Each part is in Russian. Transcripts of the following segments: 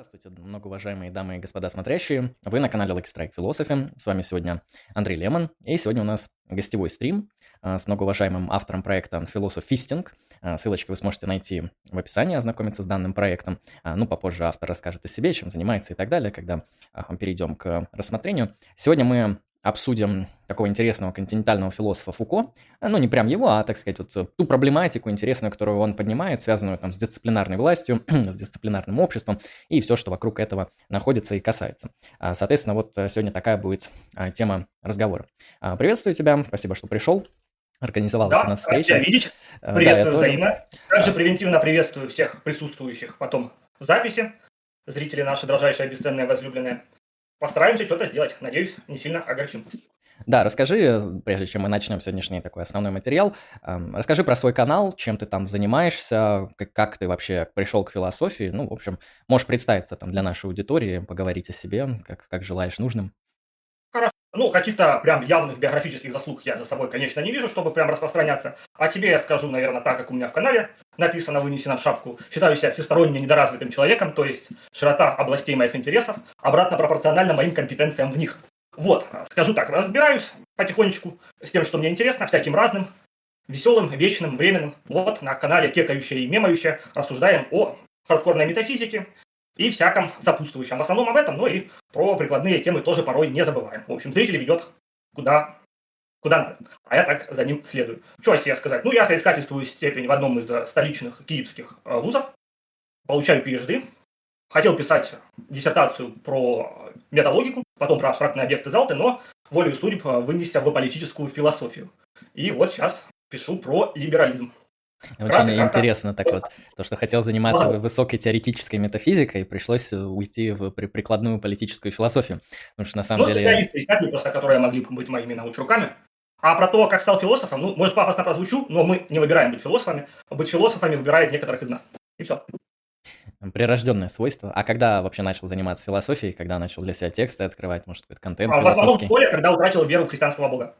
Здравствуйте, многоуважаемые дамы и господа смотрящие. Вы на канале Lucky Strike Philosophy. С вами сегодня Андрей Лемон. И сегодня у нас гостевой стрим а, с многоуважаемым автором проекта Philosoph Fisting. А, ссылочки вы сможете найти в описании, ознакомиться с данным проектом. А, ну, попозже автор расскажет о себе, чем занимается и так далее, когда перейдем к рассмотрению. Сегодня мы обсудим такого интересного континентального философа Фуко, ну, не прям его, а, так сказать, вот ту проблематику интересную, которую он поднимает, связанную там с дисциплинарной властью, с дисциплинарным обществом и все, что вокруг этого находится и касается. А, соответственно, вот э, сегодня такая будет а, тема разговора. А, приветствую тебя, спасибо, что пришел. Организовалась да, у нас встреча. Да, видеть. Приветствую да, взаимно. Тоже... Также превентивно приветствую всех присутствующих потом в записи. Зрители наши дрожайшие, бесценные, возлюбленные. Постараемся что-то сделать. Надеюсь, не сильно огорчим. Да, расскажи, прежде чем мы начнем сегодняшний такой основной материал, расскажи про свой канал, чем ты там занимаешься, как, ты вообще пришел к философии. Ну, в общем, можешь представиться там для нашей аудитории, поговорить о себе, как, как желаешь нужным. Ну, каких-то прям явных биографических заслуг я за собой, конечно, не вижу, чтобы прям распространяться. О себе я скажу, наверное, так, как у меня в канале написано, вынесено в шапку. Считаю себя всесторонне недоразвитым человеком, то есть широта областей моих интересов обратно пропорциональна моим компетенциям в них. Вот, скажу так, разбираюсь потихонечку с тем, что мне интересно, всяким разным, веселым, вечным, временным. Вот на канале Кекающая и Мемающая рассуждаем о хардкорной метафизике, и всяком сопутствующем. В основном об этом, но и про прикладные темы тоже порой не забываем. В общем, зритель ведет куда, куда надо. А я так за ним следую. Что о себе сказать? Ну, я соискательствую степень в одном из э, столичных киевских э, вузов. Получаю PhD. Хотел писать диссертацию про металогику, потом про абстрактные объекты Залты, но волею судеб э, вынесся в политическую философию. И вот сейчас пишу про либерализм. Очень интересно так вот, то, что хотел заниматься высокой теоретической метафизикой, пришлось уйти в прикладную политическую философию. Потому что на самом ну, деле... специалисты, писатели, просто которые могли бы быть моими научруками. А про то, как стал философом, ну, может, пафосно прозвучу, но мы не выбираем быть философами. Быть философами выбирает некоторых из нас. И все. Прирожденное свойство. А когда вообще начал заниматься философией, когда начал для себя тексты открывать, может, какой-то контент а, философский? В школе, когда утратил веру в христианского бога.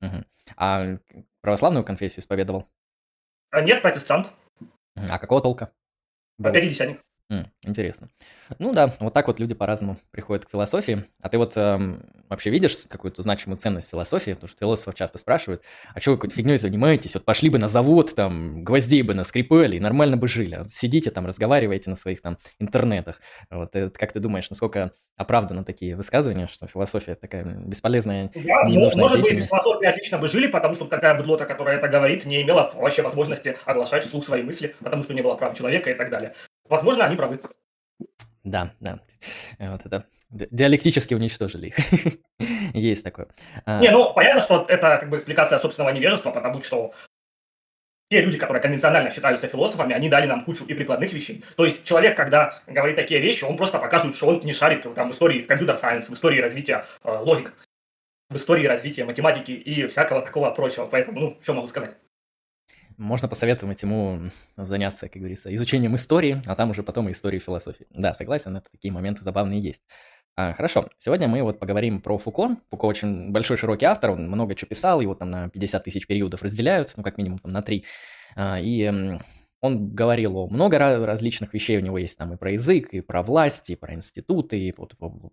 Угу. А православную конфессию исповедовал? А нет, протестант. А какого толка? Был? Пятидесятник. Интересно. Ну да, вот так вот люди по-разному приходят к философии. А ты вот эм, вообще видишь какую-то значимую ценность философии? Потому что философов часто спрашивают, а что вы какой-то фигней занимаетесь? Вот пошли бы на завод, там, гвоздей бы наскрипали и нормально бы жили. Вот сидите там, разговариваете на своих там интернетах. Вот это, как ты думаешь, насколько оправданы такие высказывания, что философия такая бесполезная, да, ненужная может быть, без философии отлично бы жили, потому что такая быдлота, которая это говорит, не имела вообще возможности оглашать вслух свои мысли, потому что не было прав человека и так далее. Возможно, они правы. Да, да. Вот это диалектически уничтожили их. Есть такое. А не, ну, понятно, что это как бы экспликация собственного невежества, потому что те люди, которые конвенционально считаются философами, они дали нам кучу и прикладных вещей. То есть человек, когда говорит такие вещи, он просто показывает, что он не шарит там, в истории компьютер-сайенс, в истории развития э, логик, в истории развития математики и всякого такого прочего. Поэтому, ну, что могу сказать? Можно посоветовать ему заняться, как говорится, изучением истории, а там уже потом и истории философии. Да, согласен, это такие моменты забавные есть. А, хорошо, сегодня мы вот поговорим про Фуко. Фуко очень большой, широкий автор, он много чего писал, его там на 50 тысяч периодов разделяют, ну, как минимум там на 3. А, и он говорил о много различных вещей, у него есть там и про язык, и про власть, и про институты, и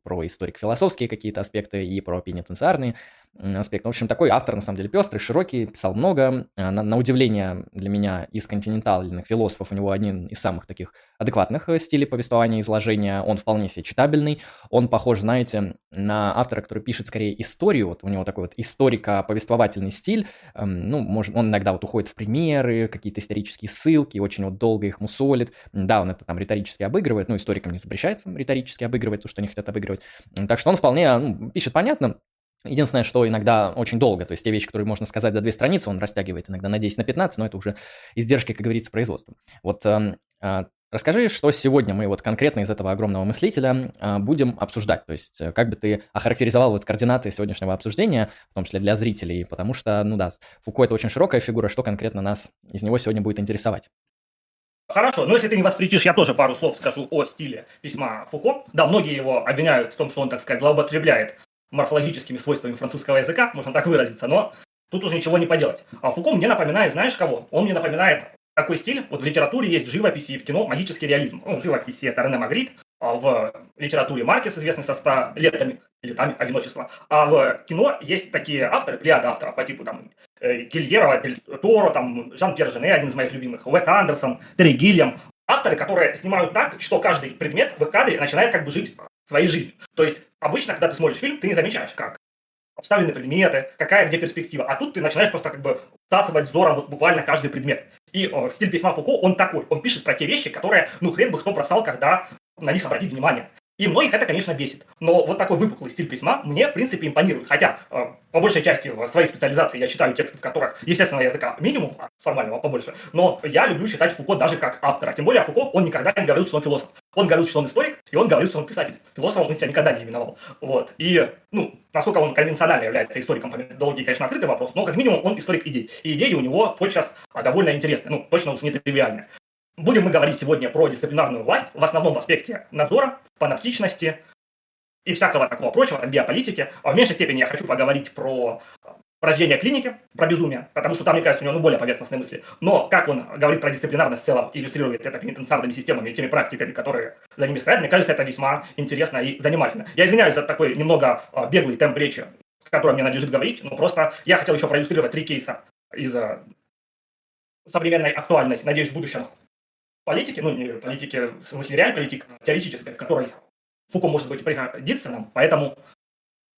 про историко-философские какие-то аспекты, и про пенитенциарные аспекты. В общем, такой автор, на самом деле, пестрый, широкий, писал много. А, на, на удивление для меня из континентальных философов у него один из самых таких адекватных э, стилей повествования, изложения. Он вполне себе читабельный. Он похож, знаете, на автора, который пишет скорее историю. Вот у него такой вот историко-повествовательный стиль. Ну, может, он иногда вот уходит в примеры, какие-то исторические ссылки, очень вот долго их мусолит. Да, он это там риторически обыгрывает, но историкам не запрещается риторически обыгрывать то, что они хотят обыгрывать. Так что он вполне ну, пишет понятно, Единственное, что иногда очень долго, то есть те вещи, которые можно сказать за две страницы, он растягивает иногда на 10, на 15, но это уже издержки, как говорится, производства. Вот э, э, расскажи, что сегодня мы вот конкретно из этого огромного мыслителя э, будем обсуждать, то есть э, как бы ты охарактеризовал вот координаты сегодняшнего обсуждения, в том числе для зрителей, потому что, ну да, Фуко это очень широкая фигура, что конкретно нас из него сегодня будет интересовать? Хорошо, но если ты не воспретишь, я тоже пару слов скажу о стиле письма Фуко. Да, многие его обвиняют в том, что он, так сказать, злоупотребляет морфологическими свойствами французского языка, можно так выразиться, но тут уже ничего не поделать. А Фуко мне напоминает, знаешь кого? Он мне напоминает такой стиль, вот в литературе есть в живописи и в кино магический реализм. Ну, в живописи это Рене Магрит, в литературе Маркес, известный со 100 летами, летами одиночества, а в кино есть такие авторы, плеяда авторов по типу там э, Гильерова, Торо, там Жан-Пьер Жене, один из моих любимых, Уэс Андерсон, Терри Гильям, авторы, которые снимают так, что каждый предмет в их кадре начинает как бы жить своей жизнью. То есть обычно, когда ты смотришь фильм, ты не замечаешь, как обставлены предметы, какая где перспектива. А тут ты начинаешь просто как бы всасывать взором вот буквально каждый предмет. И о, стиль письма Фуко, он такой. Он пишет про те вещи, которые, ну, хрен бы кто бросал, когда на них обратить внимание. И многих это, конечно, бесит. Но вот такой выпуклый стиль письма мне, в принципе, импонирует. Хотя, э, по большей части, в своей специализации я читаю тексты, в которых, естественно, языка минимум, а формального побольше. Но я люблю читать Фуко даже как автора. Тем более, Фуко, он никогда не говорил, что он философ. Он говорил, что он историк, и он говорил, что он писатель. Философом он себя никогда не именовал. Вот. И, ну, насколько он конвенционально является историком, долгий, конечно, открытый вопрос, но, как минимум, он историк идей. И идеи у него подчас довольно интересные, ну, точно уж не тривиальные. Будем мы говорить сегодня про дисциплинарную власть, в основном в аспекте надзора, паноптичности и всякого такого прочего, там, биополитики. А в меньшей степени я хочу поговорить про рождение клиники, про безумие, потому что там, мне кажется, у него ну, более поверхностные мысли. Но как он говорит про дисциплинарность в целом, иллюстрирует это пенитенциарными системами и теми практиками, которые за ними стоят, мне кажется, это весьма интересно и занимательно. Я извиняюсь за такой немного а, беглый темп речи, в котором мне надлежит говорить, но просто я хотел еще проиллюстрировать три кейса из а, современной актуальной, надеюсь, в будущем политики, ну, не политики, в смысле реальной политики, теоретической, в которой Фуко может быть пригодится поэтому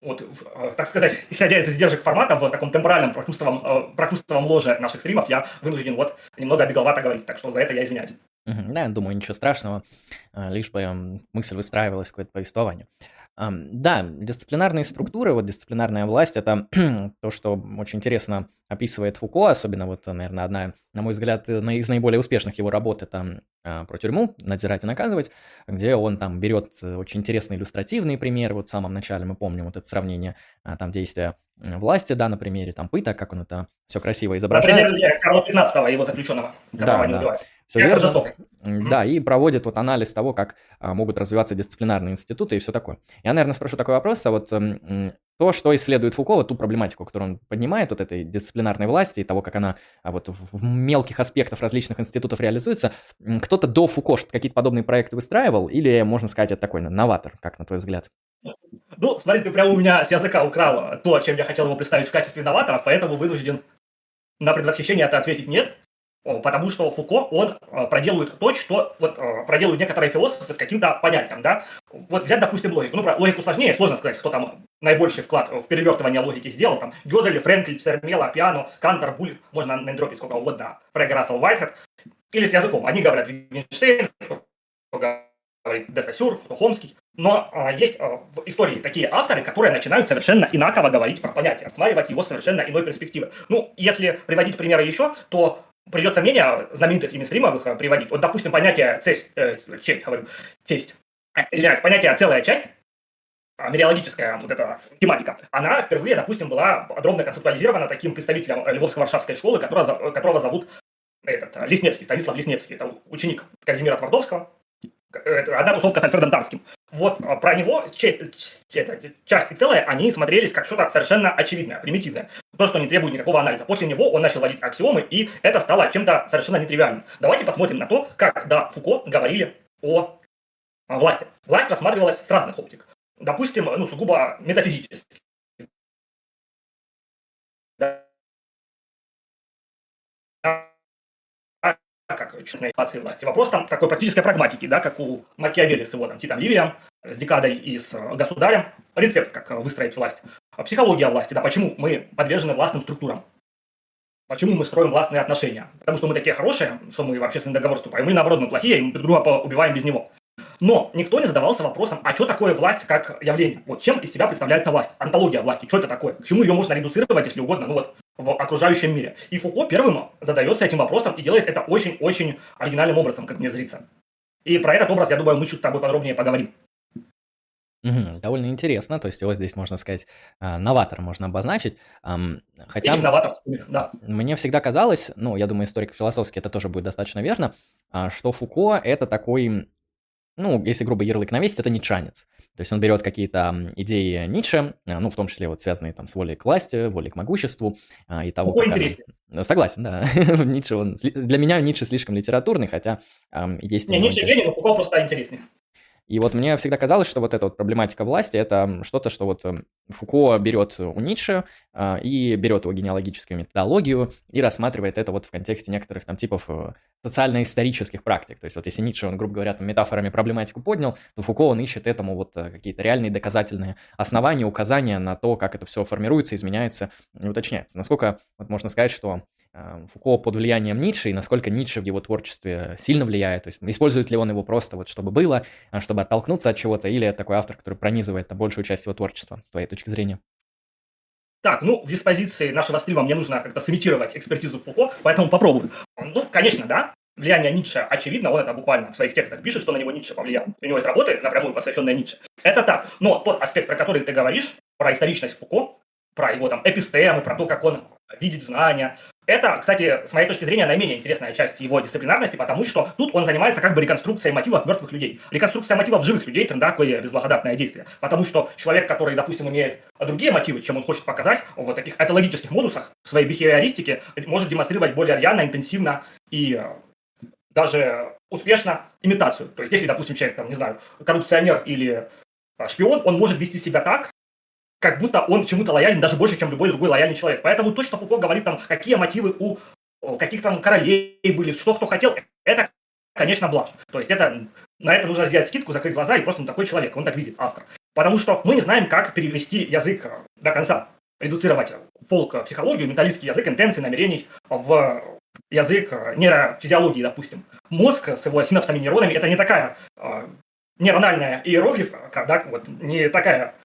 вот, э, так сказать, исходя из издержек формата, в таком темпоральном прохрустовом, э, прохрустовом ложе наших стримов, я вынужден вот немного бегловато говорить, так что за это я извиняюсь. Да, я думаю, ничего страшного, э, лишь бы мысль выстраивалась в какое-то повествование. Да, дисциплинарные структуры, вот дисциплинарная власть, это то, что очень интересно описывает Фуко, особенно вот, наверное, одна, на мой взгляд, из наиболее успешных его работ, это а, про тюрьму, надзирать и наказывать, где он там берет очень интересные иллюстративные примеры, вот в самом начале мы помним вот это сравнение а, там действия власти, да, на примере там пыток, как он это все красиво изображает. Например, Карла 15 его заключенного, которого да, да. Все верно. Жестоко. Да, и проводит вот анализ того, как а, могут развиваться дисциплинарные институты и все такое. Я, наверное, спрошу такой вопрос, а вот то, что исследует Фуко, вот ту проблематику, которую он поднимает, вот этой дисциплинарной власти и того, как она а, вот в мелких аспектах различных институтов реализуется, кто-то до Фуко какие-то подобные проекты выстраивал или, можно сказать, это такой новатор, как на твой взгляд? Ну, смотри, ты прямо у меня с языка украл то, чем я хотел его представить в качестве новатора, поэтому вынужден на предвосхищение это ответить нет. Потому что Фуко, он э, проделывает то, что вот, э, проделывают некоторые философы с каким-то понятием, да. Вот взять, допустим, логику. Ну, про логику сложнее, сложно сказать, кто там наибольший вклад в перевертывание логики сделал. Там Гёдель, Френкель, Цермела, Пиано, Кантор, Буль, можно наиндропить сколько угодно, Фрэг, Рассел, Уайтхед. Или с языком. Они говорят Витгенштейн, говорит Десасюр, Хомский. Но а, есть а, в истории такие авторы, которые начинают совершенно инаково говорить про понятие, осматривать его совершенно иной перспективы. Ну, если приводить примеры еще, то придется мнение знаменитых и мейнстримовых э, приводить. Вот, допустим, понятие цесть, э, честь, говорю, тесть, э, извиняюсь, понятие целая часть, а, мириологическая вот эта тематика, она впервые, допустим, была подробно концептуализирована таким представителем Львовско-Варшавской школы, которого, которого зовут этот, Лесневский, Станислав Лесневский, это ученик Казимира Твардовского, это одна тусовка с Альфредом Тарским. Вот а, про него части целые, они смотрелись как что-то совершенно очевидное, примитивное. То, что не требует никакого анализа. После него он начал вводить аксиомы, и это стало чем-то совершенно нетривиальным. Давайте посмотрим на то, как до Фуко говорили о власти. Власть рассматривалась с разных оптик. Допустим, ну, сугубо метафизически. Да как черной власти. Вопрос там такой практической прагматики, да, как у Макиавелли с его там Титом Ливием, с Декадой и с э, государем. Рецепт, как э, выстроить власть. А психология власти, да, почему мы подвержены властным структурам. Почему мы строим властные отношения? Потому что мы такие хорошие, что мы в общественный договор вступаем, или наоборот мы плохие, и мы друг друга убиваем без него. Но никто не задавался вопросом, а что такое власть как явление? Вот чем из себя представляется власть? Антология власти, что это такое? К чему ее можно редуцировать, если угодно, ну вот, в окружающем мире? И Фуко первым задается этим вопросом и делает это очень-очень оригинальным образом, как мне зрится. И про этот образ, я думаю, мы чуть с тобой подробнее поговорим. Мгм. Довольно интересно, то есть его здесь, можно сказать, а, новатор можно обозначить. Хотя новатор, да. мне всегда казалось, ну, я думаю, историко-философски это тоже будет достаточно верно, а, что Фуко это такой ну, если грубо ярлык навесить, это ницшанец. То есть он берет какие-то идеи Ницше, а, ну, в том числе вот связанные там с волей к власти, волей к могуществу а, и того, Какой как интереснее. Она... Согласен, да. Ницше, он... Для меня Ницше слишком литературный, хотя есть... Не, Ницше гений, но Фуко просто интереснее. И вот мне всегда казалось, что вот эта вот проблематика власти – это что-то, что вот эм, Фуко берет у Ницше э, и берет его генеалогическую методологию и рассматривает это вот в контексте некоторых там типов э, социально-исторических практик. То есть вот если Ницше, он, грубо говоря, там метафорами проблематику поднял, то Фуко, он ищет этому вот э, какие-то реальные доказательные основания, указания на то, как это все формируется, изменяется и уточняется. Насколько вот можно сказать, что Фуко под влиянием Ницше, и насколько Ницше в его творчестве сильно влияет, то есть использует ли он его просто вот чтобы было, а, чтобы оттолкнуться от чего-то, или это такой автор, который пронизывает там, большую часть его творчества, с твоей точки зрения? Так, ну, в диспозиции нашего стрима мне нужно как-то сымитировать экспертизу Фуко, поэтому попробую. Ну, конечно, да, влияние Ницше очевидно, он это буквально в своих текстах пишет, что на него Ницше повлиял. У него есть работы, напрямую посвященные Ницше. Это так. Но тот аспект, про который ты говоришь, про историчность Фуко, про его там эпистемы, про то, как он видит знания, это, кстати, с моей точки зрения, наименее интересная часть его дисциплинарности, потому что тут он занимается как бы реконструкцией мотивов мертвых людей. Реконструкция мотивов живых людей – это такое безблагодатное действие. Потому что человек, который, допустим, имеет другие мотивы, чем он хочет показать в таких этологических модусах, в своей бихевиористике, может демонстрировать более рьяно, интенсивно и э, даже успешно имитацию. То есть, если, допустим, человек, там, не знаю, коррупционер или э, шпион, он может вести себя так, как будто он чему-то лоялен даже больше, чем любой другой лояльный человек. Поэтому то, что Фуко говорит, там, какие мотивы у каких там королей были, что кто хотел, это, конечно, блажь. То есть это, на это нужно сделать скидку, закрыть глаза, и просто он такой человек, он так видит, автор. Потому что мы не знаем, как перевести язык до конца, редуцировать фолк, психологию, менталистский язык, интенции, намерений в язык нейрофизиологии, допустим. Мозг с его синапсами, нейронами, это не такая э, нейрональная иероглиф, когда вот не такая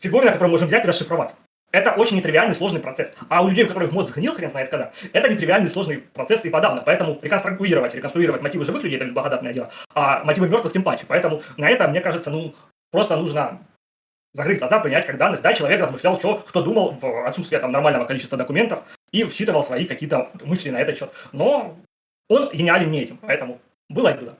фиговина, которую можем взять и расшифровать. Это очень нетривиальный сложный процесс. А у людей, у которых мозг сгнил, хрен знает когда, это нетривиальный сложный процесс и подавно. Поэтому реконструировать, реконструировать мотивы живых людей – это благодатное дело, а мотивы мертвых тем паче. Поэтому на это, мне кажется, ну, просто нужно закрыть глаза, принять как данность. Да, человек размышлял, что, что думал в отсутствие там нормального количества документов и считывал свои какие-то мысли на этот счет. Но он гениален не этим, поэтому было и было.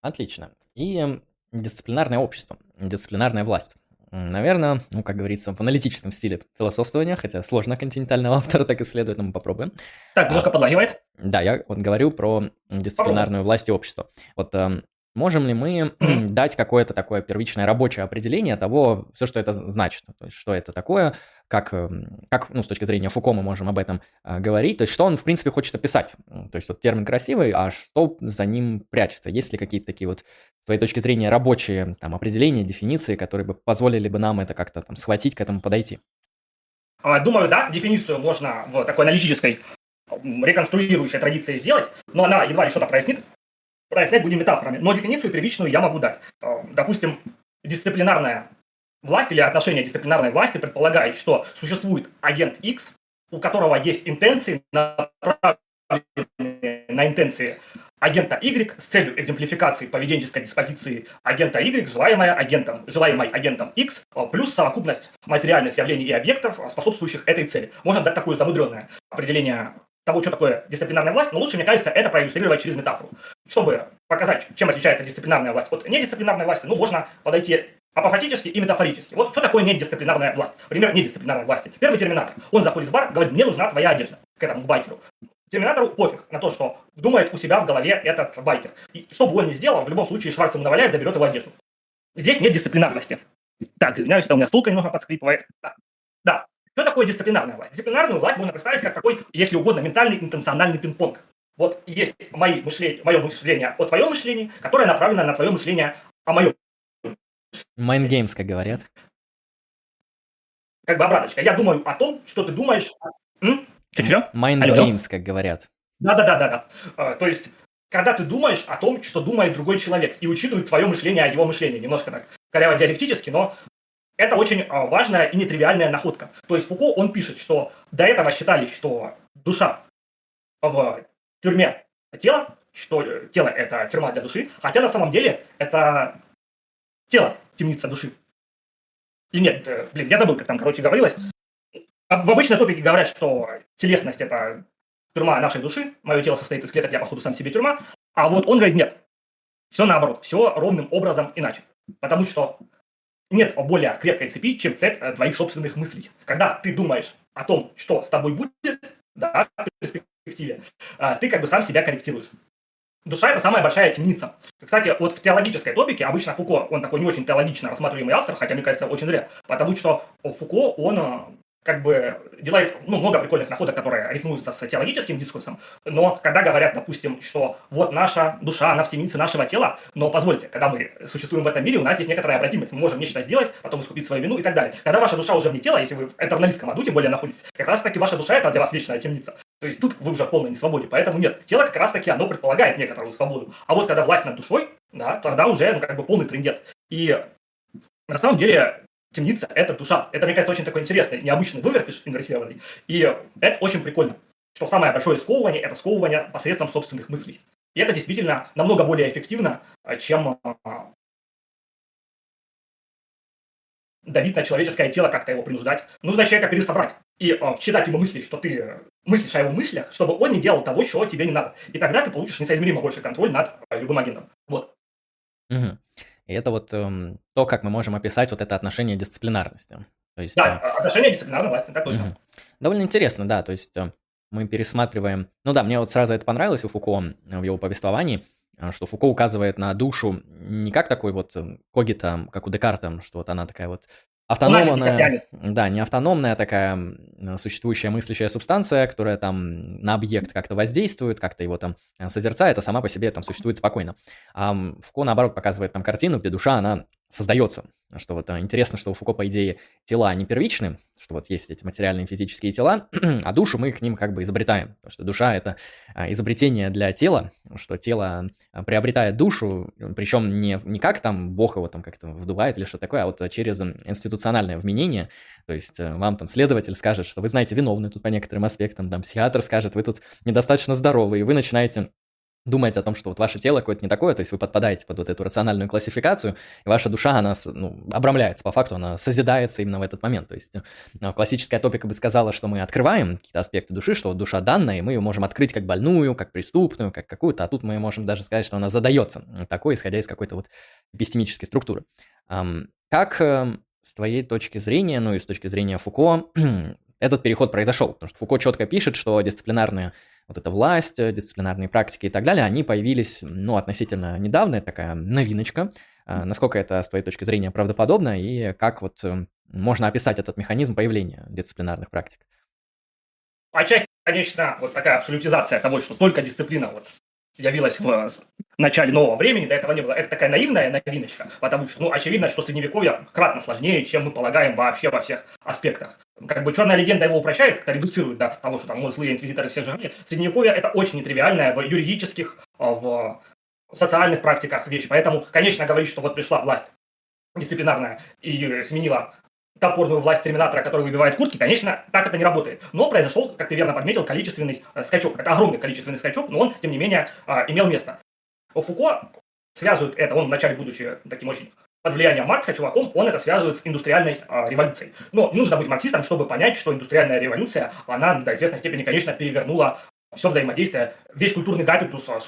Отлично. И дисциплинарное общество, дисциплинарная власть. Наверное, ну, как говорится, в аналитическом стиле философствования, хотя сложно континентального автора так исследовать, но мы попробуем. Так, немножко а, подлагивает. Да, я вот говорю про дисциплинарную Попробуй. власть и общество. Вот эм, можем ли мы дать какое-то такое первичное рабочее определение того, все, что это значит, то есть что это такое, как, эм, как ну, с точки зрения Фуко мы можем об этом э, говорить, то есть что он, в принципе, хочет описать. То есть вот термин красивый, а что за ним прячется? Есть ли какие-то такие вот, с твоей точки зрения, рабочие там, определения, дефиниции, которые бы позволили бы нам это как-то там схватить, к этому подойти? А, думаю, да, дефиницию можно в такой аналитической реконструирующей традиции сделать, но она едва ли что-то прояснит. Прояснять будем метафорами. Но дефиницию первичную я могу дать. А, допустим, дисциплинарная власть или отношение дисциплинарной власти предполагает, что существует агент X, у которого есть интенции, направленные на интенции агента Y с целью экземплификации поведенческой диспозиции агента Y, желаемая агентом, желаемой агентом X, плюс совокупность материальных явлений и объектов, способствующих этой цели. Можно дать такое замудренное определение того, что такое дисциплинарная власть, но лучше, мне кажется, это проиллюстрировать через метафору. Чтобы показать, чем отличается дисциплинарная власть от недисциплинарной власти, ну, можно подойти апофатически и метафорически. Вот что такое недисциплинарная власть? Пример недисциплинарной власти. Первый терминатор. Он заходит в бар, говорит, мне нужна твоя одежда к этому байкеру. Терминатору пофиг на то, что думает у себя в голове этот байкер. И что бы он ни сделал, в любом случае Шварц ему наваляет, заберет его одежду. Здесь нет дисциплинарности. Так, извиняюсь, это у меня стулка немного подскрипывает. Да. да. Что такое дисциплинарная власть? Дисциплинарную власть можно представить как такой, если угодно, ментальный интенциональный пинг-понг. Вот есть мои мышления, мое мышление о твоем мышлении, которое направлено на твое мышление о моем Mind games, как говорят. Как бы обраточка. Я думаю о том, что ты думаешь... Че-че? Mind Алло? games, как говорят. Да-да-да-да. А, то есть, когда ты думаешь о том, что думает другой человек, и учитывает твое мышление о его мышлении. Немножко так коряво диалектически, но это очень а, важная и нетривиальная находка. То есть Фуко, он пишет, что до этого считали, что душа в тюрьме тело, что э, тело это тюрьма для души, хотя на самом деле это тело темница души. Или нет, э, блин, я забыл, как там, короче, говорилось. В обычной топике говорят, что телесность – это тюрьма нашей души, мое тело состоит из клеток, я, походу, сам себе тюрьма. А вот он говорит, нет, все наоборот, все ровным образом иначе. Потому что нет более крепкой цепи, чем цепь э, твоих собственных мыслей. Когда ты думаешь о том, что с тобой будет, да, в перспективе, э, ты как бы сам себя корректируешь. душа – это самая большая темница. Кстати, вот в теологической топике обычно Фуко, он такой не очень теологично рассматриваемый автор, хотя, мне кажется, очень зря, потому что Фуко, он э, как бы делает ну, много прикольных находок, которые рифмуются с теологическим дискурсом, но когда говорят, допустим, что вот наша душа, она в темнице нашего тела, но позвольте, когда мы существуем в этом мире, у нас есть некоторая обратимость, мы можем нечто сделать, потом искупить свою вину и так далее. Когда ваша душа уже вне тела, если вы в этерналистском аду, тем более находитесь, как раз таки ваша душа это для вас вечная темница. То есть тут вы уже в полной несвободе, поэтому нет. Тело как раз таки, оно предполагает некоторую свободу. А вот когда власть над душой, да, тогда уже ну, как бы полный трендец. И на самом деле темница – это душа. Это, мне кажется, очень такой интересный, необычный вывертыш инверсированный. И это очень прикольно, что самое большое сковывание – это сковывание посредством собственных мыслей. И это действительно намного более эффективно, чем а, давить на человеческое тело, как-то его принуждать. Нужно человека пересобрать и э, читать ему мысли, что ты мыслишь о его мыслях, чтобы он не делал того, чего тебе не надо. И тогда ты получишь несоизмеримо больше контроль над э, любым агентом. Вот. Угу. И это вот эм, то, как мы можем описать вот это отношение дисциплинарности. То есть, да, э, отношение дисциплинарной власти, так точно. Угу. Довольно интересно, да, то есть э, мы пересматриваем... Ну да, мне вот сразу это понравилось у Фуко в его повествовании, э, что Фуко указывает на душу не как такой вот э, когита, как у Декарта, что вот она такая вот Автономная, да, не автономная а такая существующая мыслящая субстанция, которая там на объект как-то воздействует, как-то его там э, созерцает, а сама по себе там существует спокойно. А Фуко, наоборот, показывает там картину, где душа, она создается. Что вот э, интересно, что у Фуко, по идее, тела не первичны, что вот есть эти материальные физические тела, а душу мы к ним как бы изобретаем. Потому что душа – это а, изобретение для тела, что тело а, приобретает душу, причем не, не как там Бог его там как-то вдувает или что такое, а вот через институциональное вменение. То есть э, вам там следователь скажет, что вы знаете виновны тут по некоторым аспектам, там психиатр скажет, вы тут недостаточно здоровы, и вы начинаете думаете о том, что вот ваше тело какое-то не такое, то есть вы подпадаете под вот эту рациональную классификацию, и ваша душа, она ну, обрамляется, по факту она созидается именно в этот момент. То есть э, классическая топика бы сказала, что мы открываем какие-то аспекты души, что вот душа данная, и мы ее можем открыть как больную, как преступную, как какую-то, а тут мы можем даже сказать, что она задается такой, исходя из какой-то вот эпистемической структуры. Как э, с твоей точки зрения, ну и с точки зрения Фуко, этот переход произошел, потому что Фуко четко пишет, что дисциплинарная вот эта власть, дисциплинарные практики и так далее, они появились, ну, относительно недавно, это такая новиночка. А, насколько это, с твоей точки зрения, правдоподобно, и как вот э, можно описать этот механизм появления дисциплинарных практик? Отчасти, конечно, вот такая абсолютизация того, что только дисциплина вот явилась в начале нового времени, до этого не было. Это такая наивная новиночка, потому что, ну, очевидно, что средневековье кратно сложнее, чем мы полагаем вообще во всех аспектах. Как бы черная легенда его упрощает, как-то редуцирует до того, что там ну, злые инквизиторы всех жили. Средневековье это очень нетривиальное в юридических, а, в социальных практиках вещь. Поэтому, конечно, говорить, что вот пришла власть дисциплинарная и сменила топорную власть терминатора, который выбивает куртки, конечно, так это не работает. Но произошел, как ты верно подметил, количественный э, скачок. Это огромный количественный скачок, но он, тем не менее, э, имел место. Фуко связывает это, он вначале будучи таким очень под влиянием Маркса чуваком, он это связывает с индустриальной э, революцией. Но не нужно быть марксистом, чтобы понять, что индустриальная революция, она до известной степени, конечно, перевернула все взаимодействие, весь культурный габитус э,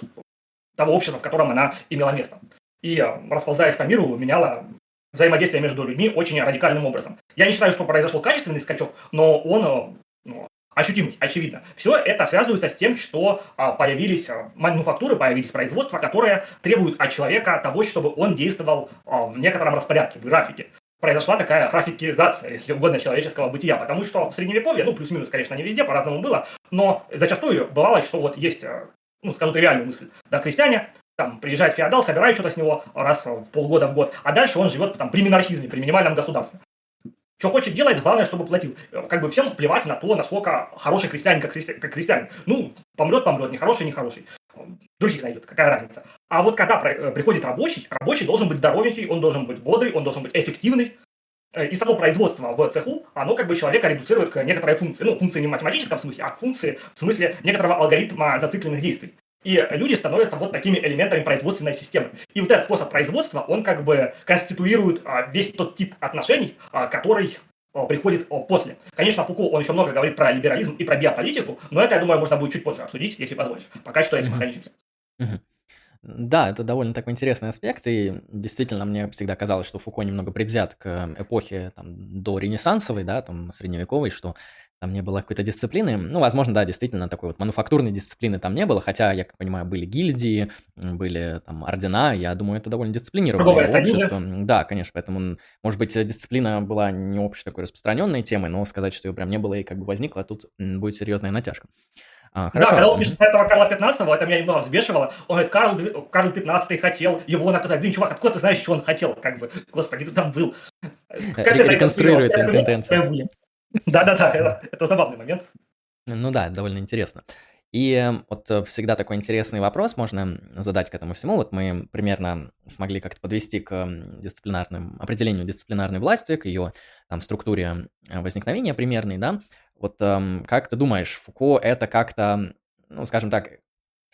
того общества, в котором она имела место. И, расползаясь по миру, меняла взаимодействие между людьми очень радикальным образом. Я не считаю, что произошел качественный скачок, но он э, ну, ощутимый, очевидно. Все это связывается с тем, что а, появились а, мануфактуры, появились производства, которые требуют от человека того, чтобы он действовал а, в некотором распорядке, в графике. Произошла такая графикизация, если угодно, человеческого бытия, потому что в Средневековье, ну, плюс-минус, конечно, не везде, по-разному было, но зачастую бывало, что вот есть, ну, скажу тривиальную мысль, да, крестьяне там приезжает феодал, собирает что-то с него раз в полгода в год, а дальше он живет там при минархизме, при минимальном государстве. Что хочет делать, главное, чтобы платил. Как бы всем плевать на то, насколько хороший крестьянин, как, христи... как крестьянин. Ну, помрет, помрет, не хороший, не хороший. Других найдет, какая разница. А вот когда э, приходит рабочий, рабочий должен быть здоровенький, он должен быть бодрый, он должен быть эффективный. Э, и само производство в цеху, оно как бы человека редуцирует к некоторой функции. Ну, функции не в математическом смысле, а к функции в смысле некоторого алгоритма зацикленных действий. И люди становятся вот такими элементами производственной системы. И вот этот способ производства, он как бы конституирует а, весь тот тип отношений, а, который а, приходит после. Конечно, Фуко, он еще много говорит про либерализм и про биополитику, но это, я думаю, можно будет чуть позже обсудить, если позволишь. Пока что этим ограничимся. Да, это довольно такой интересный аспект, и действительно мне всегда казалось, что Фуко немного предвзят к эпохе там, до ренессансовой, да, там, средневековой, что там не было какой-то дисциплины. Ну, возможно, да, действительно, такой вот мануфактурной дисциплины там не было, хотя, я как понимаю, были гильдии, были там ордена, я думаю, это довольно дисциплинированное общество. Да, конечно, поэтому, может быть, дисциплина была не общей такой распространенной темой, но сказать, что ее прям не было и как бы возникла, тут будет серьезная натяжка. А, хорошо. Да, когда он пишет про этого Карла 15 это меня немного взбешивало. Он говорит, Карл, Карл 15 хотел его наказать. Блин, чувак, откуда ты знаешь, что он хотел? Как бы, господи, ты там был. Как Ре- реконструирует интенцию. Да-да-да, это, забавный момент. Ну да, довольно интересно. И эм, вот э, всегда такой интересный вопрос можно задать к этому всему. Вот мы примерно смогли как-то подвести к дисциплинарным, определению дисциплинарной власти, к ее там структуре э, возникновения примерной, да. Вот эм, как ты думаешь, Фуко это как-то, ну, скажем так,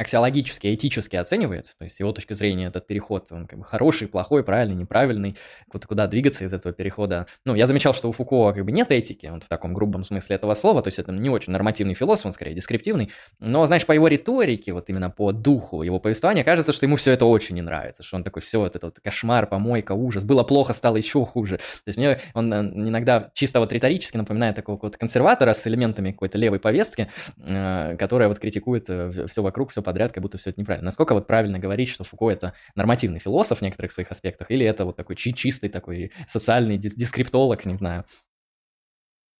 аксиологически, этически оценивает, то есть его точка зрения этот переход, он как бы хороший, плохой, правильный, неправильный, куда, куда двигаться из этого перехода. Ну, я замечал, что у Фуко как бы нет этики, вот в таком грубом смысле этого слова, то есть это не очень нормативный философ, он скорее дескриптивный, но, знаешь, по его риторике, вот именно по духу его повествования, кажется, что ему все это очень не нравится, что он такой, все, вот это вот кошмар, помойка, ужас, было плохо, стало еще хуже. То есть мне он э, иногда чисто вот риторически напоминает такого вот консерватора с элементами какой-то левой повестки, э, которая вот критикует э, все вокруг, все подряд, как будто все это неправильно. Насколько вот правильно говорить, что Фуко это нормативный философ в некоторых своих аспектах, или это вот такой чи чистый такой социальный дис дискриптолог, не знаю.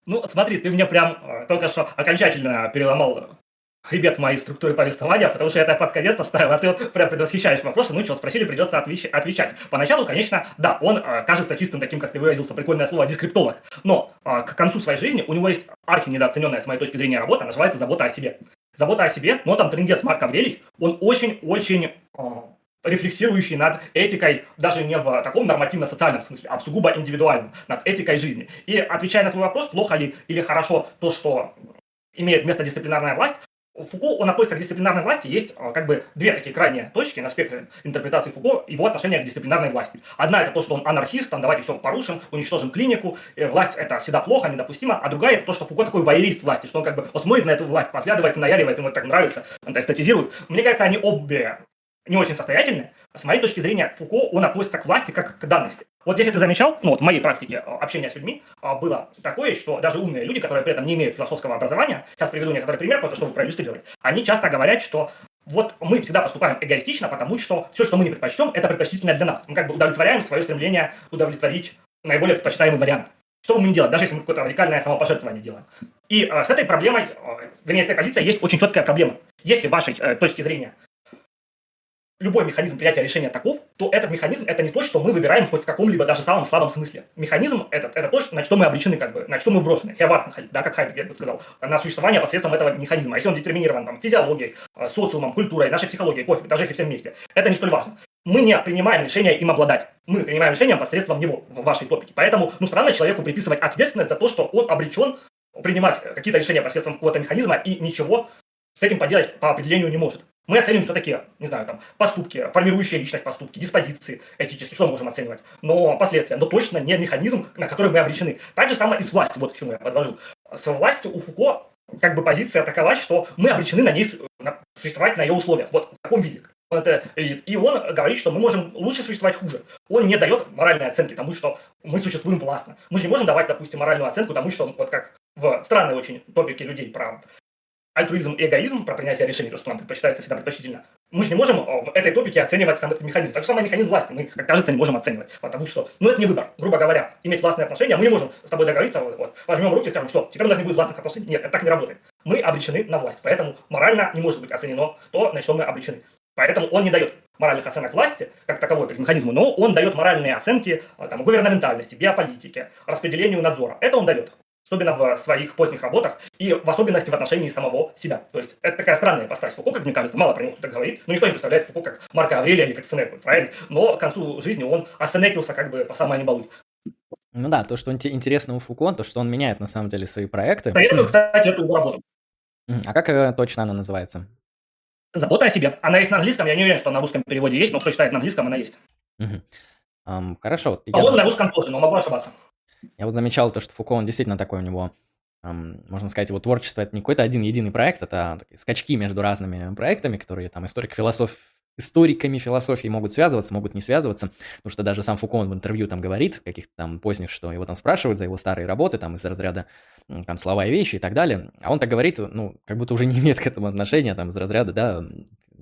Ну, смотри, ты мне прям э, только что окончательно переломал хребет моей структуры повествования, потому что я это под конец оставил, а ты вот прям предвосхищаешь вопросы, ну что, спросили, придется отвеч- отвечать. Поначалу, конечно, да, он э, кажется чистым таким, как ты выразился, прикольное слово, дискриптолог, но э, к концу своей жизни у него есть архи недооцененная, с моей точки зрения, работа, называется «Забота о себе». Забота о себе, но там трендец Марк Аврелий, он очень-очень э, рефлексирующий над этикой, даже не в таком нормативно-социальном смысле, а в сугубо индивидуальном, над этикой жизни. И отвечая на твой вопрос, плохо ли или хорошо то, что имеет место дисциплинарная власть, Фуко, он относится к дисциплинарной власти, есть а, как бы две такие крайние точки на спектре интерпретации Фуко, его отношения к дисциплинарной власти. Одна это то, что он анархист, там давайте все порушим, уничтожим клинику, э, власть это всегда плохо, недопустимо, а другая это то, что Фуко такой воерист власти, что он как бы посмотрит на эту власть, подглядывает, наяривает, ему это так нравится, он эстетизирует. Мне кажется, они обе не очень состоятельны. С моей точки зрения, Фуко, он относится к власти как к данности. Вот если ты замечал, ну вот в моей практике а, общения с людьми а, было такое, что даже умные люди, которые при этом не имеют философского образования, сейчас приведу некоторый пример, просто чтобы проиллюстрировать, они часто говорят, что вот мы всегда поступаем эгоистично, потому что все, что мы не предпочтем, это предпочтительно для нас. Мы как бы удовлетворяем свое стремление удовлетворить наиболее предпочитаемый вариант. Что мы будем делать, даже если мы какое-то радикальное самопожертвование делаем. И э, с этой проблемой, э, вернее, с этой позицией есть очень четкая проблема. Если вашей э, точки зрения любой механизм принятия решения таков, то этот механизм это не то, что мы выбираем хоть в каком-либо даже самом слабом смысле. Механизм этот это то, что, на что мы обречены, как бы, на что мы брошены. Хевартен, да, как Хайдегер бы сказал, на существование посредством этого механизма. Если он детерминирован там, физиологией, э, социумом, культурой, нашей психологией, пофиг, даже если все вместе, это не столь важно. Мы не принимаем решение им обладать. Мы принимаем решение посредством него в вашей топике. Поэтому, ну, странно человеку приписывать ответственность за то, что он обречен принимать какие-то решения посредством какого-то механизма и ничего с этим поделать по определению не может. Мы оцениваем все-таки, не знаю, там, поступки, формирующие личность поступки, диспозиции этические, что мы можем оценивать, но последствия, но точно не механизм, на который мы обречены. Так же самое и с властью, вот к чему я подвожу. С властью у Фуко как бы позиция такова, что мы обречены на ней на, существовать на ее условиях, вот в таком виде. Он это И он говорит, что мы можем лучше существовать хуже. Он не дает моральной оценки тому, что мы существуем властно. Мы же не можем давать, допустим, моральную оценку тому, что вот как в странной очень топике людей про альтруизм и эгоизм, про принятие решений, то, что нам предпочитается всегда предпочтительно, мы же не можем в этой топике оценивать сам этот механизм. Так же самое механизм власти мы, как кажется, не можем оценивать. Потому что, ну, это не выбор. Грубо говоря, иметь властные отношения, мы не можем с тобой договориться, вот, вот возьмем руки и скажем, что теперь у нас не будет властных отношений. Нет, это так не работает. Мы обречены на власть. Поэтому морально не может быть оценено то, на что мы обречены. Поэтому он не дает моральных оценок власти, как таковой, как механизму, но он дает моральные оценки там, гувернаментальности, биополитике, распределению надзора. Это он дает особенно в своих поздних работах, и в особенности в отношении самого себя. То есть это такая странная постать Фуко, как мне кажется, мало про него кто-то говорит, но никто не представляет Фуко как Марка Аврелия или как Сенеку, правильно? Но к концу жизни он осенекился как бы по самой не балуй. Ну да, то, что интересно у Фуко, то, что он меняет на самом деле свои проекты. Советую, кстати, эту работу. А как э, точно она называется? Забота о себе. Она есть на английском, я не уверен, что на русском переводе есть, но кто читает на английском, она есть. Угу. Um, хорошо. По-моему, я... на русском тоже, но могу ошибаться. Я вот замечал то, что Фуко, он действительно такой у него, эм, можно сказать, его творчество — это не какой-то один единый проект, это скачки между разными проектами, которые там историк философ, историками философии могут связываться, могут не связываться, потому что даже сам Фуко в интервью там говорит, каких-то там поздних, что его там спрашивают за его старые работы, там из разряда там слова и вещи и так далее, а он так говорит, ну, как будто уже не имеет к этому отношения, там, из разряда, да,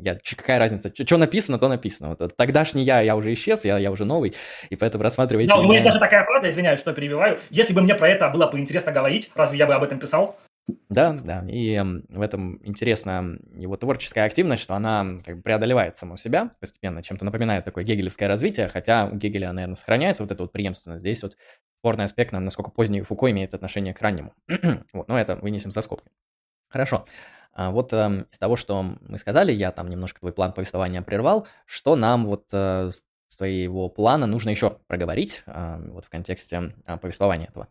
я, какая разница, что написано, то написано. Вот тогдашний я, я уже исчез, я, я уже новый, и поэтому рассматривайте... У меня есть даже такая фраза, извиняюсь, что перебиваю, если бы мне про это было поинтересно говорить, разве я бы об этом писал? Да, да, и в этом интересна его творческая активность, что она как бы преодолевает саму себя постепенно, чем-то напоминает такое гегелевское развитие, хотя у Гегеля, наверное, сохраняется вот эта вот преемственность. Здесь вот спорный аспект, насколько поздний Фуко имеет отношение к раннему. вот, но это вынесем за скобки. Хорошо. А вот э, из того, что мы сказали, я там немножко твой план повествования прервал, что нам вот э, с твоего плана нужно еще проговорить э, вот в контексте э, повествования этого?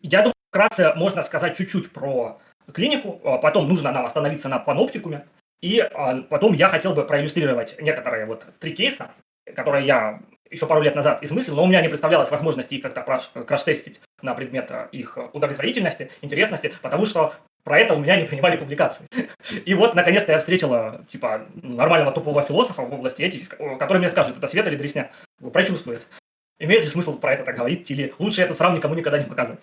Я думаю, вкратце можно сказать чуть-чуть про клинику, а потом нужно нам остановиться на паноптикуме, и а, потом я хотел бы проиллюстрировать некоторые вот три кейса, которые я еще пару лет назад измыслил, но у меня не представлялось возможности их как-то краш-тестить на предмет их удовлетворительности, интересности, потому что про это у меня не принимали публикации. И вот, наконец-то, я встретила, типа, нормального топового философа в области этики, который мне скажет, это свет или дресня, прочувствует. Имеет ли смысл про это так говорить, или лучше эту сразу никому никогда не показывать.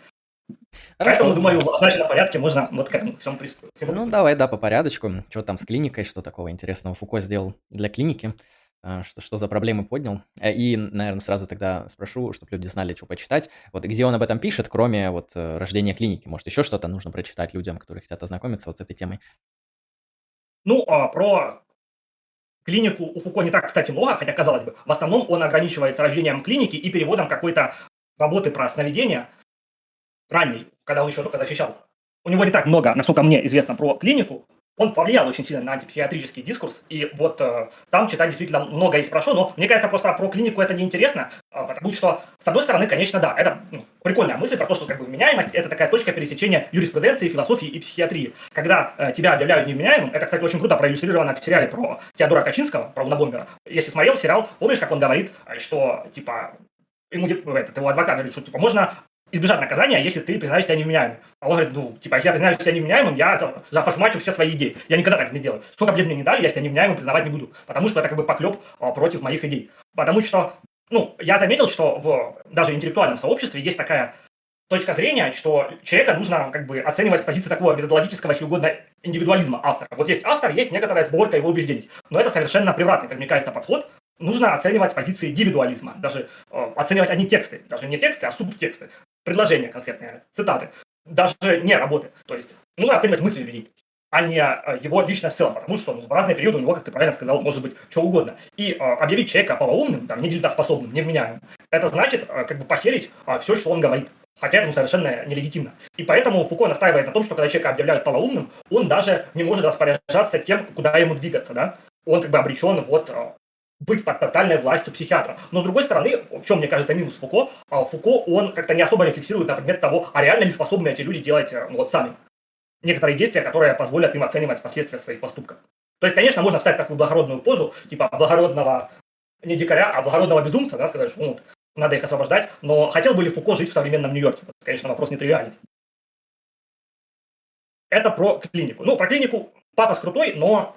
Хорошо. Поэтому, думаю, в означенном порядке можно вот к этому всему приступить. Ну, давай, да, по порядочку. Что там с клиникой, что такого интересного Фуко сделал для клиники, что, что за проблемы поднял. Э, и, наверное, сразу тогда спрошу, чтобы люди знали, что почитать. Вот где он об этом пишет, кроме вот э, рождения клиники? Может, еще что-то нужно прочитать людям, которые хотят ознакомиться вот с этой темой? Ну, а про клинику у Фуко не так, кстати, много, хотя, казалось бы, в основном он ограничивается рождением клиники и переводом какой-то работы про сновидения ранний, когда он еще только защищал, у него не так много, насколько мне известно про клинику, он повлиял очень сильно на антипсихиатрический дискурс, и вот э, там читать действительно много есть прошу, но мне кажется, просто про клинику это неинтересно, э, потому что, с одной стороны, конечно, да, это ну, прикольная мысль про то, что как бы вменяемость – это такая точка пересечения юриспруденции, философии и психиатрии. Когда э, тебя объявляют невменяемым, это, кстати, очень круто проиллюстрировано в сериале про Теодора Качинского, про Унабомбера. Если смотрел сериал, помнишь, как он говорит, что, типа, ему этот, его адвокат говорит, что типа можно избежать наказания, если ты признаешь себя невменяемым. А он говорит, ну, типа, если я признаю себя невменяемым, я зафашмачу все свои идеи. Я никогда так не сделаю. Сколько бы мне не дали, я себя невменяемым признавать не буду. Потому что это как бы поклеп а, против моих идей. Потому что, ну, я заметил, что в даже интеллектуальном сообществе есть такая точка зрения, что человека нужно как бы оценивать с позиции такого методологического, если угодно, индивидуализма автора. Вот есть автор, есть некоторая сборка его убеждений. Но это совершенно превратный, как мне кажется, подход, нужно оценивать позиции индивидуализма, даже э, оценивать одни тексты, даже не тексты, а субтексты предложения конкретные, цитаты, даже не работы. То есть нужно оценивать мысли людей, а не э, его личность в целом, потому что ну, в разные периоды у него, как ты правильно сказал, может быть что угодно. И э, объявить человека полоумным, там, недельтоспособным, невменяемым, это значит э, как бы похерить э, все, что он говорит. Хотя это ну, совершенно нелегитимно. И поэтому Фуко настаивает на том, что когда человека объявляют полоумным, он даже не может распоряжаться тем, куда ему двигаться. Да? Он как бы обречен вот э, быть под тотальной властью психиатра. Но с другой стороны, в чем, мне кажется, минус Фуко, а Фуко, он как-то не особо рефлексирует на предмет того, а реально ли способны эти люди делать ну, вот сами некоторые действия, которые позволят им оценивать последствия своих поступков. То есть, конечно, можно встать такую благородную позу, типа благородного не дикаря, а благородного безумца, да, сказать, что ну, вот, надо их освобождать, но хотел бы ли Фуко жить в современном Нью-Йорке? Конечно, вопрос нетривиальный. Это про клинику. Ну, про клинику пафос крутой, но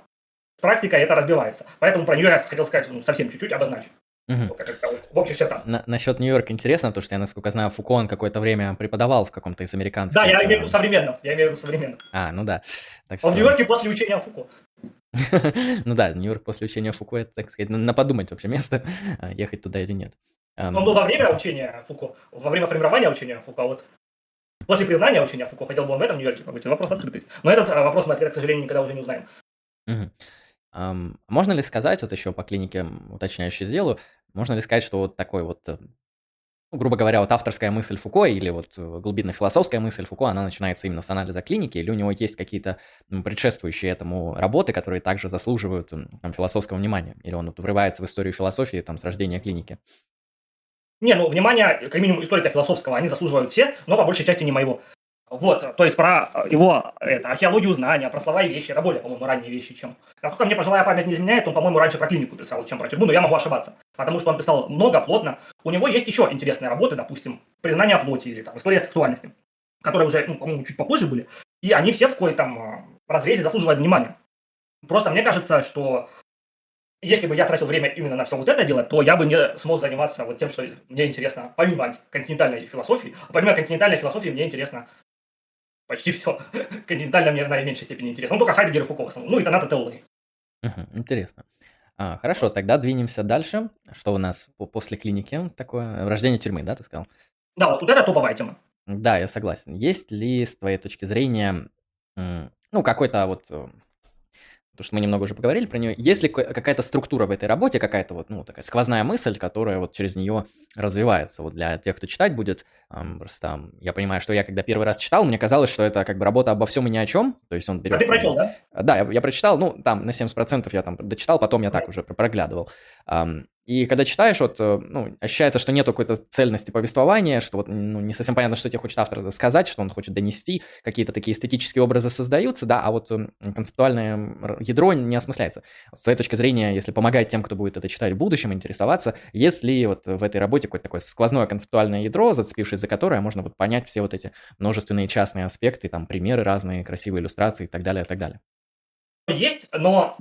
практика это разбивается. Поэтому про я хотел сказать ну, совсем чуть-чуть обозначить. Угу. Вот, вот, в общих чертах. На, насчет Нью-Йорка интересно, потому что я, насколько знаю, Фуко он какое-то время преподавал в каком-то из американских... Да, я имею в виду современно. Я имею в виду современно. А, ну да. Так что... Он в Нью-Йорке после учения Фуко. ну да, Нью-Йорк после учения Фуко, это, так сказать, на подумать вообще место, а, ехать туда или нет. Он был во время учения Фуко, во время формирования учения Фуко, вот после признания учения Фуко, хотел бы он в этом Нью-Йорке побыть, вопрос открытый. Но этот а, вопрос мы ответ, к сожалению, никогда уже не узнаем. Можно ли сказать, вот еще по клинике уточняющий сделаю, можно ли сказать, что вот такой вот, э, ну, грубо говоря, вот авторская мысль Фуко или вот э, глубинно-философская мысль Фуко, она начинается именно с анализа клиники, или у него есть какие-то предшествующие этому работы, которые также заслуживают там, философского внимания, или он вот врывается в историю философии там с рождения клиники? Не, ну, внимание, как минимум, историка философского они заслуживают все, но по большей части не моего. Вот, то есть про его это, археологию знания, про слова и вещи, это более, по-моему, ранние вещи, чем... Насколько мне пожилая память не изменяет, он, по-моему, раньше про клинику писал, чем про тюрьму, но я могу ошибаться, потому что он писал много, плотно. У него есть еще интересные работы, допустим, «Признание плоти» или там «История сексуальности», которые уже, ну, по-моему, чуть попозже были, и они все в какой-то там разрезе заслуживают внимания. Просто мне кажется, что если бы я тратил время именно на все вот это дело, то я бы не смог заниматься вот тем, что мне интересно, помимо континентальной философии. А помимо континентальной философии мне интересно почти все. Континентальная мне в наименьшей степени интересно. Ну, только Хайдегер и Фуко в основном. Ну, и Доната теологии. интересно. А, хорошо, тогда двинемся дальше. Что у нас после клиники такое? Рождение тюрьмы, да, ты сказал? Да, вот, вот это топовая тема. Да, я согласен. Есть ли, с твоей точки зрения, ну, какой-то вот э, потому что мы немного уже поговорили про нее. Есть ли какая-то структура в этой работе, какая-то вот, ну, такая сквозная мысль, которая вот через нее развивается? Вот для тех, кто читать будет, просто я понимаю, что я когда первый раз читал, мне казалось, что это как бы работа обо всем и ни о чем, то есть он берет... А ты прочел, да? Да, я, я прочитал, ну, там на 70% я там дочитал, потом я так уже проглядывал. Um, и когда читаешь, вот, э, ну, ощущается, что нет какой-то цельности повествования, что вот, ну, не совсем понятно, что тебе хочет автор сказать, что он хочет донести, какие-то такие эстетические образы создаются, да, а вот эм, концептуальное ядро не осмысляется. Вот с этой точки зрения, если помогать тем, кто будет это читать в будущем, интересоваться, есть ли вот в этой работе какое-то такое сквозное концептуальное ядро, зацепившись за которое, можно вот понять все вот эти множественные частные аспекты, там, примеры разные, красивые иллюстрации и так далее, и так далее. Есть, но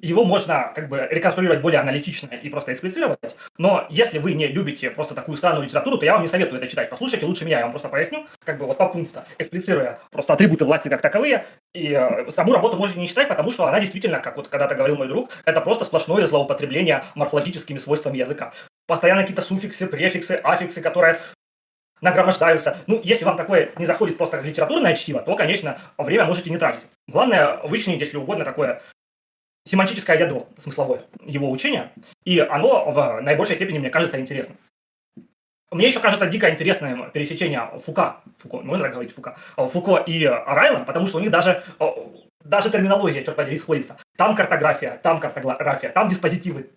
его можно как бы реконструировать более аналитично и просто эксплицировать, но если вы не любите просто такую странную литературу, то я вам не советую это читать. Послушайте лучше меня, я вам просто поясню, как бы вот по пункту, эксплицируя просто атрибуты власти как таковые, и э, саму работу можете не читать, потому что она действительно, как вот когда-то говорил мой друг, это просто сплошное злоупотребление морфологическими свойствами языка. Постоянно какие-то суффиксы, префиксы, аффиксы, которые нагромождаются. Ну, если вам такое не заходит просто как литературное чтиво, то, конечно, время можете не тратить. Главное, вычленить, если угодно, такое семантическое ядро смысловое его учения, и оно в наибольшей степени, мне кажется, интересно. Мне еще кажется дико интересным пересечение Фука, Фуко, можно так говорить, Фука, Фуко и Райла, потому что у них даже, даже терминология, черт подери, сходится. Там картография, там картография, там диспозитивы,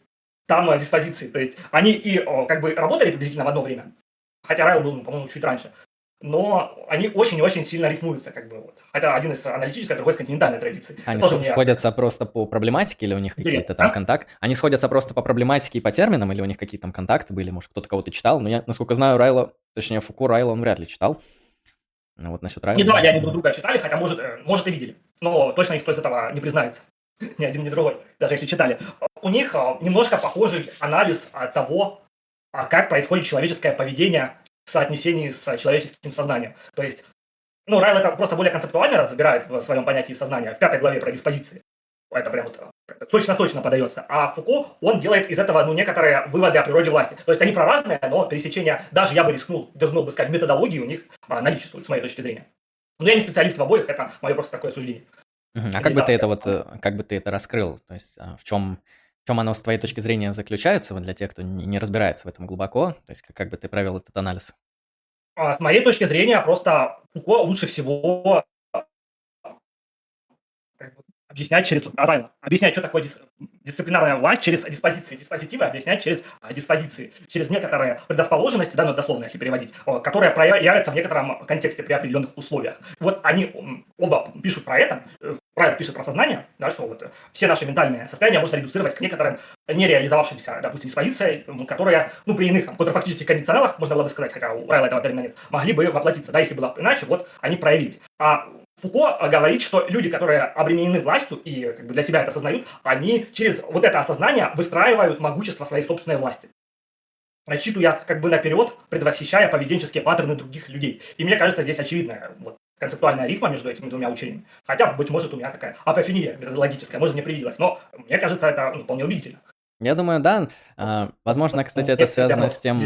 там э, диспозиции. То есть они и как бы работали приблизительно в одно время, хотя Райл был, по-моему, чуть раньше но они очень и очень сильно рифмуются, как бы вот. Это один из аналитической, другой из континентальной традиции. Они Тоже сходятся мне... просто по проблематике или у них какие-то там а? контакты? Они сходятся просто по проблематике и по терминам или у них какие-то там контакты были? Может, кто-то кого-то читал? Но я, насколько знаю, Райла, точнее, Фуку Райла он вряд ли читал. Ну вот насчет Райла... Не думаю, они друг друга читали, хотя, может, э, может и видели. Но точно никто из этого не признается. ни один, ни другой, даже если читали. У них э, немножко похожий анализ того, а как происходит человеческое поведение соотнесении с человеческим сознанием. То есть, ну, Райл это просто более концептуально разбирает в своем понятии сознания, в пятой главе про диспозиции. Это прям вот сочно-сочно подается. А Фуко, он делает из этого, ну, некоторые выводы о природе власти. То есть они про разные, но пересечения, даже я бы рискнул, дерзнул бы сказать, методологии у них а, наличествуют, с моей точки зрения. Но я не специалист в обоих, это мое просто такое суждение. А как бы ты это вот, э, как бы ты это раскрыл? То есть а, в чем чем оно с твоей точки зрения заключается, вот для тех, кто не разбирается в этом глубоко, то есть как, как бы ты провел этот анализ? А, с моей точки зрения, просто Фуко лучше всего объяснять через Райла. Объяснять, что такое дис, дисциплинарная власть через диспозиции. Диспозитивы объяснять через а, диспозиции. Через некоторые предрасположенности, да, ну, дословно, если переводить, о, которые проявятся в некотором контексте при определенных условиях. Вот они оба пишут про это. Э, Райл пишет про сознание, да, что вот все наши ментальные состояния можно редуцировать к некоторым нереализовавшимся, допустим, диспозициям, которые, ну, при иных там, контрфактических кондиционалах, можно было бы сказать, хотя у Райла этого термина нет, могли бы воплотиться, да, если было иначе, вот они проявились. А Фуко говорит, что люди, которые обременены властью и как бы для себя это осознают, они через вот это осознание выстраивают могущество своей собственной власти рассчитывая как бы наперед, предвосхищая поведенческие паттерны других людей. И мне кажется, здесь очевидная вот, концептуальная рифма между этими двумя учениями. Хотя, быть может, у меня такая апофения методологическая, может, мне привиделась, но мне кажется, это ну, вполне убедительно. Я думаю, да. А, возможно, кстати, это связано с тем,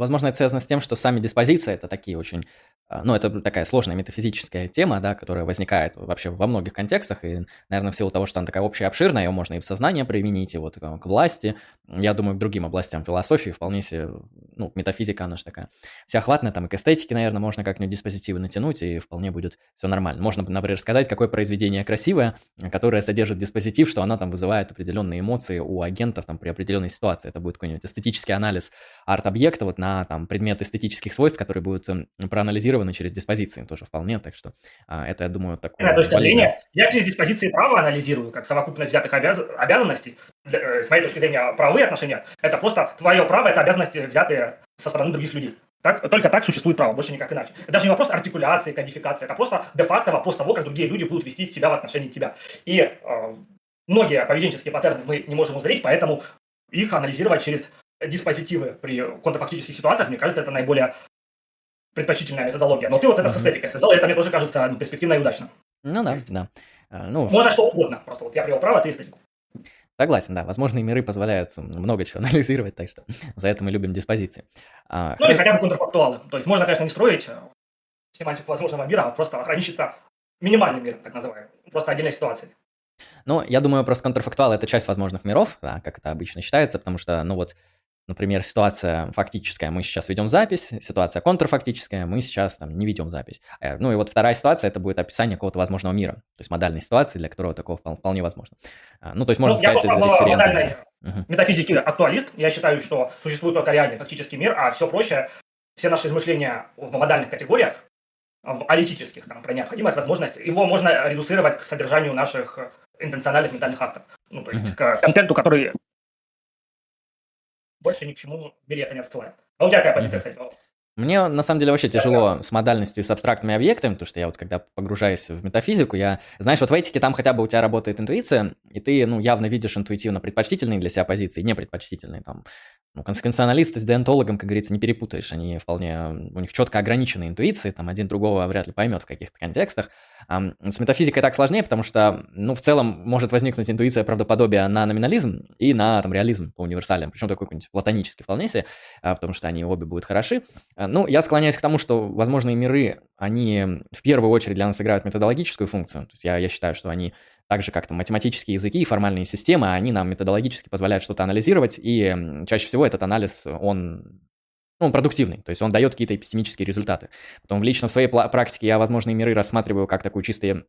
возможно, это связано с тем, что сами диспозиции это такие очень а, ну, это такая сложная метафизическая тема, да, которая возникает вообще во многих контекстах, и, наверное, в силу того, что она такая общая, обширная, ее можно и в сознание применить, и вот к власти, я думаю, к другим областям философии вполне себе, ну, метафизика, она же такая всеохватная, там и к эстетике, наверное, можно как-нибудь диспозитивы натянуть, и вполне будет все нормально. Можно, например, сказать, какое произведение красивое, которое содержит диспозитив, что оно там вызывает определенные эмоции у агентов там при определенной ситуации. Это будет какой-нибудь эстетический анализ арт-объекта вот на там предмет эстетических свойств, которые будут проанализированы анализированы через диспозиции тоже вполне, так что а, это, я думаю, такое... Да, точка зрения, я через диспозиции права анализирую, как совокупность взятых обяз... обязанностей. Э, с моей точки зрения, правовые отношения – это просто твое право, это обязанности, взятые со стороны других людей. Так, только так существует право, больше никак иначе. Это даже не вопрос артикуляции, кодификации, это просто де-факто вопрос того, как другие люди будут вести себя в отношении тебя. И э, многие поведенческие паттерны мы не можем узреть, поэтому их анализировать через диспозитивы при контрфактических ситуациях, мне кажется, это наиболее предпочтительная методология. Но ты вот это с эстетикой связал, и это мне тоже кажется ну, перспективно и удачно. Ну да, да. А, ну, Можно что угодно, просто вот я привел право, ты эстетику. Согласен, да. Возможные миры позволяют много чего анализировать, так что за это мы любим диспозиции. А, ну или хотя бы контрфактуалы. То есть можно, конечно, не строить э, семантику возможного мира, а просто ограничиться минимальным миром, так называемым. Просто отдельной ситуацией. Ну, я думаю, просто контрфактуал – это часть возможных миров, да, как это обычно считается, потому что, ну вот, например, ситуация фактическая, мы сейчас ведем запись, ситуация контрфактическая, мы сейчас там не ведем запись. Э, ну и вот вторая ситуация, это будет описание какого-то возможного мира, то есть модальной ситуации, для которого такого вполне возможно. А, ну, то есть можно ну, сказать, я это референт. Угу. Метафизики актуалист, я считаю, что существует только реальный фактический мир, а все прочее, все наши измышления в модальных категориях, в аналитических, там, про необходимость, возможность, его можно редуцировать к содержанию наших интенциональных ментальных актов. Ну, то есть mm-hmm. к контенту, который больше ни к чему билета не отсылает. А у тебя какая позиция, mm-hmm. кстати? Мне на самом деле вообще тяжело с модальностью и с абстрактными объектами, потому что я вот когда погружаюсь в метафизику, я, знаешь, вот в этике там хотя бы у тебя работает интуиция, и ты, ну, явно видишь интуитивно предпочтительные для себя позиции, непредпочтительные, там, ну, консеквенционалисты с деонтологом, как говорится, не перепутаешь. Они вполне, у них четко ограниченные интуиции, там один другого вряд ли поймет в каких-то контекстах. А с метафизикой так сложнее, потому что, ну, в целом может возникнуть интуиция правдоподобия на номинализм и на там реализм по универсалиям, причем такой какой-нибудь платонический вполне себе, а, потому что они обе будут хороши. А, ну, я склоняюсь к тому, что возможные миры, они в первую очередь для нас играют методологическую функцию. То есть я, я считаю, что они так же, как там математические языки и формальные системы, они нам методологически позволяют что-то анализировать, и чаще всего этот анализ, он ну, он продуктивный, то есть он дает какие-то эпистемические результаты. Потом лично в своей практике я возможные миры рассматриваю как такой чистый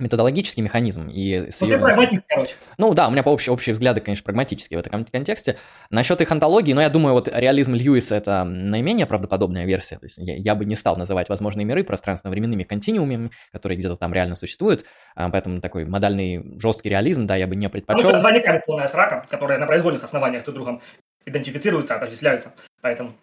методологический механизм. И с ну, ее... прагматист, короче. Ну да, у меня по общие, общие взгляды, конечно, прагматические в этом контексте. Насчет их антологии, но ну, я думаю, вот реализм Льюиса – это наименее правдоподобная версия. То есть я, я бы не стал называть возможные миры пространственно-временными континуумами, которые где-то там реально существуют, а, поэтому такой модальный жесткий реализм, да, я бы не предпочел. Потому что два полная срака, которые на произвольных основаниях друг другом идентифицируются, отождествляются, поэтому...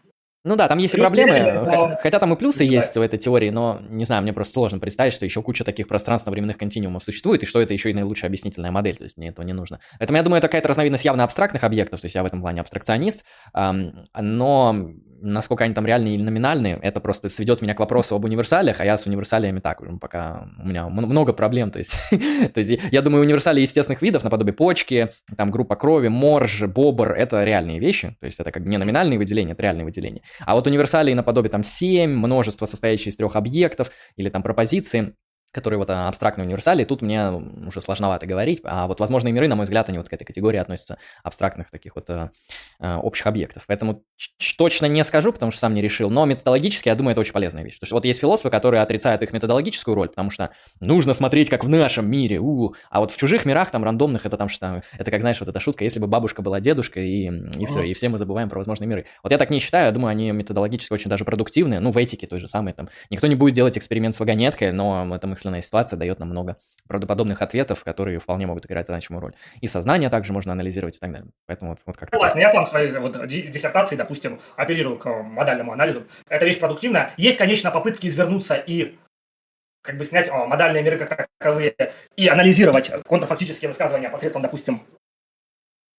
Ну да, там есть Плюс и проблемы, но... хотя там и плюсы да. есть в этой теории, но, не знаю, мне просто сложно представить, что еще куча таких пространственно-временных континуумов существует, и что это еще и наилучшая объяснительная модель, то есть мне этого не нужно. Поэтому я думаю, это какая-то разновидность явно абстрактных объектов, то есть я в этом плане абстракционист, но насколько они там реальные или номинальные, это просто сведет меня к вопросу об универсалиях, а я с универсалиями так, пока у меня много проблем, то есть, то есть я думаю, универсалии естественных видов, наподобие почки, там группа крови, морж, бобр, это реальные вещи, то есть это как не номинальные выделения, это реальные выделения. А вот универсалии наподобие там 7, множество, состоящее из трех объектов, или там пропозиции, которые вот а, абстрактные универсалии, тут мне уже сложновато говорить, а вот возможные миры, на мой взгляд, они вот к этой категории относятся абстрактных таких вот э, общих объектов. Поэтому точно не скажу, потому что сам не решил, но методологически, я думаю, это очень полезная вещь. То есть вот есть философы, которые отрицают их методологическую роль, потому что нужно смотреть, как в нашем мире, у, а вот в чужих мирах, там, рандомных, это там что, это как, знаешь, вот эта шутка, если бы бабушка была дедушкой, и, и все, и все мы забываем про возможные миры. Вот я так не считаю, я думаю, они методологически очень даже продуктивные, ну, в этике той же самой, там, никто не будет делать эксперимент с вагонеткой, но это мысленная ситуация дает нам много правдоподобных ответов, которые вполне могут играть значимую роль. И сознание также можно анализировать и так далее. Поэтому вот, вот как-то... Согласен, я сам в своей вот, диссертации, допустим, апеллирую к модальному анализу. Это вещь продуктивная. Есть, конечно, попытки извернуться и как бы снять о, модальные миры как таковые и анализировать контрфактические высказывания посредством, допустим,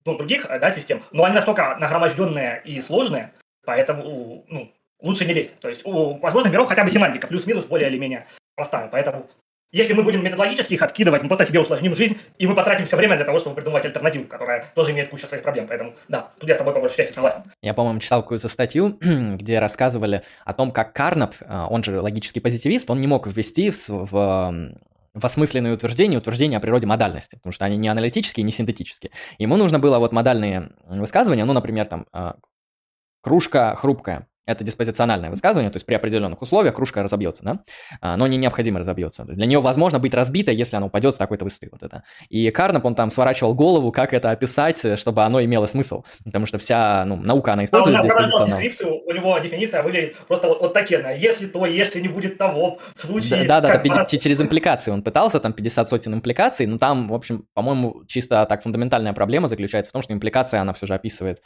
ну, других да, систем, но они настолько нагроможденные и сложные, поэтому ну, лучше не лезть. То есть у возможных миров хотя бы семантика плюс-минус более или менее простая, поэтому если мы будем методологически их откидывать, мы просто себе усложним жизнь, и мы потратим все время для того, чтобы придумать альтернативу, которая тоже имеет кучу своих проблем. Поэтому, да, тут я с тобой по большей части согласен. Я, по-моему, читал какую-то статью, где рассказывали о том, как Карнап, а, он же логический позитивист, он не мог ввести в, в в осмысленные утверждения, утверждения о природе модальности, потому что они не аналитические, не синтетические. Ему нужно было вот модальные высказывания, ну, например, там, а, кружка хрупкая, это диспозициональное высказывание, то есть при определенных условиях кружка разобьется, да, а, но не необходимо разобьется. Для нее возможно быть разбитой, если она упадет с такой-то высоты. Вот это. И Карнап, он там сворачивал голову, как это описать, чтобы оно имело смысл, потому что вся ну, наука, она использует он диспозиционную. У него дефиниция выглядит просто вот, вот такие, если то, если не будет того, в случае... Да, да, да через импликации он пытался, там 50 сотен импликаций, но там, в общем, по-моему, чисто так фундаментальная проблема заключается в том, что импликация, она все же описывает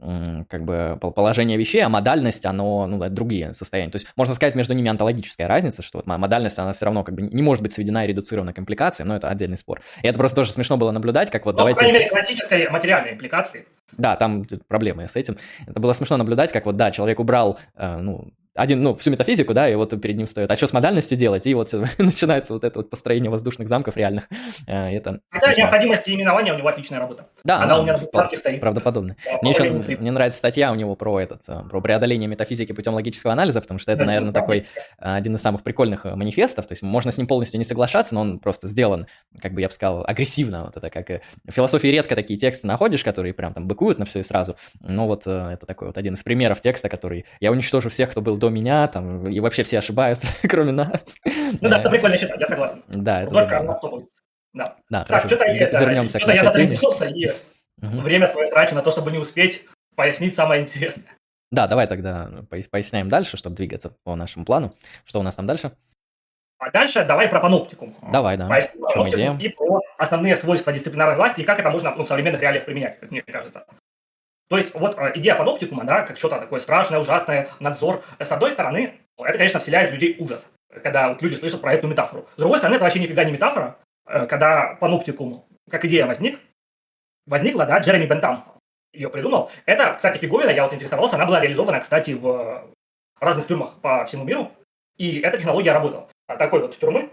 как бы положение вещей, а модальность, оно, ну, это другие состояния. То есть можно сказать, между ними онтологическая разница, что вот модальность, она все равно как бы не может быть сведена и редуцирована к импликациям, но это отдельный спор. И это просто тоже смешно было наблюдать, как вот ну, давайте... По крайней мере, классической материальной импликации. Да, там проблемы с этим. Это было смешно наблюдать, как вот, да, человек убрал, э, ну, один, ну, всю метафизику, да, и вот перед ним стоит, а что с модальностью делать? И вот начинается вот это вот построение воздушных замков реальных. Э, это Хотя необходимость именования у него отличная работа. Да, она, она у меня на бумажке стоит. Правдоподобно. Да, мне еще мне нравится статья у него про этот, э, про преодоление метафизики путем логического анализа, потому что это, да, наверное, такой один из самых прикольных э, манифестов, то есть можно с ним полностью не соглашаться, но он просто сделан, как бы я бы сказал, агрессивно, вот это как в философии редко такие тексты находишь, которые прям там быкуют на все и сразу, но вот это такой вот один из примеров текста, который я уничтожу всех, кто был до меня, там, и вообще все ошибаются, кроме нас. Ну да, это прикольно считать, я согласен. Да, это Только оно кто. Да. Да, так, что-то вернемся нашей я теме. и время свое трачу на то, чтобы не успеть пояснить самое интересное. Да, давай тогда поясняем дальше, чтобы двигаться по нашему плану. Что у нас там дальше? А дальше давай про паноптику. Давай, да. Поясним про идея? И про основные свойства дисциплинарной власти и как это можно ну, в современных реалиях применять, как мне кажется. То есть вот э, идея паноптикума, да, как что-то такое страшное, ужасное, надзор, с одной стороны, это, конечно, вселяет в людей ужас, когда вот люди слышат про эту метафору. С другой стороны, это вообще нифига не метафора, э, когда паноптикум как идея возник, возникла, да, Джереми Бентам ее придумал. Это, кстати, фиговина, я вот интересовался, она была реализована, кстати, в разных тюрьмах по всему миру, и эта технология работала. А такой вот тюрьмы,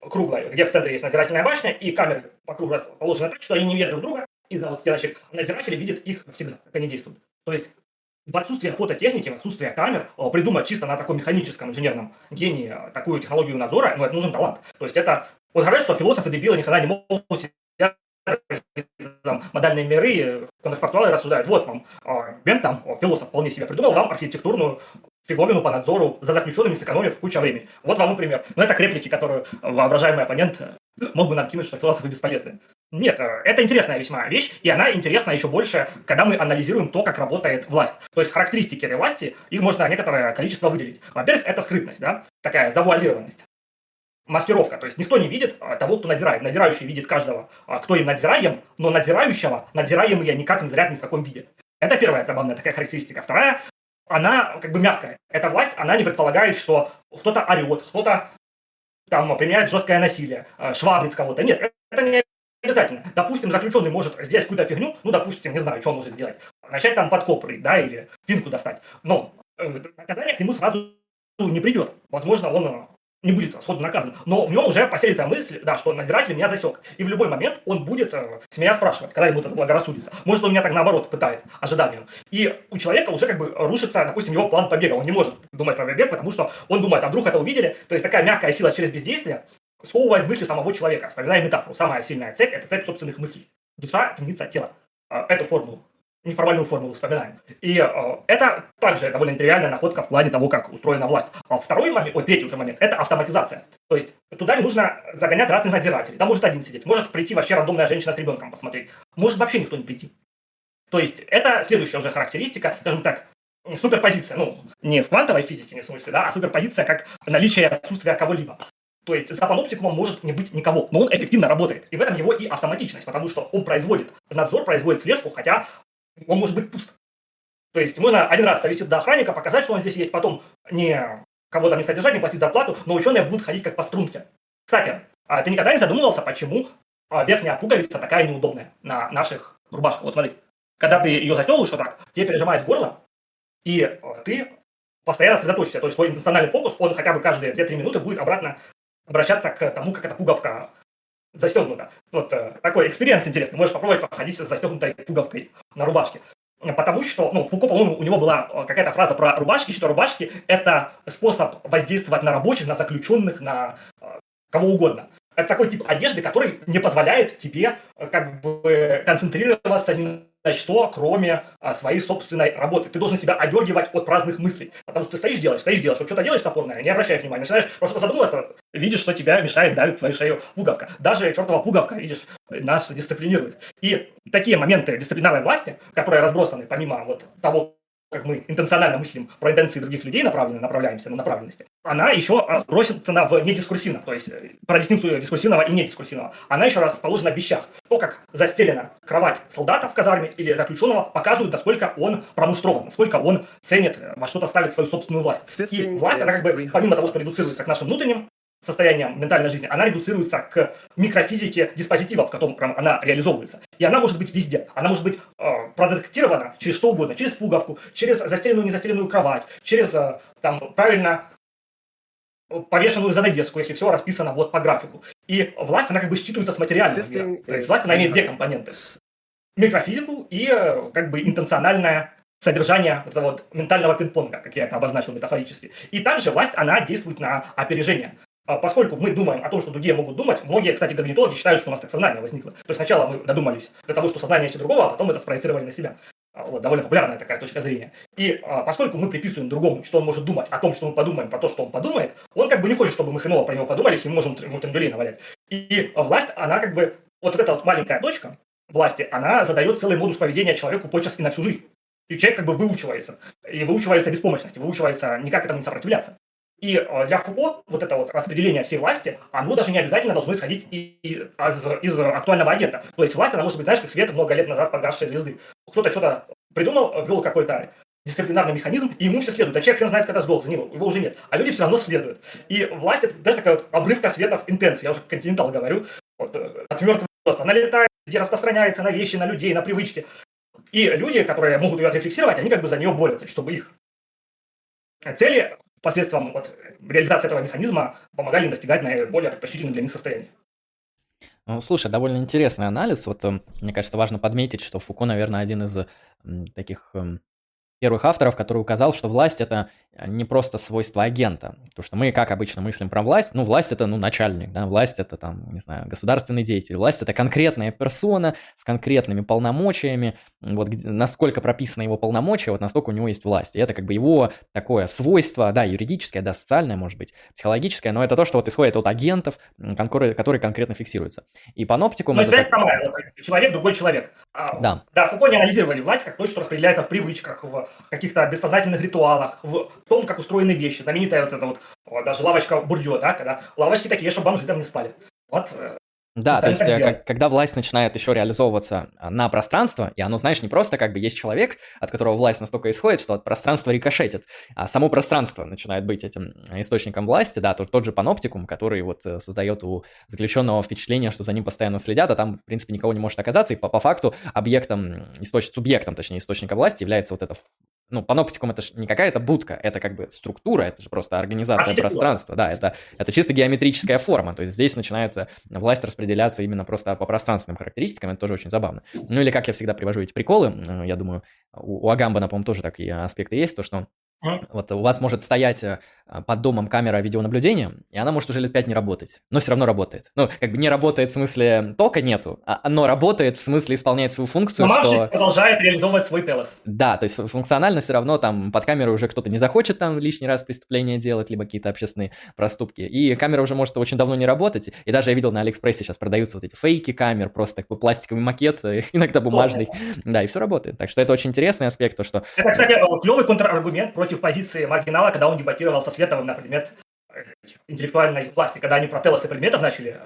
круглой, где в центре есть надзирательная башня, и камеры по кругу расположены так, что они не видят друг друга, вот стеночек, надзиратели видят их всегда, как они действуют. То есть в отсутствие фототехники, в отсутствие камер, э, придумать чисто на таком механическом инженерном гении э, такую технологию надзора, ну, это нужен талант. То есть это... Вот говорят, что философы дебилы никогда не могут там, модальные миры, контрфактуалы рассуждают. Вот вам э, Бентам, философ вполне себе придумал вам архитектурную фиговину по надзору за заключенными, сэкономив кучу времени. Вот вам пример. Но это к реплике, которую воображаемый оппонент мог бы нам кинуть, что философы бесполезны. Нет, э, это интересная весьма вещь, и она интересна еще больше, когда мы анализируем то, как работает власть. То есть характеристики этой власти, их можно некоторое количество выделить. Во-первых, это скрытность, да, такая завуалированность. Маскировка, то есть никто не видит а, того, кто надзирает. Надзирающий видит каждого, кто им надзираем, но надзирающего надзираемые никак не зрят ни в каком виде. Это первая забавная такая характеристика. Вторая, она как бы мягкая. Эта власть, она не предполагает, что кто-то орет, кто-то там применяет жесткое насилие, а, швабрит кого-то. Нет, это не обязательно. Допустим, заключенный может сделать какую-то фигню, ну, допустим, не знаю, что он может сделать. Начать там подкоп да, или финку достать. Но э, наказание к нему сразу не придет. Возможно, он э, не будет сходу наказан. Но в нем уже поселится мысль, да, что надзиратель меня засек. И в любой момент он будет э, с меня спрашивать, когда ему это заблагорассудится. Может, он меня так наоборот пытает ожиданием. И у человека уже как бы рушится, допустим, его план побега. Он не может думать про побег, потому что он думает, а вдруг это увидели. То есть такая мягкая сила через бездействие сковывает мысли самого человека. Вспоминаем метафору. Самая сильная цепь – это цепь собственных мыслей. Душа темница тела. А, эту формулу, неформальную формулу вспоминаем. И э, это также довольно тривиальная находка в плане того, как устроена власть. А второй момент, ой, третий уже момент, это автоматизация. То есть туда не нужно загонять разных надзирателей. Там может один сидеть, может прийти вообще рандомная женщина с ребенком посмотреть. Может вообще никто не прийти. То есть это следующая уже характеристика, скажем так, суперпозиция. Ну, не в квантовой физике, не в смысле, да, а суперпозиция как наличие отсутствия кого-либо. То есть за паноптикумом может не быть никого, но он эффективно работает. И в этом его и автоматичность, потому что он производит надзор, производит слежку, хотя он может быть пуст. То есть можно один раз довести до охранника, показать, что он здесь есть, потом не кого-то не содержать, не платить зарплату, но ученые будут ходить как по струнке. Кстати, а ты никогда не задумывался, почему а, верхняя пуговица такая неудобная на наших рубашках? Вот смотри, когда ты ее застегиваешь вот так, тебе пережимает горло, и а, ты постоянно сосредоточишься. То есть твой эмоциональный фокус, он хотя бы каждые 2-3 минуты будет обратно обращаться к тому, как эта пуговка застегнута. Вот э, такой experience интересный. Можешь попробовать походить с застегнутой пуговкой на рубашке. Потому что, ну, Фуко, по-моему, у него была э, какая-то фраза про рубашки, что рубашки – это способ воздействовать на рабочих, на заключенных, на э, кого угодно. Это такой тип одежды, который не позволяет тебе как бы концентрироваться ни что, кроме а, своей собственной работы. Ты должен себя одергивать от праздных мыслей. Потому что ты стоишь, делаешь, стоишь, делаешь, вот что-то делаешь топорное, не обращаешь внимания. Начинаешь про что-то задумываться, видишь, что тебя мешает, давит свою шею пуговка. Даже чертова пуговка, видишь, нас дисциплинирует. И такие моменты дисциплинарной власти, которые разбросаны помимо вот того, как мы интенционально мыслим про интенции других людей, направленно направляемся на направленности, она еще бросится на в недискурсивно, то есть э, про дистинкцию дискурсивного и недискурсивного. Она еще расположена в вещах. То, как застелена кровать солдата в казарме или заключенного, показывает, насколько он промуштрован, насколько он ценит, э, во что-то ставит свою собственную власть. И власть, она как бы, помимо того, что редуцируется к нашим внутренним состоянием ментальной жизни, она редуцируется к микрофизике диспозитива, в котором она реализовывается. И она может быть везде. Она может быть э, продетектирована через что угодно. Через пуговку, через застеленную незастеленную кровать, через э, там правильно повешенную занавеску, если все расписано вот по графику. И власть, она как бы считывается с материального мира. То есть власть, она имеет две компоненты. Микрофизику и э, как бы интенциональное содержание вот этого вот ментального пинг-понга, как я это обозначил метафорически. И также власть, она действует на опережение. А поскольку мы думаем о том, что другие могут думать, многие, кстати, когнитологи считают, что у нас так сознание возникло. То есть сначала мы додумались до того, что сознание есть у другого, а потом это спроецировали на себя. А, вот, довольно популярная такая точка зрения. И а, поскольку мы приписываем другому, что он может думать о том, что мы подумаем про то, что он подумает, он как бы не хочет, чтобы мы хреново про него подумали, если мы можем ему трендюлей навалять. И власть, она как бы, вот эта вот маленькая точка власти, она задает целый модус поведения человеку почерки на всю жизнь. И человек как бы выучивается. И выучивается беспомощности, выучивается никак этому не сопротивляться. И э, для Фуко вот это вот распределение всей власти, оно даже не обязательно должно исходить из, из актуального агента. То есть власть, она может быть, знаешь, как свет много лет назад погасшей звезды. Кто-то что-то придумал, ввел какой-то дисциплинарный механизм, и ему все следуют. А человек хрен знает, когда сдох, за него, его уже нет. А люди все равно следуют. И власть это даже такая вот обрывка света в интенции. Я уже континентал говорю. Вот, э, от мертвого просто. Она летает, где распространяется на вещи, на людей, на привычки. И люди, которые могут ее отрефлексировать, они как бы за нее борются, чтобы их цели посредством вот, реализации этого механизма помогали им достигать наиболее предпочтительных для них состояний. Ну, слушай, довольно интересный анализ. Вот, эм, мне кажется, важно подметить, что Фуко, наверное, один из таких эм, первых авторов, который указал, что власть это не просто свойство агента. Потому что мы, как обычно, мыслим про власть. Ну, власть это, ну, начальник, да, власть это, там, не знаю, государственный деятель. Власть это конкретная персона с конкретными полномочиями. Вот где, насколько прописано его полномочия, вот настолько у него есть власть. И это как бы его такое свойство, да, юридическое, да, социальное, может быть, психологическое, но это то, что вот исходит от агентов, которые, которые конкретно фиксируются. И по паноптику... Ну, так... человек, другой человек. А, да. Да, Фуко не анализировали власть как то, что распределяется в привычках, в каких-то бессознательных ритуалах, в том, как устроены вещи. Знаменитая вот эта вот, даже лавочка Бурдье, да, когда лавочки такие, чтобы бомжи там не спали. Вот э, да, то есть, э, как, когда власть начинает еще реализовываться а, на пространство, и оно, знаешь, не просто как бы есть человек, от которого власть настолько исходит, что от пространства рикошетит, а само пространство начинает быть этим источником власти, да, тот, тот же паноптикум, который вот э, создает у заключенного впечатление, что за ним постоянно следят, а там, в принципе, никого не может оказаться, и по, по факту объектом, источ, субъектом, точнее, источника власти является вот это ну, паноптикум это же не какая-то будка, это как бы структура, это же просто организация пространства, да, это, это чисто геометрическая форма, то есть здесь начинается власть распределяться именно просто по пространственным характеристикам, это тоже очень забавно. Ну или как я всегда привожу эти приколы, э, я думаю, у, у Агамбана, по-моему, тоже такие аспекты есть, то, что вот у вас может стоять э, под домом камера видеонаблюдения, и она может уже лет 5 не работать, но все равно работает. Ну, как бы не работает в смысле тока нету, а оно работает в смысле исполняет свою функцию, Сломавшись, что... продолжает реализовывать свой телос. Да, то есть функционально все равно там под камерой уже кто-то не захочет там лишний раз преступления делать, либо какие-то общественные проступки. И камера уже может очень давно не работать. И даже я видел на Алиэкспрессе сейчас продаются вот эти фейки камер, просто такой пластиковый макет, э, иногда бумажный. Да, и все работает. Так что это очень интересный аспект, то что... Это, кстати, клевый контраргумент против позиции маргинала, когда он дебатировал со Световым на предмет э, интеллектуальной власти, когда они про телосы предметов начали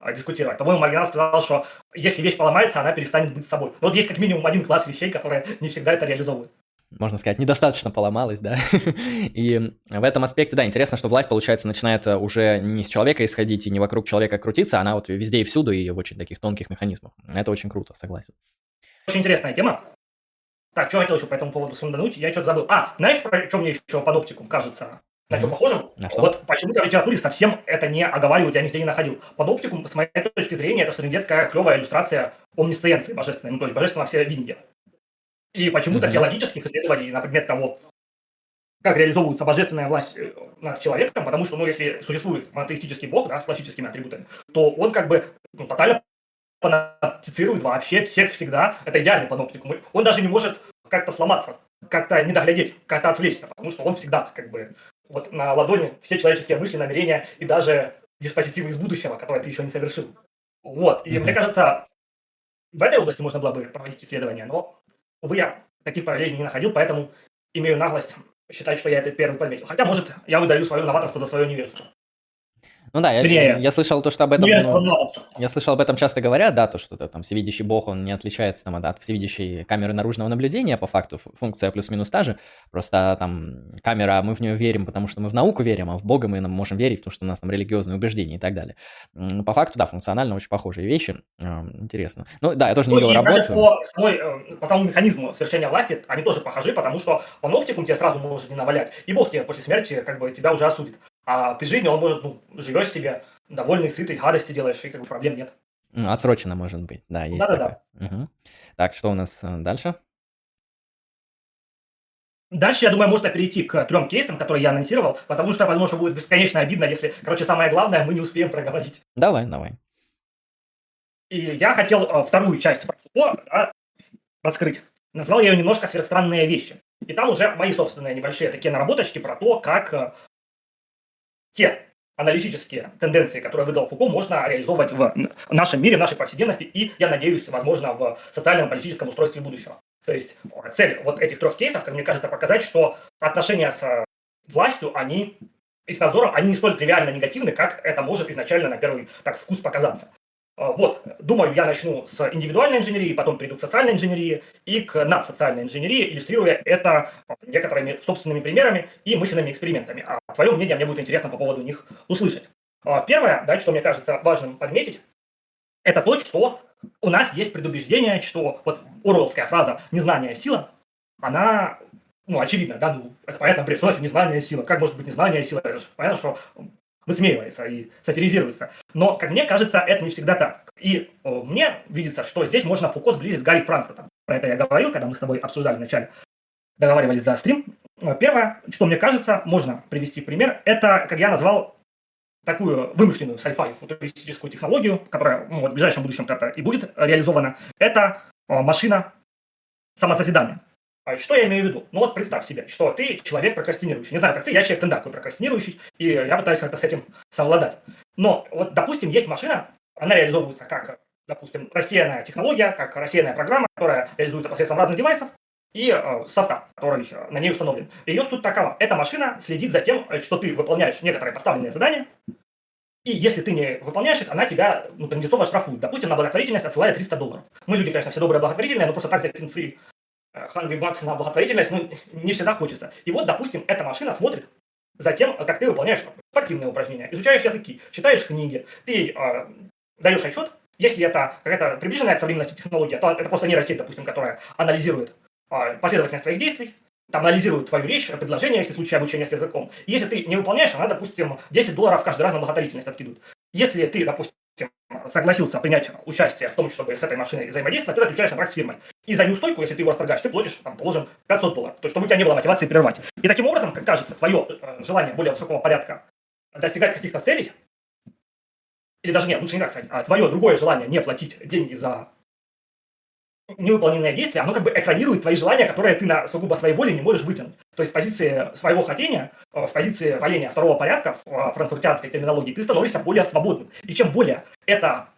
э, дискутировать. По-моему, Маргинал сказал, что если вещь поломается, она перестанет быть собой. Но вот есть как минимум один класс вещей, которые не всегда это реализовывают можно сказать, недостаточно поломалась, да. И в этом аспекте, да, интересно, что власть, получается, начинает э, уже не с человека исходить и не вокруг человека крутиться, она вот везде и всюду, и в очень таких тонких механизмах. Это очень круто, согласен. Очень интересная тема. Так, что хотел еще по этому поводу сундануть? Я что-то забыл. А, знаешь, про что мне еще под оптикум кажется? На что похоже? На что? Вот почему-то в литературе совсем это не оговаривают, я нигде не находил. Под оптикум, с моей точки зрения, это средневековая клевая иллюстрация омнисциенции божественной, ну, то есть божественного все видения. И почему-то mm-hmm. теологических исследований на предмет того, как реализовывается божественная власть э, над человеком, потому что, ну, если существует монотеистический бог, да, с классическими атрибутами, то он как бы ну, тотально паноптицирует вообще всех всегда. Это идеальный паноптикум. Он даже не может как-то сломаться, как-то не доглядеть, как-то отвлечься, потому что он всегда как бы вот на ладони все человеческие мысли, намерения и даже диспозитивы из будущего, которые ты еще не совершил. Вот. И mm-hmm. мне кажется, в этой области можно было бы проводить исследования, но, увы, я таких параллелей не находил, поэтому имею наглость считать, что я это первый подметил. Хотя, может, я выдаю свое новаторство за свое невежество. Ну да, я, я слышал то, что об этом... Ну, я слышал об этом часто говорят, да, то, что там всевидящий бог, он не отличается там, от- от всевидящей камеры наружного наблюдения, по факту, функция плюс-минус та же, просто там камера, мы в нее верим, потому что мы в науку верим, а в бога мы нам можем верить, потому что у нас там религиозные убеждения и так далее. М, По факту, да, функционально очень похожие вещи, интересно. Ну да, я тоже не Ну, видел и даже работу. по, самой, э, по самому механизму совершения власти они тоже похожи, потому что паноптикум тебе сразу может не навалять, и бог тебе после смерти как бы тебя уже осудит. А при жизни он может, ну, живешь себе, довольный, сытый, гадости делаешь, и как бы проблем нет. М, Отсрочено, может быть, да, есть Да-да-да. такое. Мгм. Так, что у нас э, дальше? Дальше, я думаю, можно перейти к трем кейсам, которые я анонсировал, потому что, возможно, будет бесконечно обидно, если, короче, самое главное мы не успеем проговорить. Давай, давай. И я хотел э, вторую часть про Фуко да, раскрыть. Назвал я ее немножко «Сверхстранные вещи». И там уже мои собственные небольшие такие наработочки про то, как э, те аналитические тенденции, которые выдал Фуко, можно реализовывать в нашем мире, в нашей повседневности и, я надеюсь, возможно, в социальном политическом устройстве будущего. То есть э, цель вот этих трех кейсов, как мне кажется, показать, что отношения с властью, они и с надзором, они не столь тривиально негативны, как это может изначально на первый так вкус показаться. Э, Вот, думаю, я начну с индивидуальной инженерии, потом перейду к социальной инженерии и к надсоциальной инженерии, иллюстрируя это э, некоторыми собственными примерами и мысленными экспериментами. А твое мнение мне будет интересно по поводу них услышать. А, Первое, да, что мне кажется важным подметить, это то, что у нас есть предубеждение, что вот Оруэллская фраза «незнание – сила», она, ну, очевидно, да, ну, это понятно, бред, что значит незнание – сила, как может быть незнание – сила, это же понятно, что высмеивается и сатиризируется. Но, как мне кажется, это не всегда так. И э, мне видится, что здесь можно Фуко сблизить с Гарри Франкфуртом. Про это я говорил, когда мы с тобой обсуждали вначале, договаривались за стрим. Первое, что мне кажется, можно привести в пример, это, как я назвал, такую вымышленную sci-fi футуристическую технологию, которая ну, в ближайшем будущем как-то и будет реализована, это э, машина самосозидания. А Что я имею в виду? Ну вот представь себе, что ты человек прокрастинирующий. Не знаю, как ты, я человек такой прокрастинирующий, и я пытаюсь как-то с этим совладать. Но вот, допустим, есть машина, она реализовывается как, допустим, рассеянная технология, как рассеянная программа, которая реализуется посредством разных девайсов, и э, софта, который э, на ней установлен. Ее суть такова. Эта машина следит за тем, э, что ты выполняешь некоторые поставленные задания, и если ты не выполняешь их, она тебя ну, традиционно штрафует. Допустим, на благотворительность отсылает 300 долларов. Мы люди, конечно, все добрые благотворительные, но просто так закинуть free hungry bucks на благотворительность, ну, не всегда хочется. И вот, допустим, эта машина смотрит за тем, как ты выполняешь спортивные упражнения, изучаешь языки, читаешь книги, ты э, даешь отчет, если это какая-то приближенная к современности технология, то это просто нейросеть, допустим, которая анализирует э, последовательность твоих действий, там анализирует твою речь, предложение, если в случае обучения с языком. И если ты не выполняешь, она, допустим, 10 долларов каждый раз на благотворительность откидывает. Если ты, допустим, согласился принять участие в том, чтобы с этой машиной взаимодействовать, ты заключаешь контракт с фирмой. И за неустойку, если ты его расторгаешь, ты платишь, там, положим, 500 долларов. То чтобы у тебя не было мотивации прервать. И таким образом, как кажется, твое э, желание более высокого порядка достигать каких-то целей, или даже нет, лучше не так сказать, а твое другое желание не платить деньги за невыполненное действие, оно как бы экранирует твои желания, которые ты на сугубо своей воле не можешь вытянуть. То есть с позиции своего хотения, э, с позиции валения второго порядка в э, франкфуртианской терминологии, ты становишься более свободным. И чем более эта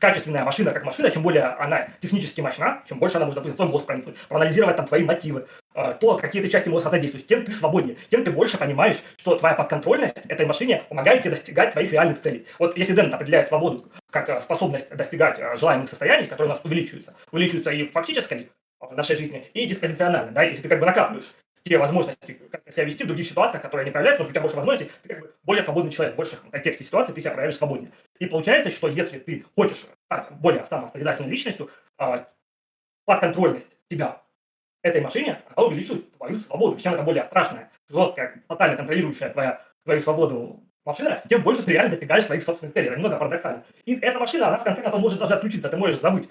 качественная машина как машина, чем более она технически мощна, чем больше она может, допустим, твой мозг проникнуть, проанализировать там твои мотивы, э, то, какие ты части мозга задействуешь, тем ты свободнее, тем ты больше понимаешь, что твоя подконтрольность этой машине помогает тебе достигать твоих реальных целей. Вот если Дэн определяет свободу как э, способность достигать э, желаемых состояний, которые у нас увеличиваются, увеличиваются и в фактической в нашей жизни, и диспозиционально, да, если ты как бы накапливаешь те возможности, как себя вести в других ситуациях, которые не проявляются, но у тебя больше возможностей, ты как бы более свободный человек, больше в контексте ситуации ты себя проявишь свободнее. И получается, что если ты хочешь стать более самостоятельной личностью, а, подконтрольность тебя этой машине, она увеличивает твою свободу. Чем это более страшная, жесткая, тотально контролирующая твоя, твою свободу машина, тем больше ты реально достигаешь своих собственных целей. Это немного парадоксально. И эта машина, она в конце концов может даже отключиться, ты можешь забыть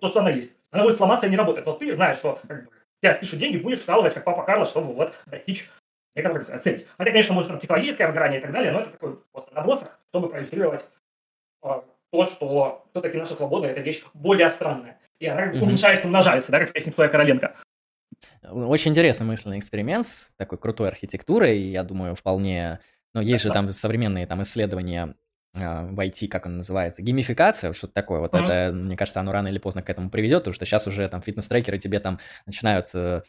то, что она есть. Она будет сломаться и не работать. Но ты знаешь, что как бы, тебя спишут деньги, будешь вкалывать, как папа Карлос, чтобы вот достичь некоторых целей. Хотя, конечно, может там технологическое выгорание и так далее, но это такой вот набросок, чтобы проиллюстрировать а, то, что все-таки наша свобода – это вещь более странная. И она как уменьшается, умножается, да, как в песне Цоя Короленко. Очень интересный мысленный эксперимент с такой крутой архитектурой, я думаю, вполне... Ну, есть же там современные там исследования в IT, как он называется, геймификация, что-то такое. Вот Мгм. это, мне кажется, оно рано или поздно к этому приведет, потому что сейчас уже там фитнес-трекеры тебе там начинают э, а,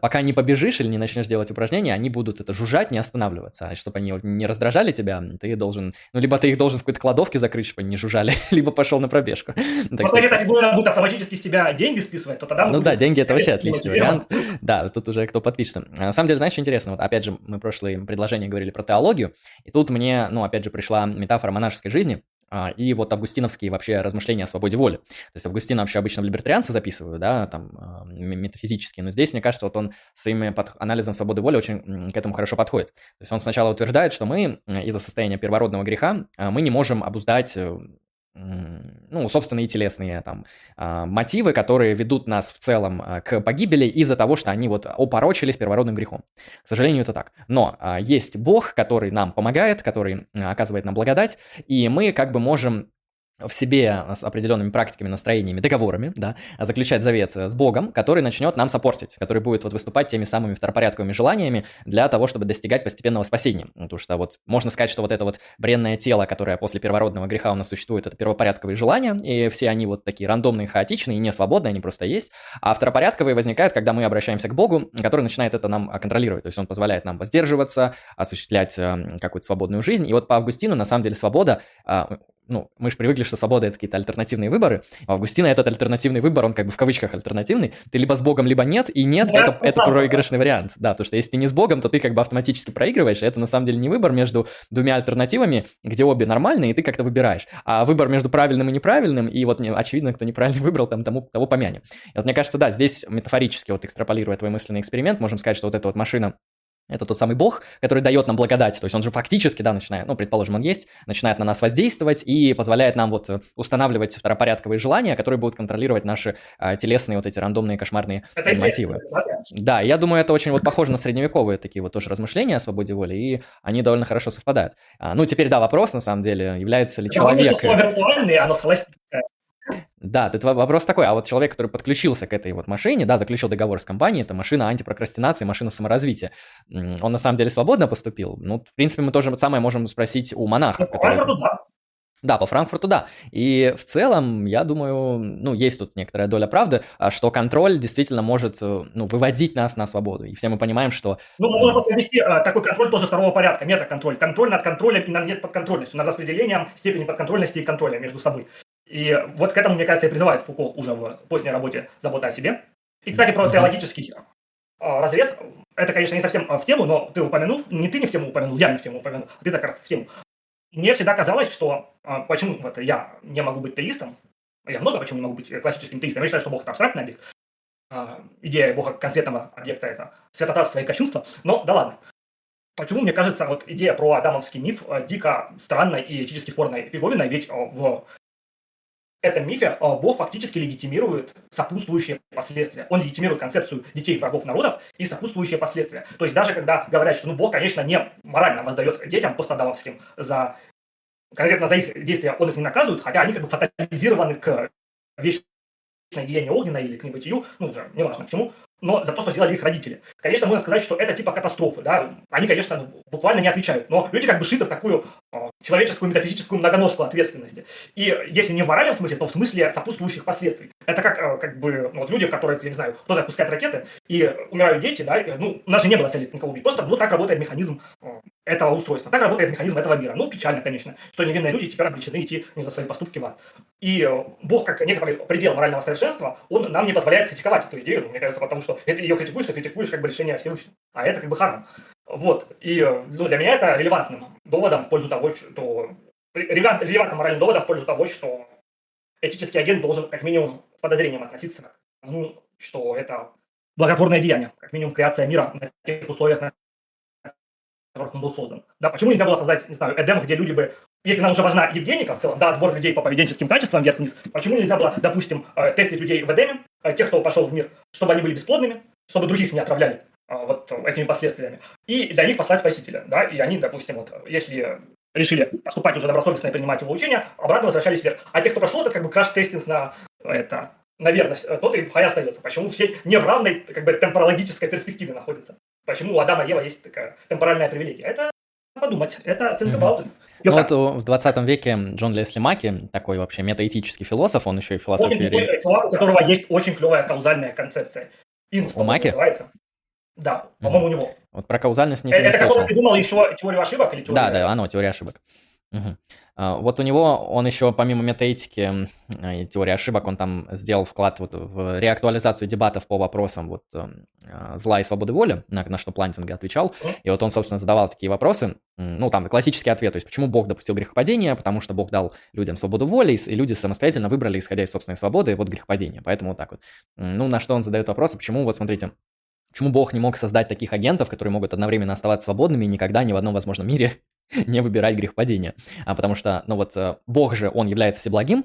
пока не побежишь или не начнешь делать упражнения, они будут это жужжать, не останавливаться. А чтобы они не раздражали тебя, ты должен, ну, либо ты их должен в какой-то кладовке закрыть, чтобы они не жужжали, либо пошел на пробежку. Просто если фигура будет автоматически с тебя деньги списывать, то тогда... Ну да, деньги это вообще отличный вариант. Да, тут уже кто подпишется. А, на самом деле, знаешь, что интересно? Вот опять же, мы в прошлые предложения говорили про теологию, и тут мне, ну, опять же, пришла метафора монашеской жизни, а, и вот августиновские вообще размышления о свободе воли. То есть Августина вообще обычно в либертарианцы записывают, да, там, а, метафизически, но здесь, мне кажется, вот он своим анализом свободы воли очень к этому хорошо подходит. То есть он сначала утверждает, что мы из-за состояния первородного греха а, мы не можем обуздать ну, собственные телесные там а, мотивы, которые ведут нас в целом а, к погибели из-за того, что они вот опорочились первородным грехом. К сожалению, это так. Но а, есть Бог, который нам помогает, который оказывает нам благодать, и мы как бы можем в себе с определенными практиками, настроениями, договорами, да, заключать завет с Богом, который начнет нам сопортить, который будет вот выступать теми самыми второпорядковыми желаниями для того, чтобы достигать постепенного спасения. Потому что вот можно сказать, что вот это вот бренное тело, которое после первородного греха у нас существует, это первопорядковые желания, и все они вот такие рандомные, хаотичные, не свободные, они просто есть. А второпорядковые возникают, когда мы обращаемся к Богу, который начинает это нам контролировать. То есть он позволяет нам воздерживаться, осуществлять э, какую-то свободную жизнь. И вот по Августину, на самом деле, свобода а, ну, мы же привыкли, что свобода — это какие-то альтернативные выборы. У Августина этот альтернативный выбор, он как бы в кавычках альтернативный. Ты либо с Богом, либо нет, и нет да, это, это проигрышный вариант. Да, потому что если ты не с Богом, то ты как бы автоматически проигрываешь, это на самом деле не выбор между двумя альтернативами, где обе нормальные, и ты как-то выбираешь, а выбор между правильным и неправильным, и вот очевидно, кто неправильно выбрал, там тому, того помянем. И вот мне кажется, да, здесь метафорически, вот экстраполируя твой мысленный эксперимент, можем сказать, что вот эта вот машина это тот самый бог, который дает нам благодать. То есть он же фактически, да, начинает, ну, предположим, он есть, начинает на нас воздействовать и позволяет нам вот устанавливать второпорядковые желания, которые будут контролировать наши а, телесные вот эти рандомные кошмарные это мотивы. Да, я думаю, это очень вот похоже на средневековые такие вот тоже размышления о свободе воли, и они довольно хорошо совпадают. А, ну, теперь, да, вопрос, на самом деле, является ли человек... Оно да, это вопрос такой, а вот человек, который подключился к этой вот машине, да, заключил договор с компанией, это машина антипрокрастинации, машина саморазвития, он на самом деле свободно поступил? Ну, в принципе, мы тоже самое можем спросить у монаха. Который... да. Да, по Франкфурту, да. И в целом, я думаю, ну, есть тут некоторая доля правды, а, что контроль действительно может, э, ну, выводить нас на свободу. И все мы понимаем, что... Ну, можно просто вести а, такой контроль тоже второго порядка, метаконтроль. Контроль над контролем и над нет подконтрольностью, над распределением степени подконтрольности и контроля между собой. И вот к этому, мне кажется, и призывает Фуко уже в поздней работе «Забота о себе». И, кстати, про теологический а, разрез, это, конечно, не совсем а, в тему, но ты упомянул, не ты не в тему упомянул, я не в тему упомянул, а ты так раз в тему. Мне всегда казалось, что а, почему вот я не могу быть теистом, я много почему не могу быть классическим теистом, я считаю, что Бог это абстрактный объект, идея Бога конкретного объекта это святотатство и кощунство, но да ладно. Почему, мне кажется, вот идея про адамовский миф дико странной и этически спорной фиговиной, ведь в этом мифе Бог фактически легитимирует сопутствующие последствия. Он легитимирует концепцию детей врагов народов и сопутствующие последствия. То есть даже когда говорят, что ну, Бог, конечно, не морально воздает детям постадамовским за конкретно за их действия, он их не наказывает, хотя они как бы фатализированы к вечной гиене огненной или к небытию, ну, уже неважно к чему, но за то, что сделали их родители. Конечно, можно сказать, что это типа катастрофы, да, они, конечно, буквально не отвечают, но люди как бы шиты в такую э, человеческую метафизическую многоножку ответственности. И если не в моральном смысле, то в смысле сопутствующих последствий. Это как, э, как бы, ну, вот люди, в которых, я не знаю, кто-то отпускает ракеты, и умирают дети, да, и, ну, у нас же не было цели никого убить, просто, ну, так работает механизм э, этого устройства, так работает механизм этого мира. Ну, печально, конечно, что невинные люди теперь обречены идти не за свои поступки в ад. И Бог, как некоторый предел морального совершенства, он нам не позволяет критиковать эту идею, мне кажется, потому что это ее критикуешь, ты критикуешь как бы решение Всевышнего. А это как бы харам. Вот. И ну, для меня это релевантным доводом в пользу того, что... Релевантным моральным доводом в пользу того, что этический агент должен как минимум с подозрением относиться к тому, что это благотворное деяние, как минимум креация мира на тех условиях, на которых он был создан. Да, почему нельзя было создать, не знаю, Эдем, где люди бы если нам уже важна Евгеника в целом, да, отбор людей по поведенческим качествам вверх-вниз, почему нельзя было, допустим, э, тестить людей в Эдеме, э, тех, кто пошел в мир, чтобы они были бесплодными, чтобы других не отравляли э, вот этими последствиями, и для них послать спасителя, да, и они, допустим, вот, если решили поступать уже добросовестно и принимать его учения, обратно возвращались вверх. А те, кто прошел, это как бы краш-тестинг на это, на верность, тот и хай остается. Почему все не в равной как бы, темпорологической перспективе находятся? Почему у Адама и Ева есть такая темпоральная привилегия? Это подумать. Это think about Ну вот в 20 веке Джон Лесли Маки, такой вообще метаэтический философ, он еще и философию... Очень чувак, у которого есть очень клевая каузальная концепция. INUS, у Маки? называется. Да, по-моему, у него. Вот про каузальность не, это, не это слышал. который придумал еще теорию ошибок или теорию... Да, да, оно, теория ошибок. Угу. Вот у него, он еще помимо метаэтики и теории ошибок, он там сделал вклад вот в реактуализацию дебатов по вопросам вот эм, а, зла и свободы воли, на, на что Плантинга отвечал. И вот он, собственно, задавал такие вопросы. Ну, там классический ответ, то есть почему Бог допустил грехопадение? Потому что Бог дал людям свободу воли, и люди самостоятельно выбрали, исходя из собственной свободы, вот грехопадение. Поэтому вот так вот. Ну, на что он задает вопрос, почему, вот смотрите, Почему Бог не мог создать таких агентов, которые могут одновременно оставаться свободными и никогда ни в одном возможном мире не выбирать грехопадения? А потому что, ну вот, э, Бог же, он является всеблагим,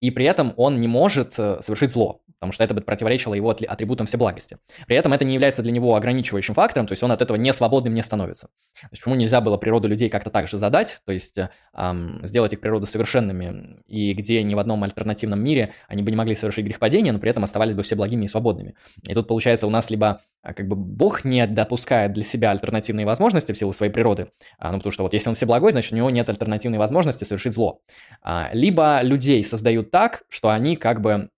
и при этом он не может э, совершить зло, потому что это бы противоречило его атрибутам всеблагости. При этом это не является для него ограничивающим фактором, то есть он от этого не свободным не становится. То есть почему нельзя было природу людей как-то так же задать, то есть эм, сделать их природу совершенными, и где ни в одном альтернативном мире они бы не могли совершить грехопадение, но при этом оставались бы все благими и свободными. И тут получается у нас либо а, как бы Бог не допускает для себя альтернативные возможности в силу своей природы, а, ну потому что вот если он все благой, значит у него нет альтернативной возможности совершить зло. А, либо людей создают так, что они как бы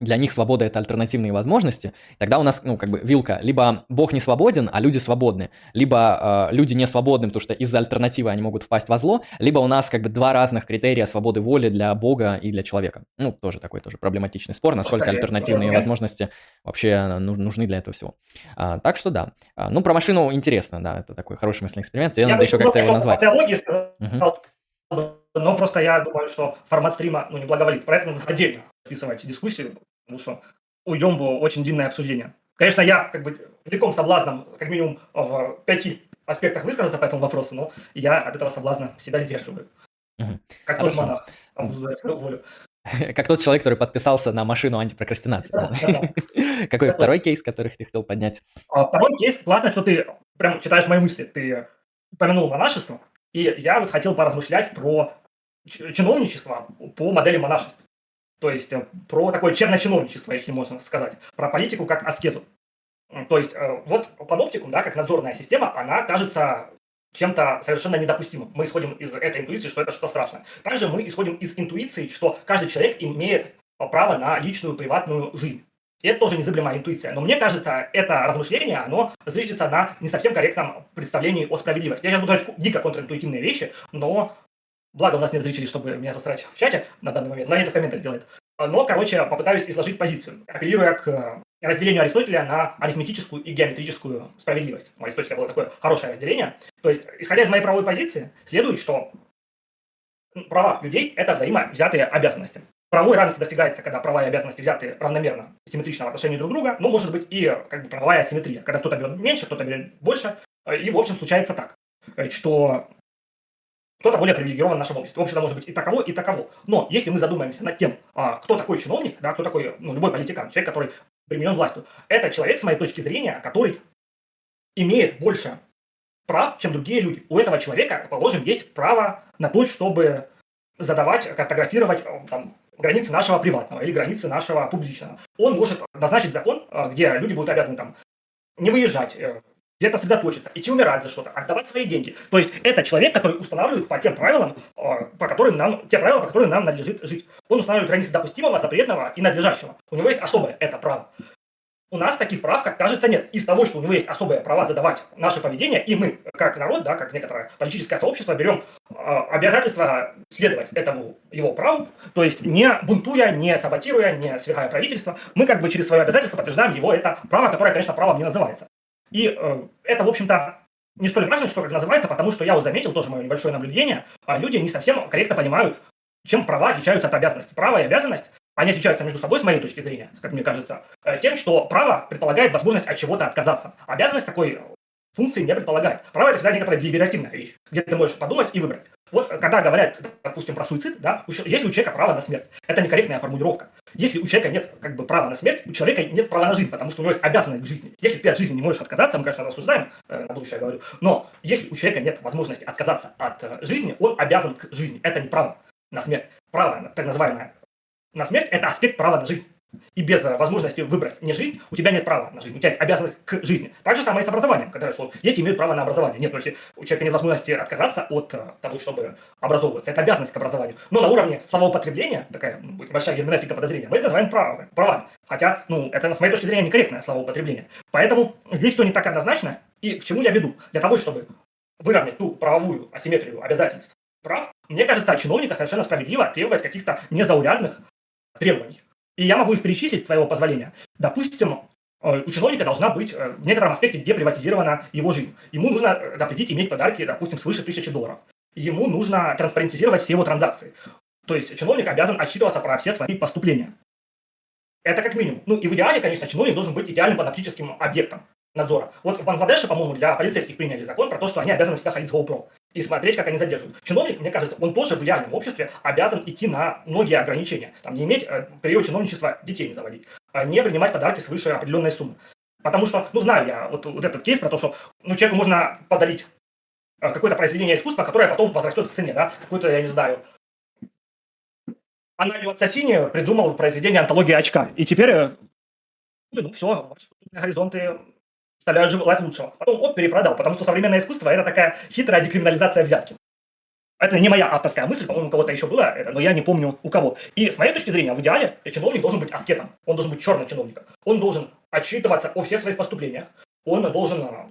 для них свобода это альтернативные возможности, тогда у нас, ну, как бы вилка, либо Бог не свободен, а люди свободны, либо э, люди не свободны, потому что из-за альтернативы они могут впасть во зло, либо у нас как бы два разных критерия свободы воли для Бога и для человека. Ну, тоже такой тоже проблематичный спор, насколько альтернативные возможности вообще нужны для этого всего. А, так что да. А, ну, про машину интересно, да, это такой хороший мысленный эксперимент, тебе я надо еще как-то его назвать. Угу но просто я думаю, что формат стрима ну, не благоволит. Поэтому нужно отдельно описывать дискуссию, потому что уйдем в очень длинное обсуждение. Конечно, я как бы великом соблазном, как минимум в пяти аспектах высказаться по этому вопросу, но я от этого соблазна себя сдерживаю. Угу. Как Хорошо. тот монах, обуздывая свою волю. Как тот человек, который подписался на машину антипрокрастинации. Да, да, да. Какой второй кейс, который ты хотел поднять? А, второй кейс, классно, что ты прям читаешь мои мысли. Ты упомянул монашество, и я вот хотел поразмышлять про чиновничество по модели монашества. То есть э, про такое черночиновничество, если можно сказать, про политику как аскезу. То есть э, вот паноптикум, да, как надзорная система, она кажется чем-то совершенно недопустимым. Мы исходим из этой интуиции, что это что-то страшное. Также мы исходим из интуиции, что каждый человек имеет право на личную приватную жизнь. И это тоже незыблемая интуиция. Но мне кажется, это размышление, оно зиждется на не совсем корректном представлении о справедливости. Я сейчас буду говорить дико контринтуитивные вещи, но Благо, у нас нет зрителей, чтобы меня засрать в чате на данный момент, но это в комментариях делают. Но, короче, попытаюсь изложить позицию, апеллируя к разделению Аристотеля на арифметическую и геометрическую справедливость. У Аристотеля было такое хорошее разделение. То есть, исходя из моей правовой позиции, следует, что права людей – это взаимовзятые обязанности. Правовое равенство достигается, когда права и обязанности взяты равномерно, симметрично в отношении друг друга, но может быть и как бы, правовая асимметрия, когда кто-то берет меньше, кто-то берет больше. И, в общем, случается так, что кто-то более привилегирован в нашем обществе. Общество может быть и таково, и таково. Но если мы задумаемся над тем, а, кто такой чиновник, да, кто такой, ну, любой политикан, человек, который применен властью, это человек, с моей точки зрения, который имеет больше прав, чем другие люди. У этого человека, положим, есть право на то, чтобы задавать, картографировать там, границы нашего приватного или границы нашего публичного. Он может назначить закон, а, где люди будут обязаны там не выезжать, э, где-то сосредоточиться, идти умирать за что-то, отдавать свои деньги. То есть это человек, который устанавливает по тем правилам, а, по которым нам, те правила, по которым нам надлежит жить. Он устанавливает границы допустимого, запретного и надлежащего. У него есть особое это право. У нас таких прав, как кажется, нет. Из того, что у него есть особые права задавать наше поведение, и мы, как народ, да, как некоторое политическое сообщество, берем э, обязательство следовать этому его праву, то есть не бунтуя, не саботируя, не свергая правительство, мы как бы через свое обязательство подтверждаем его это право, которое, конечно, правом не называется. И э, это, в общем-то, не столь важно, что как называется, потому что я вот заметил, тоже мое небольшое наблюдение, а люди не совсем корректно понимают, чем права отличаются от обязанности. Право и обязанность, они отличаются между собой, с моей точки зрения, как мне кажется, э, тем, что право предполагает возможность от чего-то отказаться. Обязанность такой функции не предполагает. Право – это всегда некоторая делиберативная вещь, где ты можешь подумать и выбрать. Вот когда говорят, допустим, про суицид, да, если у человека право на смерть, это некорректная формулировка. Если у человека нет как бы права на смерть, у человека нет права на жизнь, потому что у него есть обязанность к жизни. Если ты от жизни не можешь отказаться, мы, конечно, рассуждаем, э, на будущее говорю, но если у человека нет возможности отказаться от э, жизни, он обязан к жизни. Это не право на смерть. Право, так называемое, на смерть – это аспект права на жизнь. и без э, возможности выбрать не жизнь, у тебя нет права на жизнь, у тебя есть обязанность к жизни. Так же самое и с образованием, когда что дети имеют право на образование. Нет, то есть у человека нет возможности отказаться от э, того, чтобы образовываться. Это обязанность к образованию. Но на уровне словоупотребления, такая большая герменевтика подозрения, мы это называем правами, правами. Хотя, ну, это, с моей точки зрения, некорректное словоупотребление. Поэтому здесь все не так однозначно. И к чему я веду? Для того, чтобы выровнять ту правовую асимметрию обязательств прав, мне кажется, чиновника совершенно справедливо требовать каких-то незаурядных требований. И я могу их перечислить, твоего позволения. Допустим, э, у чиновника должна быть э, в некотором аспекте деприватизирована его жизнь. Ему нужно э, запретить иметь подарки, допустим, свыше тысячи долларов. Ему нужно транспарентизировать все его транзакции. То есть чиновник обязан отчитываться про все свои поступления. Это как минимум. Ну и в идеале, конечно, чиновник должен быть идеальным паноптическим объектом надзора. Вот в Бангладеше, по-моему, для полицейских приняли закон про то, что они обязаны всегда ходить с GoPro и смотреть, как они задерживают. Чиновник, мне кажется, он тоже в реальном обществе обязан идти на многие ограничения. Там, не иметь э, период чиновничества детей не заводить, а не принимать подарки свыше определенной суммы. Потому что, ну, знаю я вот, вот этот кейс про то, что ну, человеку можно подарить э, какое-то произведение искусства, которое потом возрастет в цене, да, какой-то, я не знаю, Аналио Ассасини придумал произведение «Антология очка». И теперь, э, ну, все, горизонты стали желать лучшего. Потом он перепродал, потому что современное искусство – это такая хитрая декриминализация взятки. Это не моя авторская мысль, по-моему, у кого-то еще это, но я не помню у кого. И с моей точки зрения, в идеале чиновник должен быть аскетом, он должен быть черным чиновником. Он должен отчитываться о всех своих поступлениях, он должен а,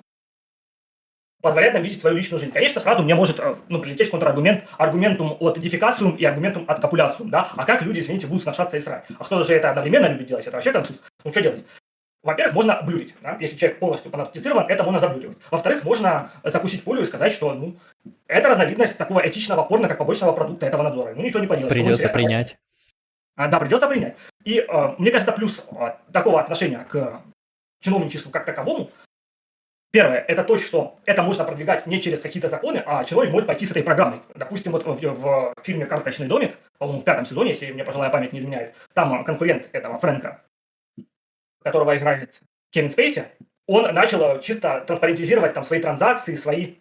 позволять нам видеть свою личную жизнь. Конечно, сразу мне может а, ну, прилететь контраргумент, аргументум от дефикациум и аргументум от копуляциум, да? А как люди, извините, будут сношаться и срать? А кто же это одновременно любит делать? Это вообще конфуз. Ну, что делать? Во-первых, можно блюрить. Да? Если человек полностью паноптицирован, это можно заблюривать. Во-вторых, можно закусить пулю и сказать, что ну, это разновидность такого этичного порно, как побочного продукта этого надзора. Ну, ничего не поделать. Придется принять. А, да, придется принять. И э, мне кажется, плюс э, такого отношения к чиновничеству как таковому, первое, это то, что это можно продвигать не через какие-то законы, а чиновник может пойти с этой программой. Допустим, вот в, в фильме «Карточный домик», по-моему, в пятом сезоне, если мне пожилая память не изменяет, там конкурент этого Фрэнка которого играет Кевин Спейси, он начал чисто транспарентизировать там свои транзакции, свои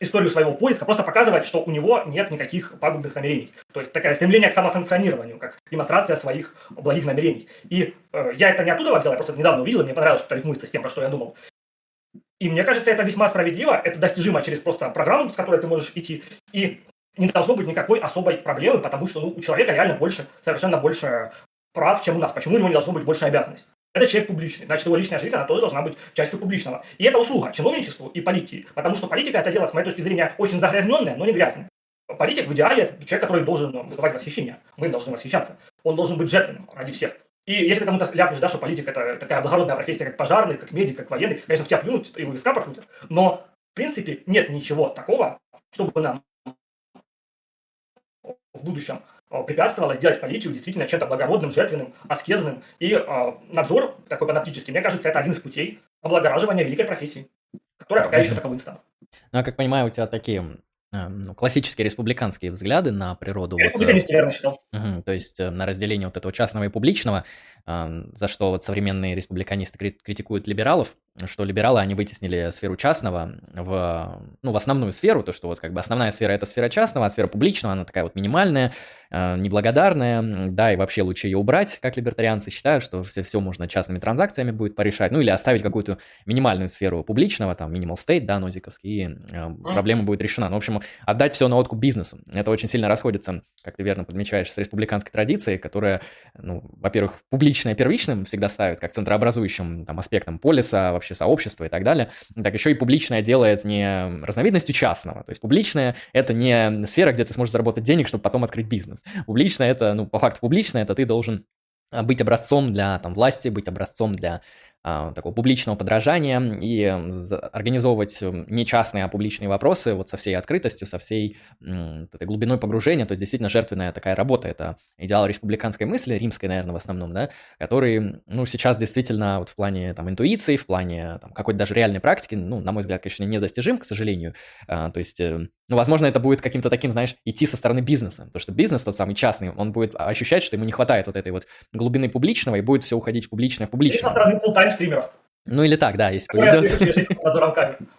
историю своего поиска, просто показывать, что у него нет никаких пагубных намерений. То есть такое стремление к самосанкционированию, как демонстрация своих благих намерений. И э, я это не оттуда взял, я просто недавно увидел, и мне понравилось, что это рифмуется с тем, про что я думал. И мне кажется, это весьма справедливо, это достижимо через просто программу, с которой ты можешь идти, и не должно быть никакой особой проблемы, потому что ну, у человека реально больше, совершенно больше прав, чем у нас. Почему у него не должно быть больше обязанностей? Это человек публичный, значит, его личная жизнь, она тоже должна быть частью публичного. И это услуга чиновничеству и политике, потому что политика это дело, с моей точки зрения, очень загрязненное, но не грязное. Политик в идеале это человек, который должен ну, вызывать восхищение. Мы должны восхищаться. Он должен быть жертвенным ради всех. И если ты кому-то ляпнешь, да, что политик это такая благородная профессия, как пожарный, как медик, как военный, конечно, в тебя плюнут и у виска прокрутят. Но, в принципе, нет ничего такого, чтобы нам в будущем препятствовало сделать политику действительно чем-то благородным, жертвенным, аскезным. И э, надзор такой паноптический, мне кажется, это один из путей облагораживания великой профессии, которая пока еще таковым стала. Ну, я как понимаю, у тебя такие э, ну, классические республиканские взгляды на природу. Республиканисты, вот, верно считал. Угу, то есть на разделение вот этого частного и публичного, э, за что вот современные республиканисты критикуют либералов, что либералы, они вытеснили сферу частного в, ну, в основную сферу, то, что вот как бы основная сфера – это сфера частного, а сфера публичного, она такая вот минимальная, э, неблагодарная, да, и вообще лучше ее убрать, как либертарианцы считают, что все, все можно частными транзакциями будет порешать, ну, или оставить какую-то минимальную сферу публичного, там, minimal state, да, нозиковский, и э, проблема будет решена. Ну, в общем, отдать все на откуп бизнесу. Это очень сильно расходится, как ты верно подмечаешь, с республиканской традицией, которая, ну, во-первых, публичное первичным всегда ставит как центрообразующим там, аспектом полиса, вообще вообще сообщества и так далее, так еще и публичное делает не разновидностью частного. То есть публичное — это не сфера, где ты сможешь заработать денег, чтобы потом открыть бизнес. Публичное — это, ну, по факту публичное — это ты должен а, быть образцом для там, власти, быть образцом для такого публичного подражания и организовывать не частные, а публичные вопросы вот со всей открытостью, со всей этой глубиной погружения, то есть действительно жертвенная такая работа, это идеал республиканской мысли, римской, наверное, в основном, да, который, ну, сейчас действительно вот в плане там интуиции, в плане там какой-то даже реальной практики, ну, на мой взгляд, конечно, недостижим, к сожалению, а, то есть, э, ну, возможно, это будет каким-то таким, знаешь, идти со стороны бизнеса, потому что бизнес тот самый частный, он будет ощущать, что ему не хватает вот этой вот глубины публичного, и будет все уходить в публичное, в публичное. И со стороны стримеров. Ну или так, да, если повезет.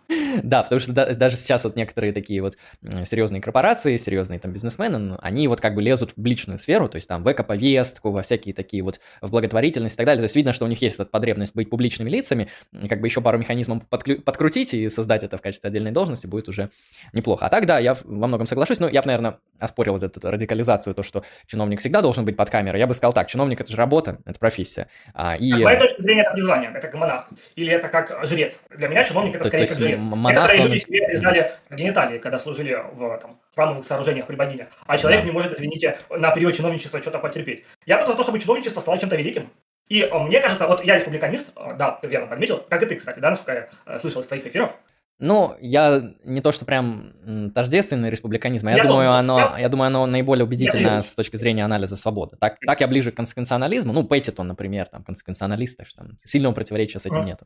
Да, потому что даже сейчас вот некоторые такие вот серьезные корпорации, серьезные там бизнесмены, ну, они вот как бы лезут в личную сферу, то есть там в эко-повестку, во всякие такие вот, в благотворительность и так далее. То есть видно, что у них есть эта потребность быть публичными лицами, как бы еще пару механизмов подкрутить и создать это в качестве отдельной должности будет уже неплохо. А так, да, я во многом соглашусь, но я бы, наверное, оспорил вот эту радикализацию, то, что чиновник всегда должен быть под камерой. Я бы сказал так, чиновник – это же работа, это профессия. А, и... С моей точки зрения, это призвание, это как монах, или это как жрец. Для меня чиновник – это скорее как жрец. Монах, Некоторые люди себе отрезали гениталии, когда служили в там, храмовых сооружениях при богине, а человек да. не может, извините, на период чиновничества что-то потерпеть. Я просто за то, чтобы чиновничество стало чем-то великим. И э, мне кажется, вот я республиканист, э, да, верно подметил, как и ты, кстати, да, насколько я э, слышал из твоих эфиров, ну, я не то, что прям тождественный республиканизм, а я, я думаю, оно, я... я думаю, оно наиболее убедительно с точки зрения анализа свободы. Так, так я ближе к консеквенционализму. Ну, Пэттитон, например, там консеквенционалист, так что там сильного противоречия с этим mm. нету.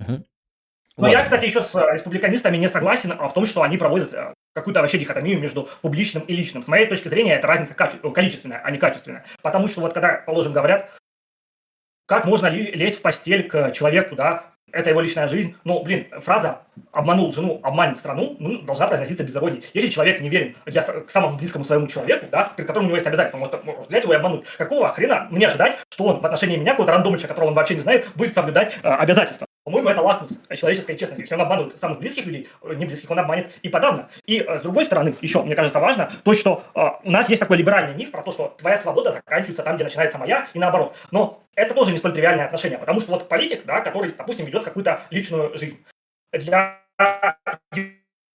Угу. Но я, кстати, еще с республиканистами не согласен в том, что они проводят какую-то вообще дихотомию между публичным и личным. С моей точки зрения, это разница количественная, а не качественная. Потому что вот когда, положим, говорят, как можно лезть в постель к человеку, да, это его личная жизнь. Ну, блин, фраза «обманул жену, обманет страну» ну, должна произноситься без иронии. Если человек не верен я, к самому близкому своему человеку, да, перед которым у него есть обязательства, может, может взять его и обмануть. Какого хрена мне ожидать, что он в отношении меня, какого-то рандомича, которого он вообще не знает, будет соблюдать э, обязательства? По-моему, это лакмус человеческой честности. Если он обманывает самых близких людей, э, не близких, он обманет и подавно. И э, с другой стороны, еще, мне кажется, важно то, что э, у нас есть такой либеральный миф про то, что твоя свобода заканчивается там, где начинается моя, и наоборот. Но это тоже не столь тривиальное отношение, потому что вот политик, да, который, допустим, ведет какую-то личную жизнь, для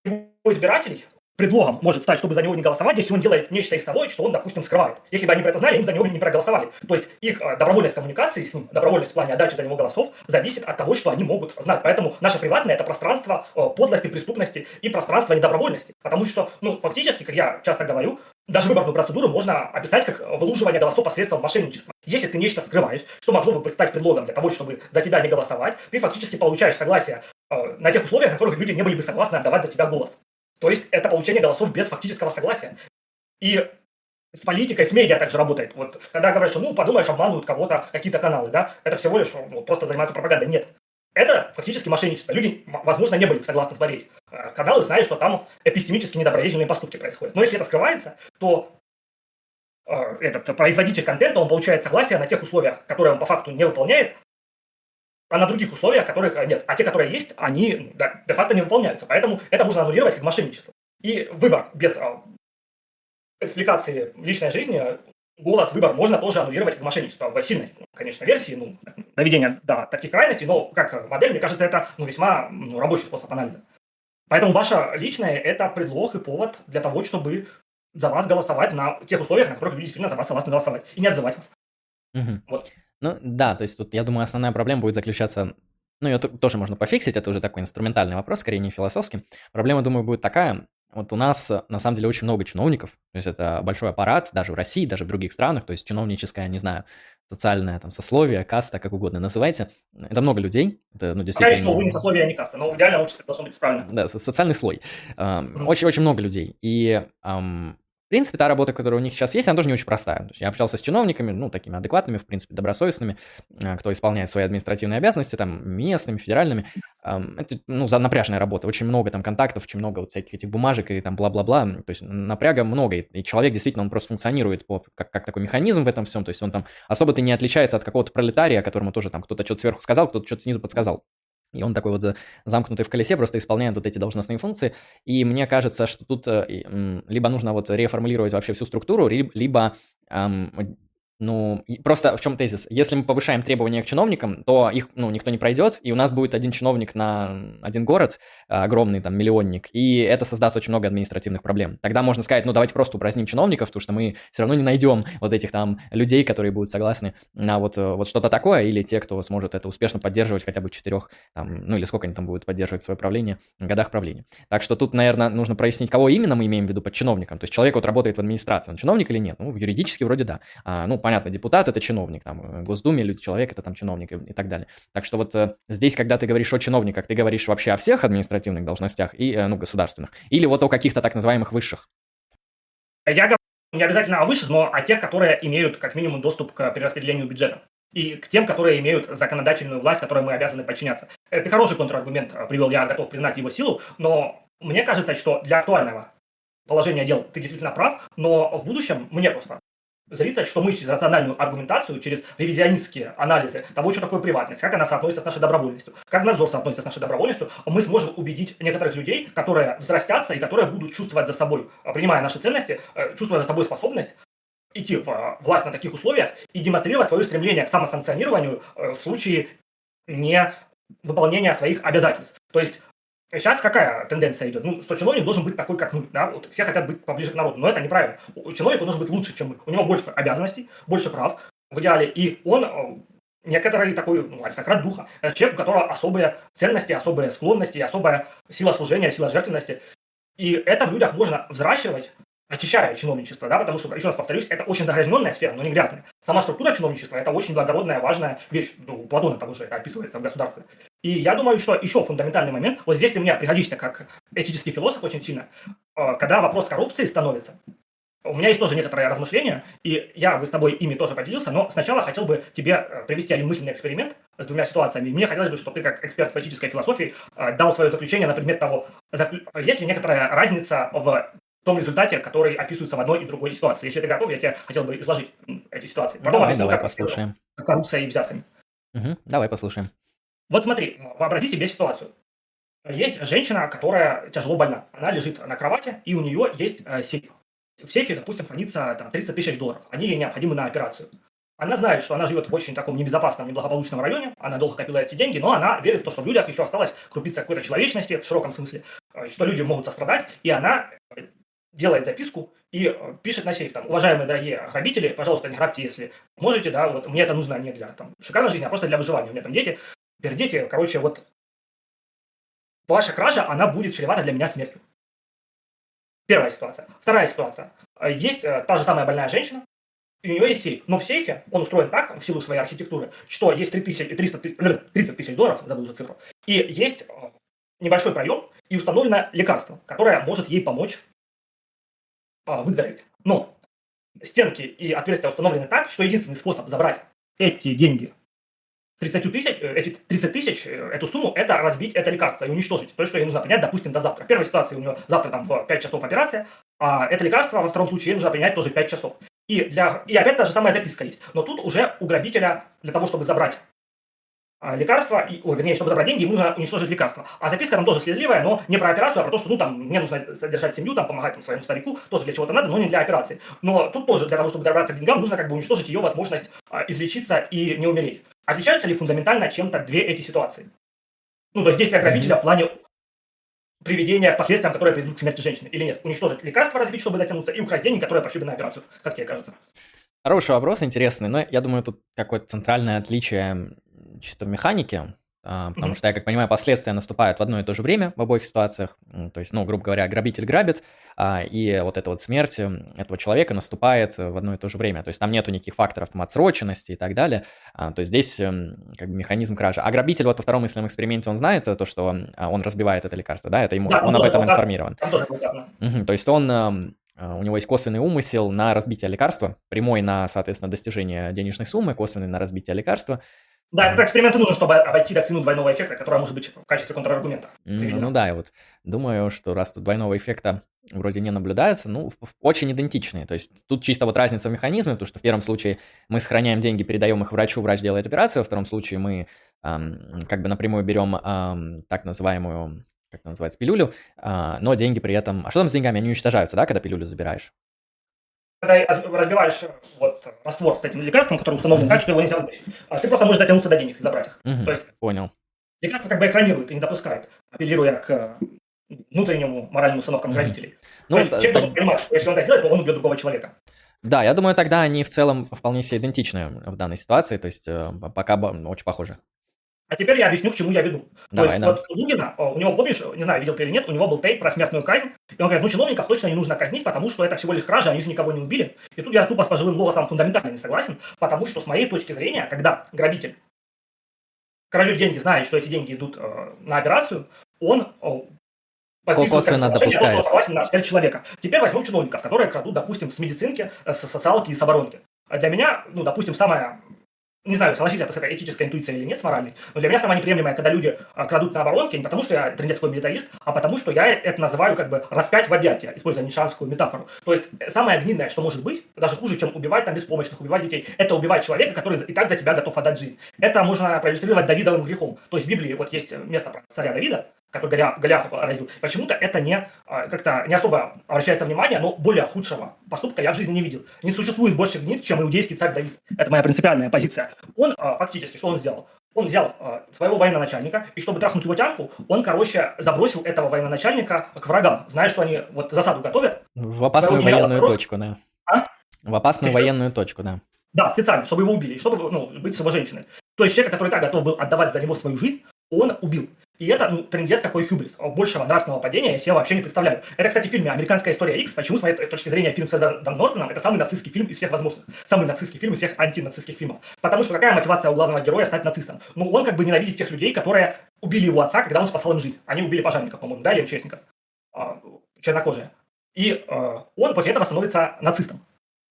его избирателей предлогом может стать, чтобы за него не голосовать, если он делает нечто из того, что он, допустим, скрывает. Если бы они про это знали, им за него не проголосовали. То есть их э, добровольность коммуникации с ним, добровольность в плане отдачи за него голосов зависит от того, что они могут знать. Поэтому наше приватное – это пространство э, подлости, преступности и пространство недобровольности. Потому что, ну, фактически, как я часто говорю, даже выборную процедуру можно описать как вылуживание голосов посредством мошенничества. Если ты нечто скрываешь, что могло бы стать предлогом для того, чтобы за тебя не голосовать, ты фактически получаешь согласие э, на тех условиях, на которых люди не были бы согласны отдавать за тебя голос. То есть это получение голосов без фактического согласия. И с политикой, с медиа также работает. Вот когда говорят, что ну подумаешь, обманывают кого-то какие-то каналы, да, это всего лишь ну, просто занимаются пропагандой. Нет. Это фактически мошенничество. Люди, возможно, не были согласны смотреть э, каналы, зная, что там эпистемически недобродетельные поступки происходят. Но если это скрывается, то э, этот производитель контента, он получает согласие на тех условиях, которые он по факту не выполняет, а на других условиях, которых нет. А те, которые есть, они да, де-факто не выполняются. Поэтому это можно аннулировать как мошенничество. И выбор без а, экспликации личной жизни, голос, выбор можно тоже аннулировать как мошенничество в сильной, конечно, версии, ну, доведения до таких крайностей, но как модель, мне кажется, это ну, весьма ну, рабочий способ анализа. Поэтому ваше личное – это предлог и повод для того, чтобы за вас голосовать на тех условиях, на которых люди действительно за вас согласны голосовать, и не отзывать вас. Угу. Вот. Ну да, то есть тут, я думаю, основная проблема будет заключаться, ну ее тоже можно пофиксить, это уже такой инструментальный вопрос, скорее не философский. Проблема, думаю, будет такая, вот у нас на самом деле очень много чиновников, то есть это большой аппарат, даже в России, даже в других странах, то есть чиновническое, не знаю, социальное там сословие, каста, как угодно называйте. Это много людей. Это, ну, действительно... Конечно, увы, не сословие, а не каста, но в идеальном обществе должно быть правильно. Да, социальный слой. Очень-очень много людей. И в принципе, та работа, которая у них сейчас есть, она тоже не очень простая. То есть я общался с чиновниками, ну, такими адекватными, в принципе, добросовестными, а, кто исполняет свои административные обязанности, там, местными, федеральными. Это, ну, за напряжная работа. Очень много там контактов, очень много вот всяких этих бумажек и там бла-бла-бла. То есть напряга много. И человек действительно, он просто функционирует по, как, как такой механизм в этом всем. То есть он там особо-то не отличается от какого-то пролетария, которому тоже там кто-то что-то сверху сказал, кто-то что-то снизу подсказал. И он такой вот замкнутый в колесе, просто исполняет вот эти должностные функции. И мне кажется, что тут э, либо нужно вот реформулировать вообще всю структуру, либо эм, ну, просто в чем тезис? Если мы повышаем требования к чиновникам, то их, ну, никто не пройдет, и у нас будет один чиновник на один город, огромный там миллионник, и это создаст очень много административных проблем. Тогда можно сказать, ну, давайте просто упраздним чиновников, потому что мы все равно не найдем вот этих там людей, которые будут согласны на вот, вот что-то такое, или те, кто сможет это успешно поддерживать хотя бы четырех, там, ну, или сколько они там будут поддерживать свое правление, годах правления. Так что тут, наверное, нужно прояснить, кого именно мы имеем в виду под чиновником. То есть человек вот работает в администрации, он чиновник или нет? Ну, юридически вроде да. А, ну, понятно, депутат это чиновник, там, в Госдуме люди, человек это там чиновник и, и так далее. Так что вот э, здесь, когда ты говоришь о чиновниках, ты говоришь вообще о всех административных должностях и, э, ну, государственных, или вот о каких-то так называемых высших? Я говорю не обязательно о высших, но о тех, которые имеют как минимум доступ к перераспределению бюджета. и к тем, которые имеют законодательную власть, которой мы обязаны подчиняться. Это хороший контраргумент э, привел, я готов признать его силу, но мне кажется, что для актуального положения дел ты действительно прав, но в будущем мне просто зрится, что мы через рациональную аргументацию, через ревизионистские анализы того, что такое приватность, как она соотносится с нашей добровольностью, как надзор соотносится с нашей добровольностью, мы сможем убедить некоторых людей, которые взрастятся и которые будут чувствовать за собой, принимая наши ценности, э, чувствуя за собой способность идти в э, власть на таких условиях и демонстрировать свое стремление к самосанкционированию э, в случае не выполнения своих обязательств. То есть Сейчас какая тенденция идет? Ну, что чиновник должен быть такой, как мы. Да? Вот все хотят быть поближе к народу, но это неправильно. Чиновник должен быть лучше, чем мы. У него больше обязанностей, больше прав в идеале, и он э, некоторый такой ну, аристократ духа. Это человек, у которого особые ценности, особые склонности, особая сила служения, сила жертвенности. И это в людях можно взращивать очищая чиновничество, да, потому что, еще раз повторюсь, это очень загрязненная сфера, но не грязная. Сама структура чиновничества – это очень благородная, важная вещь. Ну, у Платона того же это описывается в государстве. И я думаю, что еще фундаментальный момент, вот здесь ты мне пригодишься как этический философ очень сильно, э, когда вопрос коррупции становится, у меня есть тоже некоторые размышления, и я бы с тобой ими тоже поделился, но сначала хотел бы тебе э, провести один мысленный эксперимент с двумя ситуациями. Мне хотелось бы, чтобы ты, как эксперт в этической философии, э, дал свое заключение на предмет того, есть ли некоторая разница в том результате, который описывается в одной и другой ситуации. Если ты готов, я тебе хотел бы изложить эти ситуации. Потом давай, объясню, давай как послушаем. Коррупция и взятками. Угу, давай послушаем. Вот смотри, вообрази себе ситуацию. Есть женщина, которая тяжело больна. Она лежит на кровати, и у нее есть э, сейф. В сейфе, допустим, хранится там, 30 тысяч долларов. Они ей необходимы на операцию. Она знает, что она живет в очень таком небезопасном, неблагополучном районе, она долго копила эти деньги, но она верит в то, что в людях еще осталась крупица какой-то человечности, в широком смысле, э, что люди могут сострадать, и она делает записку и э, пишет на сейф, там, уважаемые дорогие грабители, пожалуйста, не грабьте, если можете, да, вот мне это нужно не для там, шикарной жизни, а просто для выживания. У меня там дети, теперь дети, короче, вот ваша кража, она будет чревата для меня смертью. Первая ситуация. Вторая ситуация. Э, есть э, та же самая больная женщина, и у нее есть сейф. Но в сейфе он устроен так, в силу своей архитектуры, что есть 3000, 300, 30 тысяч долларов, забыл уже цифру, и есть небольшой проем, и установлено лекарство, которое может ей помочь а, выздороветь. Но стенки и отверстия установлены так, что единственный способ забрать эти деньги 30 тысяч, э, эти 30 тысяч, э, эту сумму, это разбить это лекарство и уничтожить. То, что ей нужно принять, допустим, до завтра. В первой ситуации у нее завтра там в 5 часов операция, а это лекарство во втором случае ей нужно принять тоже в 5 часов. И, для, и опять та же самая записка есть. Но тут уже у грабителя для того, чтобы забрать а, лекарства, и, о, вернее, чтобы забрать деньги, ему нужно уничтожить лекарства. А записка там тоже слезливая, но не про операцию, а про то, что, ну, там, мне нужно содержать семью, там, помогать там, своему старику, тоже для чего-то надо, но не для операции. Но тут тоже для того, чтобы добраться к деньгам, нужно как бы уничтожить ее возможность а, излечиться и не умереть. Отличаются ли фундаментально чем-то две эти ситуации? Ну, то есть действия грабителя в плане приведения к последствиям, которые приведут к смерти женщины, или нет? Уничтожить лекарства, разбить, чтобы дотянуться, и украсть деньги, которые пошли бы на операцию, как тебе кажется? Хороший вопрос, интересный, но я думаю, тут какое-то центральное отличие чисто в механике, потому mm-hmm. что, я как понимаю, последствия наступают в одно и то же время в обоих ситуациях. То есть, ну, грубо говоря, грабитель грабит, а, и вот эта вот смерть этого человека наступает в одно и то же время. То есть там нету никаких факторов там, отсроченности и так далее. А, то есть здесь эм, как бы механизм кражи. А грабитель вот во втором мысленном эксперименте, он знает то, что он, разбивает это лекарство, да? Это ему, да, он об этом информирован. Угу, то есть он эм, у него есть косвенный умысел на разбитие лекарства, прямой на, соответственно, достижение денежной суммы, косвенный на разбитие лекарства. Да, этот эксперимент нужен, чтобы обойти доктрину двойного эффекта, которая может быть в качестве контраргумента. Mm, ну да, и вот думаю, что раз тут двойного эффекта вроде не наблюдается, ну, очень идентичные. То есть тут чисто вот разница в механизме, потому что в первом случае мы сохраняем деньги, передаем их врачу, врач делает операцию, во втором случае мы эм, как бы напрямую берем эм, так называемую как это называется, пилюлю, э, но деньги при этом... А что там с деньгами? Они уничтожаются, да, когда пилюлю забираешь? Когда разбиваешь вот, раствор с этим лекарством, который установлен mm-hmm. так, что его нельзя вытащить, а ты просто можешь дотянуться до денег и забрать их. Mm-hmm. То есть, Понял. Лекарство как бы экранирует и не допускает, апеллируя к внутреннему моральным установкам mm-hmm. родителей. Ну, то есть человек должен понимать, что если он это сделает, то он убьет другого человека. Да, я думаю, тогда они в целом вполне себе идентичны в данной ситуации, то есть э, пока очень похожи. А теперь я объясню, к чему я веду. Давай, То есть, да. вот у Дугина, у него, помнишь, не знаю, видел ты или нет, у него был тейп про смертную казнь, и он говорит, ну, чиновников точно не нужно казнить, потому что это всего лишь кража, они же никого не убили. И тут я тупо с пожилым голосом фундаментально не согласен, потому что, с моей точки зрения, когда грабитель крадет деньги, знает, что эти деньги идут э, на операцию, он косвенно допускает. согласен на смерть человека. Теперь возьмем чиновников, которые крадут, допустим, с медицинки, э, с социалки и с оборонки. А для меня, ну, допустим, самая не знаю, согласись это с этой этической интуицией или нет, с моральной, но для меня самое неприемлемое, когда люди а, крадут на оборонке, не потому что я трендецкий милитарист, а потому что я это называю как бы распять в объятия, используя нишанскую метафору. То есть э, самое гнидное, что может быть, даже хуже, чем убивать там беспомощных, убивать детей, это убивать человека, который и так за тебя готов отдать жизнь. Это можно проиллюстрировать Давидовым грехом. То есть в Библии вот есть место про царя Давида, который Голиаф, Голиафа поразил. Почему-то это не а, как-то не особо обращается внимание, но более худшего поступка я в жизни не видел. Не существует больше гнид, чем иудейский царь Давид. Это моя принципиальная позиция. Он а, фактически, что он сделал? Он взял э, своего военачальника, и чтобы трахнуть его тянку, он, короче, забросил этого военачальника к врагам, зная, что они вот засаду готовят. В опасную военную точку, да. А? В опасную военную точку, да. Да, специально, чтобы его убили, чтобы ну, быть с его женщиной. То есть человек, который так готов был отдавать за него свою жизнь, он убил. И это ну, трендец какой хюбрис. Большего нравственного падения я себе вообще не представляю. Это, кстати, в фильме «Американская история X». Почему, с моей точки зрения, фильм с Эдвардом Нортоном – это самый нацистский фильм из всех возможных. Самый нацистский фильм из всех антинацистских фильмов. Потому что какая мотивация у главного героя стать нацистом? Ну, он как бы ненавидит тех людей, которые убили его отца, когда он спасал им жизнь. Они убили пожарников, по-моему, да, или МЧСников. А, чернокожие. И а, он после этого становится нацистом.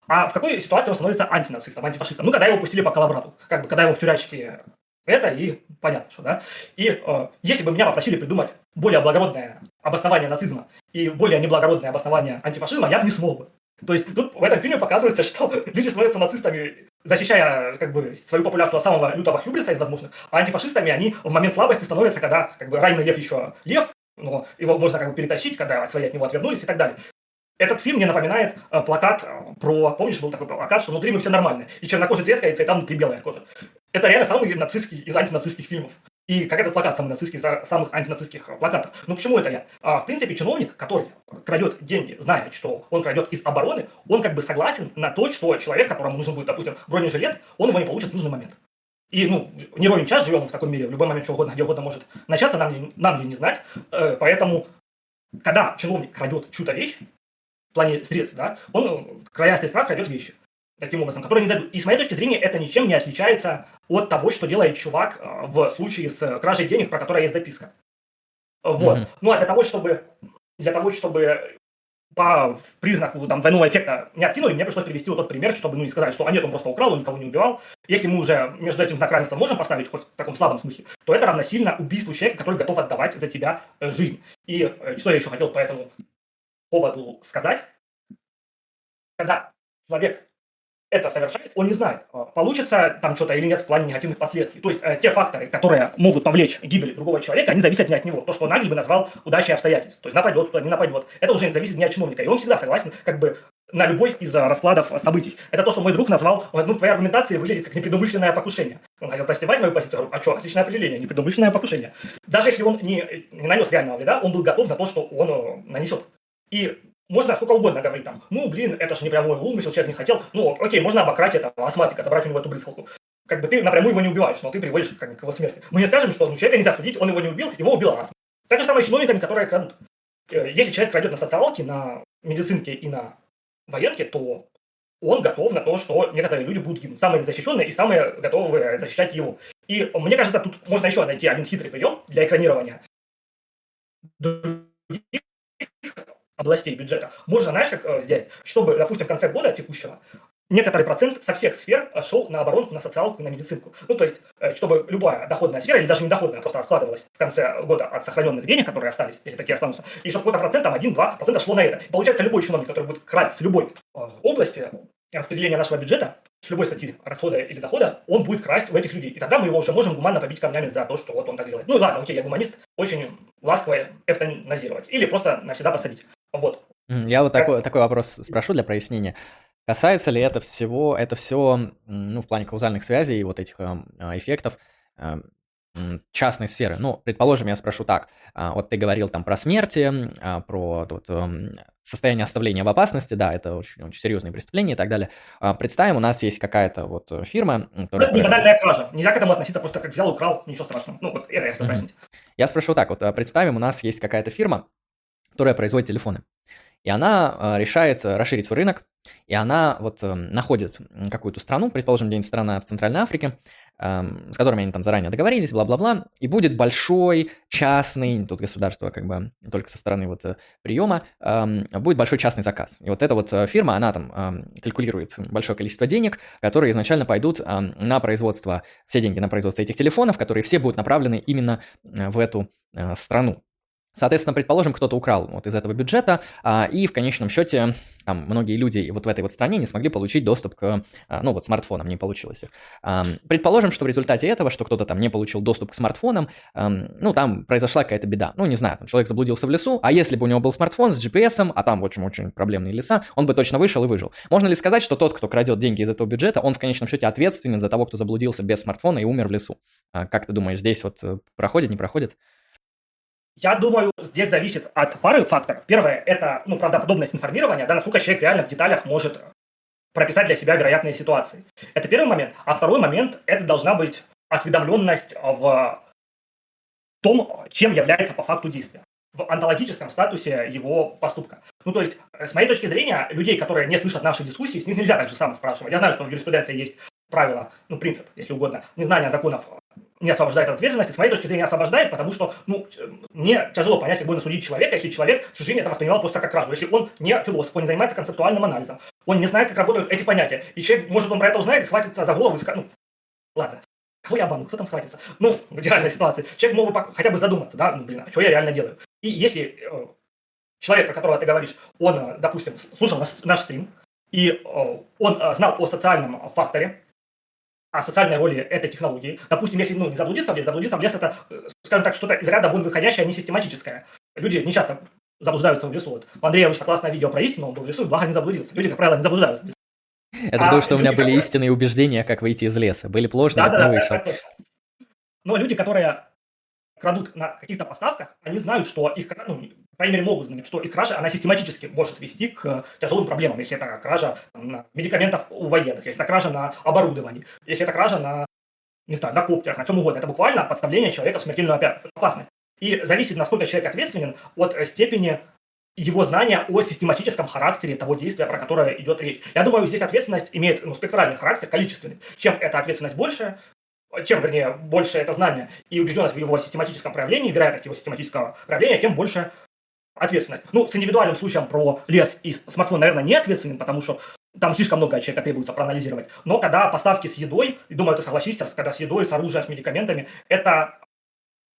А в какой ситуации он становится антинацистом, антифашистом? Ну, когда его пустили по коловрату. Как бы, когда его в тюрячке это и понятно, что да. И э, если бы меня попросили придумать более благородное обоснование нацизма и более неблагородное обоснование антифашизма, я бы не смог бы. То есть тут в этом фильме показывается, что люди становятся нацистами, защищая как бы свою популяцию от самого лютого хюбриса из возможных, а антифашистами они в момент слабости становятся, когда как бы раненый лев еще лев, но его можно как бы перетащить, когда свои от него отвернулись и так далее. Этот фильм мне напоминает э, плакат э, про, помнишь, был такой плакат, что внутри мы все нормальные, и чернокожий трескается, и там внутри белая кожа. Это реально самый нацистский из антинацистских фильмов. И как этот плакат самый нацистский из самых антинацистских плакатов. Ну к чему это я? А, в принципе, чиновник, который крадет деньги, зная, что он крадет из обороны, он как бы согласен на то, что человек, которому нужен будет, допустим, бронежилет, он его не получит в нужный момент. И, ну, не ровен час живем в таком мире, в любой момент что угодно, где угодно может начаться, нам, нам ли не знать. Э, поэтому, когда чиновник крадет чью-то вещь, в плане средств, да, он края средства крадет вещи таким образом, которые не дадут. И с моей точки зрения это ничем не отличается от того, что делает чувак э, в случае с кражей денег, про которое есть записка. Вот. Mm-hmm. Ну а для того, чтобы для того, чтобы по признаку там, двойного эффекта не откинули, мне пришлось привести вот тот пример, чтобы ну, не сказать, что а нет, он просто украл, он никого не убивал. Если мы уже между этим знак равенства можем поставить, хоть в таком слабом смысле, то это равносильно убийству человека, который готов отдавать за тебя э, жизнь. И э, что я еще хотел по этому поводу сказать. Когда человек это совершает, он не знает, а, получится там что-то или нет в плане негативных последствий. То есть э, те факторы, которые могут повлечь гибель другого человека, они зависят не от него. То, что Нагель бы назвал удачей обстоятельств. То есть нападет кто-то, не нападет. Это уже зависит не от чиновника. И он всегда согласен как бы на любой из а, раскладов событий. Это то, что мой друг назвал, ну, твоя аргументация выглядит как непредумышленное покушение. Он хотел простевать мою позицию, говорю, а что, отличное определение, непредумышленное покушение. Даже если он не, не нанес реального вреда, он был готов на то, что он э, нанесет. И можно сколько угодно говорить там, ну, блин, это же не прямой умысел, человек не хотел. Ну, окей, можно обокрасть этого астматика, забрать у него эту брызгалку. Как бы ты напрямую его не убиваешь, но ты приводишь как, к его смерти. Мы не скажем, что ну, человека нельзя судить, он его не убил, его убила астма. Так же самое с чиновниками, которые крадут. Э, если человек крадет на социалке, на медицинке и на военке, то он готов на то, что некоторые люди будут гибнуть. Самые незащищенные и самые готовые защищать его. И мне кажется, тут можно еще найти один хитрый прием для экранирования других областей бюджета, можно, знаешь, как э, сделать, чтобы, допустим, в конце года текущего некоторый процент со всех сфер э, шел на оборонку, на социалку на медицинку. Ну, то есть, э, чтобы любая доходная сфера, или даже не доходная, просто откладывалась в конце года от сохраненных денег, которые остались, если такие останутся, и чтобы какой-то процент, там, 1-2% шло на это. И получается, любой чиновник, который будет красть с любой области распределения нашего бюджета, с любой статьи расхода или дохода, он будет красть у этих людей. И тогда мы его уже можем гуманно побить камнями за то, что вот он так делает. Ну и ладно, окей, я гуманист, очень ласково эвтаназировать. Или просто навсегда посадить. Вот. Я вот такой, такой вопрос спрошу для прояснения. Касается ли это всего, это все, ну, в плане каузальных связей и вот этих э, эффектов э, частной сферы? Ну, предположим, я спрошу так. А, вот ты говорил там про смерти, а, про вот, эм, состояние оставления в опасности, да, это очень, очень серьезные преступления и так далее. А, представим, у нас есть какая-то вот фирма... Которая... Это не банальная кража. Нельзя к этому относиться просто как взял, украл, ничего страшного. Ну, вот это я хотел mm-hmm. Я спрошу так, вот представим, у нас есть какая-то фирма, которая производит телефоны. И она а, решает расширить свой рынок и она вот э, находит какую-то страну, предположим, где-нибудь страна в Центральной Африке, с которыми они там заранее договорились, бла-бла-бла, и будет большой частный, тут государство как бы только со стороны вот э, приема, будет большой частный заказ. И вот эта вот э, фирма, она там калькулирует большое количество денег, которые изначально пойдут на производство, все деньги на производство этих телефонов, которые все будут направлены именно э, в эту страну. Соответственно, предположим, кто-то украл вот из этого бюджета, а, и в конечном счете там многие люди вот в этой вот стране не смогли получить доступ к, а, ну вот смартфонам, не получилось их. Предположим, что в результате этого, что кто-то там не получил доступ к смартфонам, ну там произошла какая-то беда. Ну не знаю, там человек заблудился в лесу, а если бы у него был смартфон с GPS, а там очень-очень проблемные леса, он бы точно вышел и выжил. Можно ли сказать, что тот, кто крадет деньги из этого бюджета, он в конечном счете ответственен за того, кто заблудился без смартфона и умер в лесу? А, как ты думаешь, здесь вот э, проходит, не проходит? Я думаю, здесь зависит от пары факторов. Первое – это ну, правдоподобность информирования, да, насколько человек реально в деталях может прописать для себя вероятные ситуации. Это первый момент. А второй момент – это должна быть осведомленность в том, чем является по факту действия в онтологическом статусе его поступка. Ну, то есть, с моей точки зрения, людей, которые не слышат наши дискуссии, с них нельзя так же само спрашивать. Я знаю, что в юриспруденции есть правило, ну, принцип, если угодно, незнание законов не освобождает от ответственности, с моей точки зрения освобождает, потому что, ну, мне тяжело понять, как можно судить человека, если человек всю жизнь это воспринимал просто как кражу, если он не философ, он не занимается концептуальным анализом, он не знает, как работают эти понятия, и человек, может, он про это узнает, схватится за голову и скажет, ну, ладно, кого я обману, кто там схватится? Ну, в идеальной ситуации. Человек мог бы хотя бы задуматься, да, ну, блин, а что я реально делаю? И если э, человек, про которого ты говоришь, он, э, допустим, слушал наш, наш стрим, и э, он э, знал о социальном факторе, о социальной роли этой технологии. Допустим, если ну, не заблудиться в лес, заблудиться в лес это, э, скажем так, что-то из ряда вон выходящее, а не систематическое. Люди не часто заблуждаются в лесу. Вот у Андрея вышло классное видео про истину, он был в лесу и благо не заблудился. Люди, как правило, не заблуждаются в лесу. Это а потому, что у меня были истинные убеждения, как выйти из леса. Были ложные, да, да, да, вышел. Но люди, которые крадут на каких-то поставках, они знают, что их, ну, крайней мере, могут знать, что их кража, она систематически может вести к тяжелым проблемам, если это кража на медикаментов у военных, если это кража на оборудовании, если это кража на, не знаю, на коптерах, на чем угодно. Это буквально подставление человека в смертельную опасность. И зависит, насколько человек ответственен от степени его знания о систематическом характере того действия, про которое идет речь. Я думаю, здесь ответственность имеет ну, спектральный характер, количественный. Чем эта ответственность больше, чем, вернее, больше это знание и убежденность в его систематическом проявлении, вероятность его систематического проявления, тем больше ответственность. Ну, с индивидуальным случаем про лес и смартфон, наверное, не ответственен, потому что там слишком много от человека требуется проанализировать. Но когда поставки с едой, и думаю, ты согласишься, когда с едой, с оружием, с медикаментами, это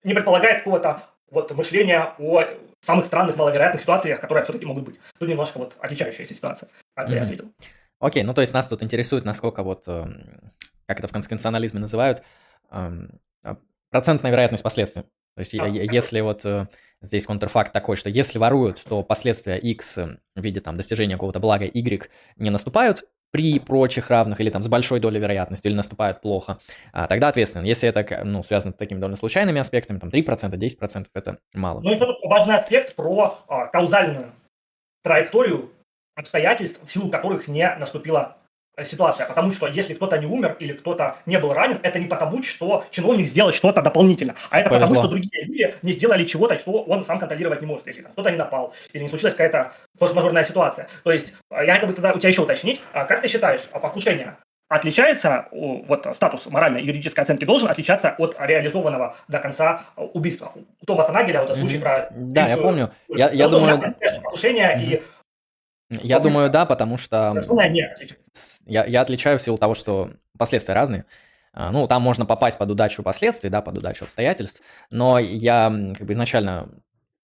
не предполагает какого-то вот мышления о самых странных, маловероятных ситуациях, которые все-таки могут быть. Тут немножко вот отличающаяся ситуация, mm-hmm. я ответил. Окей, ну то есть нас тут интересует, насколько вот, эм, как это в конституционализме называют, эм, а, процентная вероятность последствий. То есть, а, если вот э, здесь контрфакт такой, что если воруют, то последствия X в виде там достижения какого-то блага Y не наступают при прочих равных или там с большой долей вероятности или наступают плохо, а, тогда ответственно. Если это ну, связано с такими довольно случайными аспектами, там 3%, 10% это мало. Ну, это важный аспект про а, каузальную траекторию обстоятельств, в силу которых не наступила Э, ситуация, потому что если кто-то не умер или кто-то не был ранен, это не потому, что чиновник сделал что-то дополнительно, а это Повезло. потому, что другие люди не сделали чего-то, что он сам контролировать не может, если там кто-то не напал или не случилась какая-то форс-мажорная ситуация. То есть э, я хотел бы тогда у тебя еще уточнить, а как ты считаешь, а покушение отличается, вот статус моральной юридической оценки должен отличаться от реализованного до конца убийства. У Томаса Нагеля вот случай mm-hmm. про... Да, я помню. Я, я думаю... Покушение mm-hmm. и я думаю, да, потому что я, я отличаю в силу того, что последствия разные. А, ну, там можно попасть под удачу последствий, да, под удачу обстоятельств, но я как бы изначально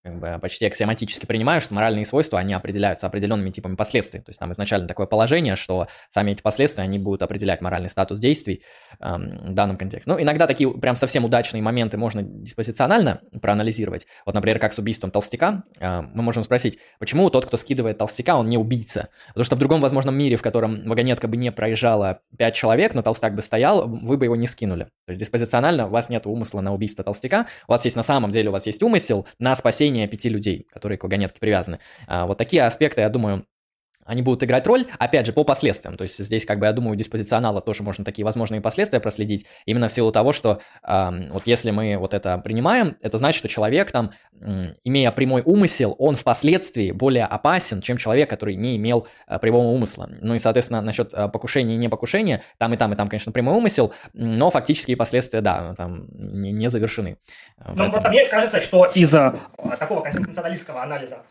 как бы почти аксиоматически принимаю, что моральные свойства, они определяются определенными типами последствий. То есть там изначально такое положение, что сами эти последствия, они будут определять моральный статус действий эм, в данном контексте. Ну, иногда такие прям совсем удачные моменты можно диспозиционально проанализировать. Вот, например, как с убийством толстяка. Э, мы можем спросить, почему тот, кто скидывает толстяка, он не убийца? Потому что в другом возможном мире, в котором вагонетка бы не проезжала 5 человек, но толстяк бы стоял, вы бы его не скинули. То есть диспозиционально у вас нет умысла на убийство толстяка, у вас есть на самом деле, у вас есть умысел на спасение пяти людей, которые к вагонетке привязаны. А, вот такие аспекты, я думаю, они будут играть роль, опять же, по последствиям. То есть здесь, как бы, я думаю, у диспозиционала тоже можно такие возможные последствия проследить, именно в силу того, что э, вот если мы вот это принимаем, это значит, что человек там, э, имея прямой умысел, он впоследствии более опасен, чем человек, который не имел э, прямого умысла. Ну и, соответственно, насчет э, покушения и не покушения, там и там, и там, конечно, прямой умысел, но фактические последствия, да, там не, не завершены. Но Поэтому... мне кажется, что из-за такого конституционалистского анализа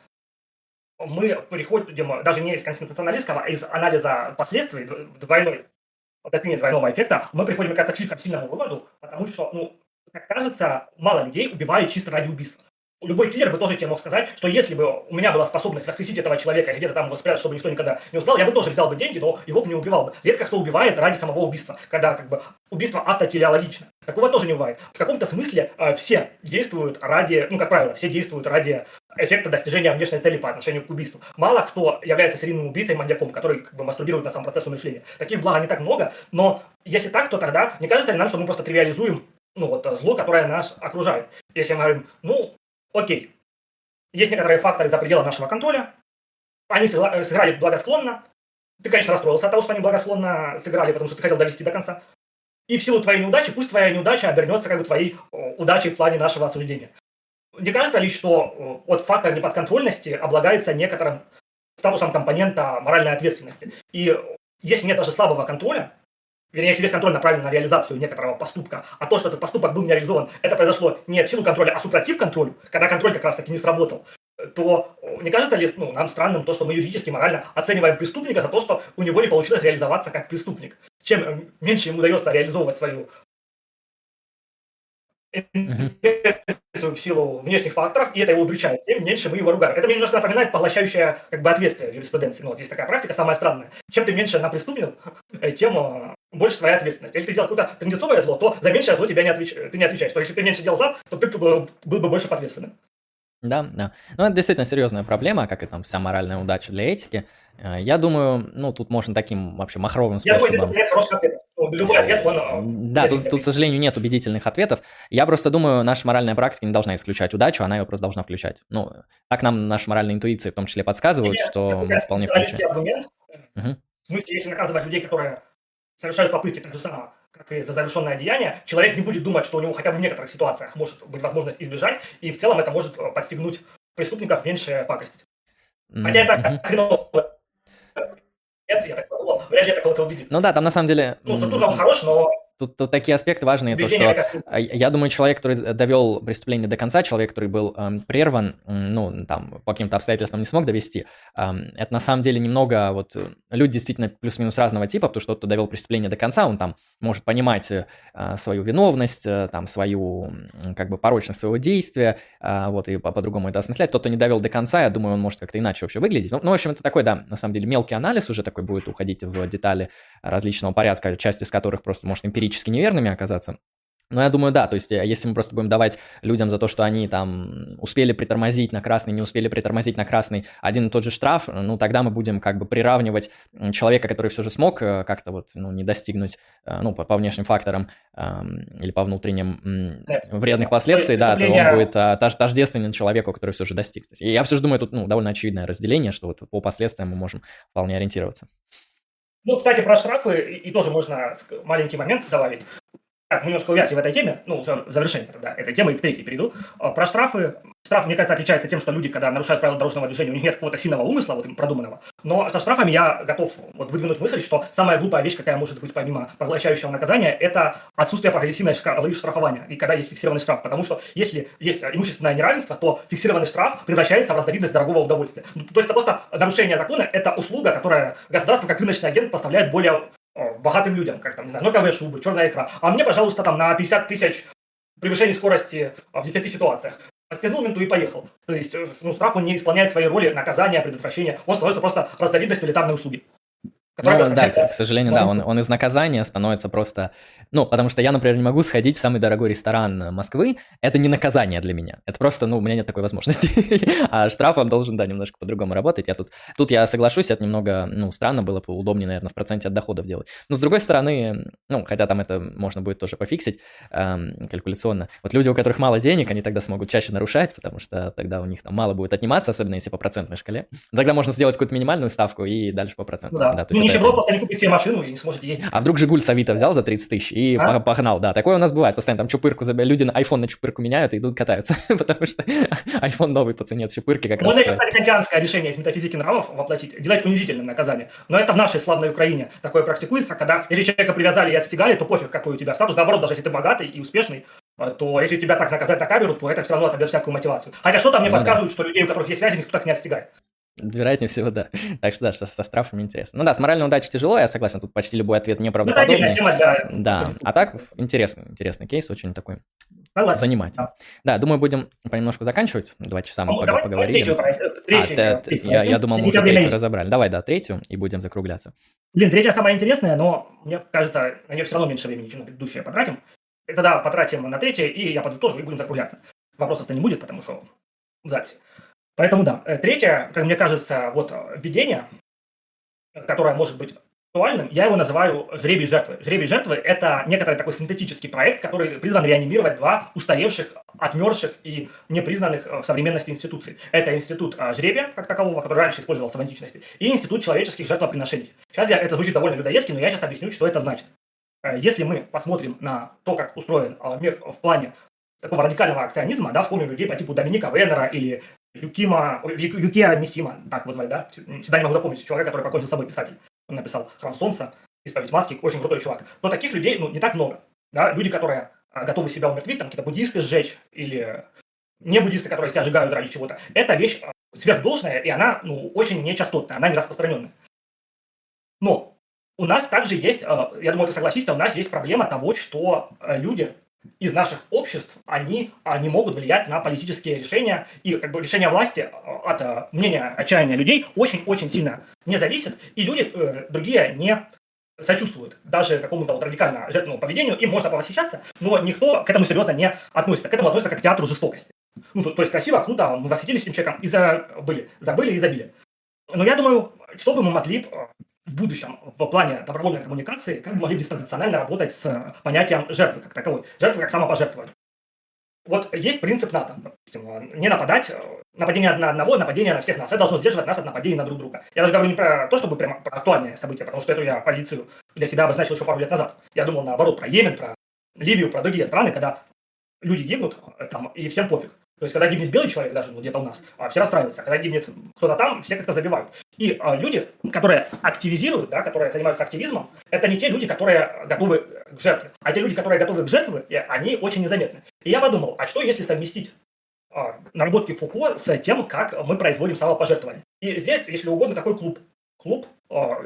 мы переходим даже не из конституционалистского, а из анализа последствий двойной, объяснения двойного эффекта, мы приходим к слишком сильному выводу, потому что, ну, как кажется, мало людей убивают чисто ради убийства. Любой киллер бы тоже тебе мог сказать, что если бы у меня была способность воскресить этого человека и где-то там его спрятать, чтобы никто никогда не узнал, я бы тоже взял бы деньги, но его бы не убивал бы. Редко кто убивает ради самого убийства, когда как бы убийство автотелеологично. Такого тоже не бывает. В каком-то смысле э, все действуют ради, ну, как правило, все действуют ради эффекта достижения внешней цели по отношению к убийству. Мало кто является серийным убийцей, маньяком, который как бы мастурбирует на сам процесс умышления. Таких блага не так много, но если так, то тогда не кажется ли нам, что мы просто тривиализуем ну, вот, зло, которое нас окружает. Если мы говорим, ну, окей, есть некоторые факторы за пределом нашего контроля, они сыграли благосклонно, ты, конечно, расстроился от того, что они благосклонно сыграли, потому что ты хотел довести до конца. И в силу твоей неудачи, пусть твоя неудача обернется как бы твоей удачей в плане нашего осуждения. Не кажется ли, что э, вот фактор неподконтрольности облагается некоторым статусом компонента моральной ответственности? И если нет даже слабого контроля, вернее, если весь контроль направлен на реализацию некоторого поступка, а то, что этот поступок был не реализован, это произошло не в силу контроля, а супротив контролю, когда контроль как раз таки не сработал, то не кажется ли ну, нам странным то, что мы юридически, морально оцениваем преступника за то, что у него не получилось реализоваться как преступник? Чем меньше ему удается реализовывать свою в силу внешних факторов, и это его удручает, тем меньше мы его ругаем. Это мне немножко напоминает поглощающее как бы ответствие в юриспруденции. Ну, вот есть такая практика, самая странная. Чем ты меньше напреступнил, тем э, больше твоя ответственность. Если ты сделал какое-то тенденцовое зло, то за меньшее зло тебя не отвеч... ты не отвечаешь. То если ты меньше делал зла, то ты был бы больше ответственным. Да, да. Ну, это действительно серьезная проблема, как и там вся моральная удача для этики. Э, я думаю, ну, тут можно таким вообще махровым способом... Я думаю, нет хороших ответов. Ну, любой ответ, он... Э, да, тут, тут, к сожалению, нет убедительных ответов. Я просто думаю, наша моральная практика не должна исключать удачу, она ее просто должна включать. Ну, так нам наши моральные интуиции в том числе подсказывают, нет, что мы вполне включаем. аргумент. Угу. В смысле, если наказывать людей, которые совершают попытки так же самого, как и за завершенное деяние, человек не будет думать, что у него хотя бы в некоторых ситуациях может быть возможность избежать, и в целом это может э, подстегнуть преступников меньше пакостить. Хотя это mm-hmm. хреново. Нет, я так подумал, вряд ли я такого-то увидел. Ну да, там на самом деле... Ну, структурно он хорош, но Тут, тут такие аспекты важные, то, что а, я думаю, человек, который довел преступление до конца, человек, который был эм, прерван, ну, там, по каким-то обстоятельствам не смог довести, эм, это на самом деле немного, вот, э, люди действительно плюс-минус разного типа, потому что кто довел преступление до конца, он там может понимать э, свою виновность, э, там, свою, как бы, порочность своего действия, э, вот, и по-другому это осмыслять. Тот, кто не довел до конца, я думаю, он может как-то иначе вообще выглядеть. Ну, ну, в общем, это такой, да, на самом деле, мелкий анализ уже такой будет уходить в детали различного порядка, часть из которых просто может эмпирически эмпирически неверными оказаться. Но я думаю, да, то есть э, если мы просто будем давать людям за то, что они там успели притормозить на красный, не успели притормозить на красный один и тот же штраф, ну тогда мы будем как бы приравнивать человека, который все же смог э, как-то вот ну, не достигнуть, э, ну по, по внешним факторам эм, или по внутренним вредных последствий, да, то он будет тож, тождественен человеку, который все же достиг. И я все же думаю, тут ну, довольно очевидное разделение, что вот по последствиям мы можем вполне ориентироваться. Ну, кстати, про штрафы и, и тоже можно маленький момент добавить. Так, немножко увязли в этой теме, ну, в завершение тогда этой темы, и к третьей перейду. А, про штрафы Штраф, мне кажется, отличается тем, что люди, когда нарушают правила дорожного движения, у них нет какого-то сильного умысла, вот им продуманного. Но со штрафами я готов вот выдвинуть мысль, что самая глупая вещь, какая может быть помимо поглощающего наказания, это отсутствие прогрессивной шкалы штрафования, и когда есть фиксированный штраф. Потому что если есть имущественное неравенство, то фиксированный штраф превращается в разновидность дорогого удовольствия. Ну, то есть это просто нарушение закона, это услуга, которая государство как рыночный агент поставляет более богатым людям, как там, не знаю, ноговые шубы, черная икра. А мне, пожалуйста, там на 50 тысяч превышение скорости в 10 ситуациях оттянул менту и поехал. То есть, э, ну, штраф, он не исполняет своей роли наказания, предотвращения, он становится просто разновидностью элитарной услуги. Ну, да, к сожалению, да, он, он из наказания становится просто... Ну, потому что я, например, не могу сходить в самый дорогой ресторан Москвы. Это не наказание для меня. Это просто, ну, у меня нет такой возможности. а штраф он должен, да, немножко по-другому работать. Я тут, тут я соглашусь, это немного, ну, странно было бы, удобнее, наверное, в проценте от доходов делать. Но, с другой стороны, ну, хотя там это можно будет тоже пофиксить эм, калькуляционно. Вот люди, у которых мало денег, они тогда смогут чаще нарушать, потому что тогда у них там мало будет отниматься, особенно если по процентной шкале. Тогда можно сделать какую-то минимальную ставку и дальше по проценту. Ну, да. да нищеброд просто не купит себе машину и не сможет ездить. А вдруг Жигуль с Авито взял за 30 тысяч и а? погнал, да. Такое у нас бывает постоянно. Там чупырку, люди на iPhone на чупырку меняют и идут катаются, потому что iPhone новый по цене чупырки как раз. Можно, кстати, кантианское решение из метафизики нравов воплотить, делать унизительным наказание. Но это в нашей славной Украине такое практикуется, когда если человека привязали и отстегали, то пофиг, какой у тебя статус. Наоборот, даже если ты богатый и успешный, э, то если тебя так наказать на камеру, то это все равно отобьет всякую мотивацию. Хотя что-то мне ну, подсказывает, да. что людей, у которых есть связи, никто так не отстегает. Вероятнее всего, да. Так что да, что со штрафами интересно. Ну да, с моральной удачей тяжело, я согласен, тут почти любой ответ неправдоподобный. Ну, да. да, а так интересный, интересный кейс, очень такой Согласен. занимательный. Да. да, думаю, будем понемножку заканчивать, два часа мы ну, давай, поговорили. Давай третью, третью, а, третью, я, я думал, мы уже третью разобрали. Давай, да, третью, и будем закругляться. Блин, третья самая интересная, но мне кажется, на нее все равно меньше времени, чем на предыдущее потратим. Это да, потратим на третье, и я подытожу, и будем закругляться. Вопросов-то не будет, потому что в записи. Поэтому да. Э, третье, как мне кажется, вот э, введение, которое может быть актуальным, я его называю «Жребий жертвы». «Жребий жертвы» — это некоторый такой синтетический проект, который призван реанимировать два устаревших, отмерших и непризнанных э, в современности институций. Это институт жребия, как такового, который раньше использовался в античности, и институт человеческих жертвоприношений. Сейчас я, это звучит довольно людоедски, но я сейчас объясню, что это значит. Если мы посмотрим на то, как устроен мир в плане такого радикального акционизма, да, вспомним людей по типу Доминика Венера или Юкима, Юкия Мисима, так его звали, да? Всегда не могу запомнить. Человека, который покончил с собой писатель. Он написал «Храм солнца», «Исповедь маски», очень крутой чувак. Но таких людей, ну, не так много. Да? Люди, которые а, готовы себя умертвить, там, какие-то буддисты сжечь, или не буддисты, которые себя сжигают ради чего-то. Это вещь а, сверхдолжная, и она, ну, очень нечастотная, она не распространенная. Но у нас также есть, а, я думаю, ты согласишься, у нас есть проблема того, что люди из наших обществ, они, они могут влиять на политические решения, и как бы решение власти э, от э, мнения отчаяния людей очень-очень сильно не зависит, и люди э, другие не сочувствуют даже какому-то вот радикально жертвенному поведению, им можно повосхищаться, но никто к этому серьезно не относится, к этому относится как к театру жестокости. Ну, то, то есть красиво, круто, мы восхитились этим человеком и забыли, забыли и забили. Но я думаю, что бы мы могли в будущем в плане добровольной коммуникации как бы могли диспозиционально работать с понятием жертвы как таковой. Жертвы как самопожертвование. Вот есть принцип НАТО, допустим, не нападать, нападение на одного, нападение на всех нас. Это должно сдерживать нас от нападений на друг друга. Я даже говорю не про то, чтобы прямо про актуальные события, потому что эту я позицию для себя обозначил еще пару лет назад. Я думал наоборот про Йемен, про Ливию, про другие страны, когда люди гибнут там, и всем пофиг. То есть, когда гибнет белый человек, даже ну, где-то у нас, а, все расстраиваются. Когда гибнет кто-то там, все как-то забивают. И а, люди, которые активизируют, да, которые занимаются активизмом, это не те люди, которые готовы к жертве. А те люди, которые готовы к жертве, они очень незаметны. И я подумал, а что если совместить а, наработки Фуко с тем, как мы производим самопожертвование? И здесь, если угодно, такой клуб. Клуб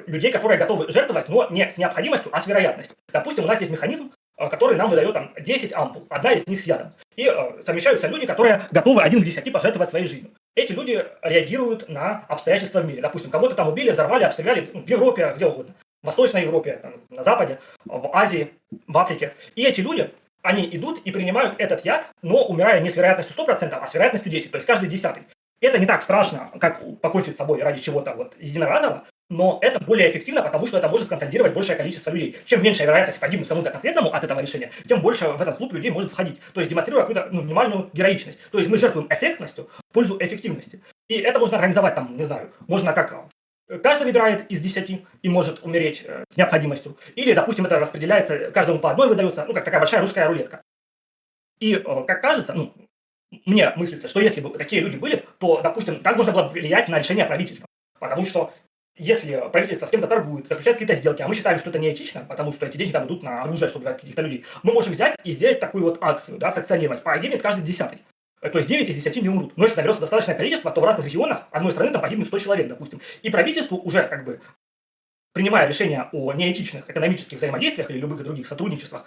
людей, которые готовы жертвовать, но не с необходимостью, а с вероятностью. Допустим, у нас есть механизм, который нам выдает там 10 ампул, одна из них с ядом. И э, совмещаются люди, которые готовы один к 10 пожертвовать своей жизнью. Эти люди реагируют на обстоятельства в мире. Допустим, кого-то там убили, взорвали, обстреляли ну, в Европе, где угодно. В Восточной Европе, там, на Западе, в Азии, в Африке. И эти люди, они идут и принимают этот яд, но умирая не с вероятностью 100%, а с вероятностью 10, то есть каждый десятый. Это не так страшно, как покончить с собой ради чего-то вот единоразово, но это более эффективно, потому что это может сконсолидировать большее количество людей. Чем меньшая вероятность погибнуть кому-то конкретному от этого решения, тем больше в этот клуб людей может входить. То есть демонстрируя какую-то ну, минимальную героичность. То есть мы жертвуем эффектностью в пользу эффективности. И это можно организовать там, не знаю, можно как э, каждый выбирает из 10 и может умереть э, с необходимостью. Или, допустим, это распределяется, каждому по одной выдается, ну, как такая большая русская рулетка. И, э, как кажется, ну, мне мыслится, что если бы такие люди были, то, допустим, так можно было влиять на решение правительства. Потому что если правительство с кем-то торгует, заключает какие-то сделки, а мы считаем, что это неэтично, потому что эти деньги там идут на оружие, чтобы убивать каких-то людей, мы можем взять и сделать такую вот акцию, да, санкционировать. Погибнет каждый десятый. Э, то есть 9 из 10 не умрут. Но если наберется достаточное количество, то в разных регионах одной страны там погибнет 100 человек, допустим. И правительству уже как бы принимая решение о неэтичных экономических взаимодействиях или любых других сотрудничествах,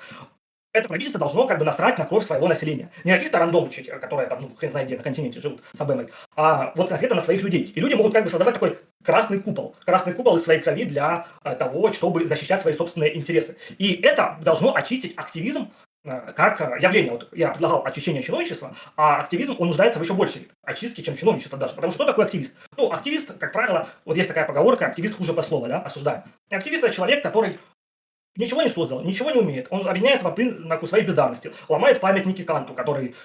это правительство должно как бы насрать на кровь своего населения. Не каких-то рандомчик, которые там, ну, хрен знает где, на континенте живут с Абэмой, а вот конкретно на своих людей. И люди могут как бы создавать такой красный купол. Красный купол из своей крови для э, того, чтобы защищать свои собственные интересы. И это должно очистить активизм э, как э, явление. Вот я предлагал очищение чиновничества, а активизм, он нуждается в еще большей очистке, чем чиновничество даже. Потому что что такое активист? Ну, активист, как правило, вот есть такая поговорка, активист хуже по слову, да, осуждаем. Активист – это человек, который ничего не создал, ничего не умеет. Он объединяется по признаку своей бездарности, ломает памятники Канту, который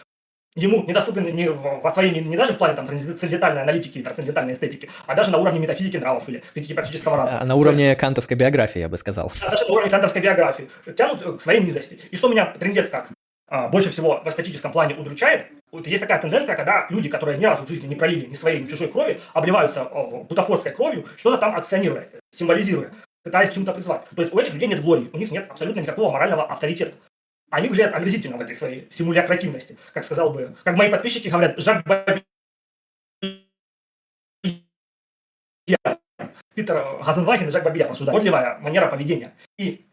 ему недоступен не в, освоении не даже в плане там, трансцендентальной аналитики или трансцендентальной эстетики, а даже на уровне метафизики нравов или критики практического разума. А на уровне есть, кантовской биографии, я бы сказал. А даже на уровне кантовской биографии. Тянут к своей низости. И что меня трендец как? А, больше всего в эстетическом плане удручает, вот есть такая тенденция, когда люди, которые ни разу в жизни не пролили ни своей, ни чужой крови, обливаются в бутафорской кровью, что-то там акционируя, символизируя, пытаясь к чему-то призвать. То есть у этих людей нет глории, у них нет абсолютно никакого морального авторитета они выглядят омерзительно в этой своей симулякративности. Как сказал бы, как мои подписчики говорят, Жак Баби... Питер Газенваген и Жак Бабияр осуждают. Уродливая манера поведения. И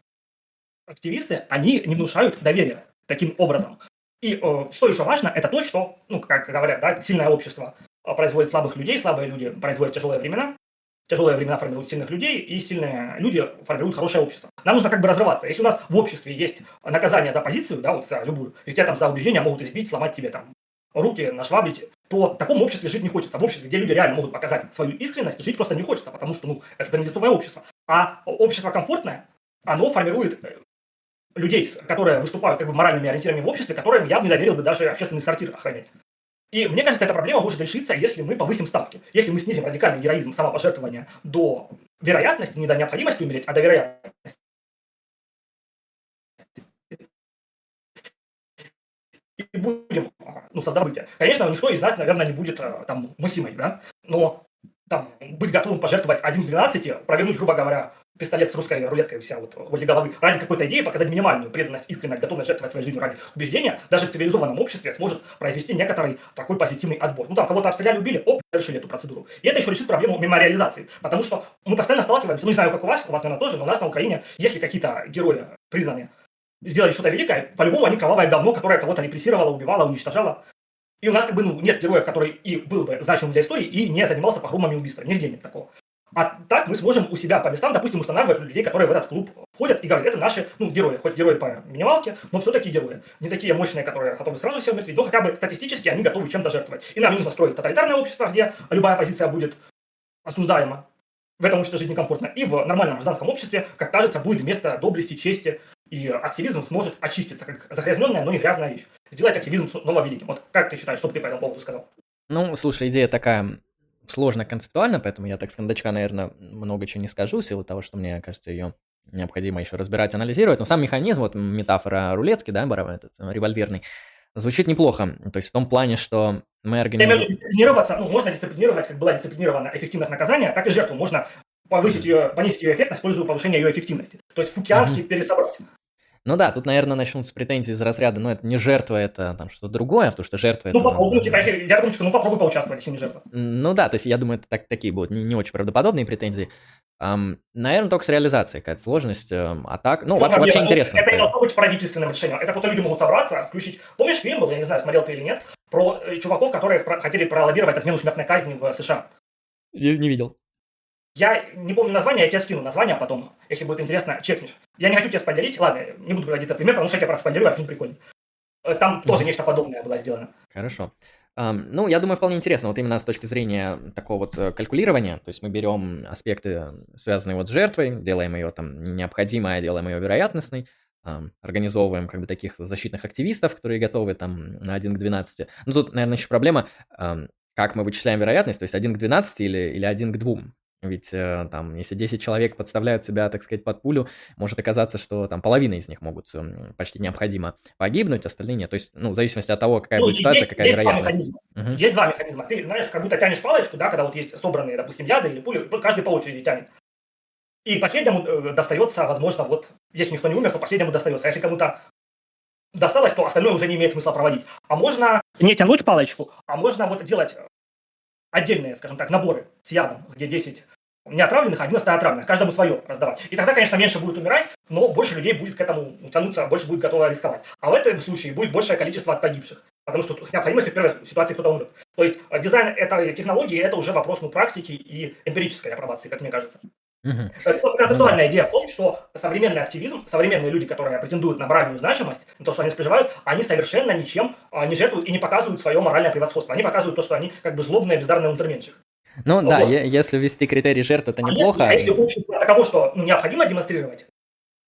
активисты, они не внушают доверия таким образом. И э, что еще важно, это то, что, ну, как говорят, да, сильное общество производит слабых людей, слабые люди производят тяжелые времена, тяжелые времена формируют сильных людей, и сильные люди формируют хорошее общество. Нам нужно как бы разрываться. Если у нас в обществе есть наказание за позицию, да, вот за любую, если тебя там за убеждение могут избить, сломать тебе там руки, нашвабрить, то в таком обществе жить не хочется. В обществе, где люди реально могут показать свою искренность, жить просто не хочется, потому что, ну, это традиционное общество. А общество комфортное, оно формирует э, людей, которые выступают как бы моральными ориентирами в обществе, которым я бы не доверил бы даже общественный сортир охранять. И мне кажется, эта проблема может решиться, если мы повысим ставки. Если мы снизим радикальный героизм самопожертвования до вероятности, не до необходимости умереть, а до вероятности. И будем ну, создавать. Конечно, никто из нас, наверное, не будет э, там Мусимой, да, но там, быть готовым пожертвовать 1-12, провернуть, грубо говоря, пистолет с русской рулеткой вся вот возле головы, ради какой-то идеи показать минимальную преданность, искренность, готовность жертвовать своей жизнью ради убеждения, даже в цивилизованном обществе сможет произвести некоторый такой позитивный отбор. Ну там кого-то обстреляли, убили, оп, решили эту процедуру. И это еще решит проблему мемориализации, потому что мы постоянно сталкиваемся, ну не знаю, как у вас, у вас, наверное, тоже, но у нас на Украине, если какие-то герои признаны сделали что-то великое, по-любому они кровавое говно, которое кого-то репрессировало, убивало, уничтожало. И у нас как бы ну, нет героев, который и был бы значимым для истории, и не занимался погромами и убийствами. Нигде нет такого. А так мы сможем у себя по местам, допустим, устанавливать людей, которые в этот клуб входят и говорят, это наши ну, герои, хоть герои по минималке, но все-таки герои. Не такие мощные, которые готовы сразу все умертвить, но хотя бы статистически они готовы чем-то жертвовать. И нам нужно строить тоталитарное общество, где любая позиция будет осуждаема. В этом обществе жить некомфортно. И в нормальном гражданском обществе, как кажется, будет место доблести, чести, и активизм сможет очиститься, как загрязненная, но не грязная вещь. Сделать активизм снова великим. Вот как ты считаешь, что бы ты по этому поводу сказал? Ну, слушай, идея такая сложно концептуально, поэтому я так с кондачка, наверное, много чего не скажу, в силу того, что мне кажется, ее необходимо еще разбирать, анализировать. Но сам механизм, вот метафора рулетки, да, этот револьверный, звучит неплохо. То есть в том плане, что мы организуем... Дисциплинироваться, ну, можно дисциплинировать, как была дисциплинирована эффективность наказания, так и жертву можно повысить ее, понизить ее эффектность, используя повышение ее эффективности. То есть фукианский mm-hmm. пересобрать. Ну да, тут, наверное, начнутся претензии из разряда, ну это не жертва, это там что-то другое, потому что жертва ну, это... Попробуй, ну, типа, если, я думаю, ну попробуй поучаствовать, если не жертва. Ну да, то есть я думаю, это так, такие будут не, не очень правдоподобные претензии. Um, наверное, только с реализацией какая-то сложность, um, а так, ну, ну вообще, вообще интересно. Это не должно быть правительственным решением, это просто люди могут собраться, включить... Помнишь фильм был, я не знаю, смотрел ты или нет, про э, чуваков, которые хотели пролоббировать отмену смертной казни в США? Не, не видел. Я не помню название, я тебе скину название потом, если будет интересно, чекнешь. Я не хочу тебя спойлерить, ладно, не буду говорить это пример, потому что я тебя проспойлерю, а фильм прикольный. Э, там тоже mm-hmm. нечто подобное было сделано. Хорошо. Um, ну, я думаю, вполне интересно, вот именно с точки зрения такого вот э, калькулирования, то есть мы берем аспекты, связанные вот с жертвой, делаем ее там необходимой, делаем ее вероятностной, um, организовываем как бы таких защитных активистов, которые готовы там на 1 к 12. Ну, тут, наверное, еще проблема, um, как мы вычисляем вероятность, то есть 1 к 12 или, или 1 к 2. Ведь э, там, если 10 человек подставляют себя, так сказать, под пулю, может оказаться, что там половина из них могут почти необходимо погибнуть, остальные нет. То есть, ну, в зависимости от того, какая ну, будет ситуация, какая есть вероятность. Два угу. Есть два механизма. Ты, знаешь, как будто тянешь палочку, да, когда вот есть собранные, допустим, яды или пули, каждый по очереди тянет. И последнему э, достается, возможно, вот, если никто не умер, то последнему достается. А если кому-то досталось, то остальное уже не имеет смысла проводить. А можно не тянуть палочку, а можно вот делать отдельные, скажем так, наборы с ядом, где 10 не отравленных, а 11 отравленных, каждому свое раздавать. И тогда, конечно, меньше будет умирать, но больше людей будет к этому тянуться, больше будет готово рисковать. А в этом случае будет большее количество от погибших. потому что необходимость в первой ситуации кто-то умрет. То есть э, дизайн этой технологии – это уже вопрос ну, практики и эмпирической апробации, как мне кажется. Uh-huh. Концептуальная идея в том, что современный активизм, современные люди, которые претендуют на моральную значимость, на то, что они переживают, они совершенно ничем а, не жертвуют и не показывают свое моральное превосходство. Они показывают то, что они как бы злобные, бездарные унтерменщик. Ну вот. да, если ввести критерий жертвы, это а неплохо. Если, а если общество таково, что ну, необходимо демонстрировать,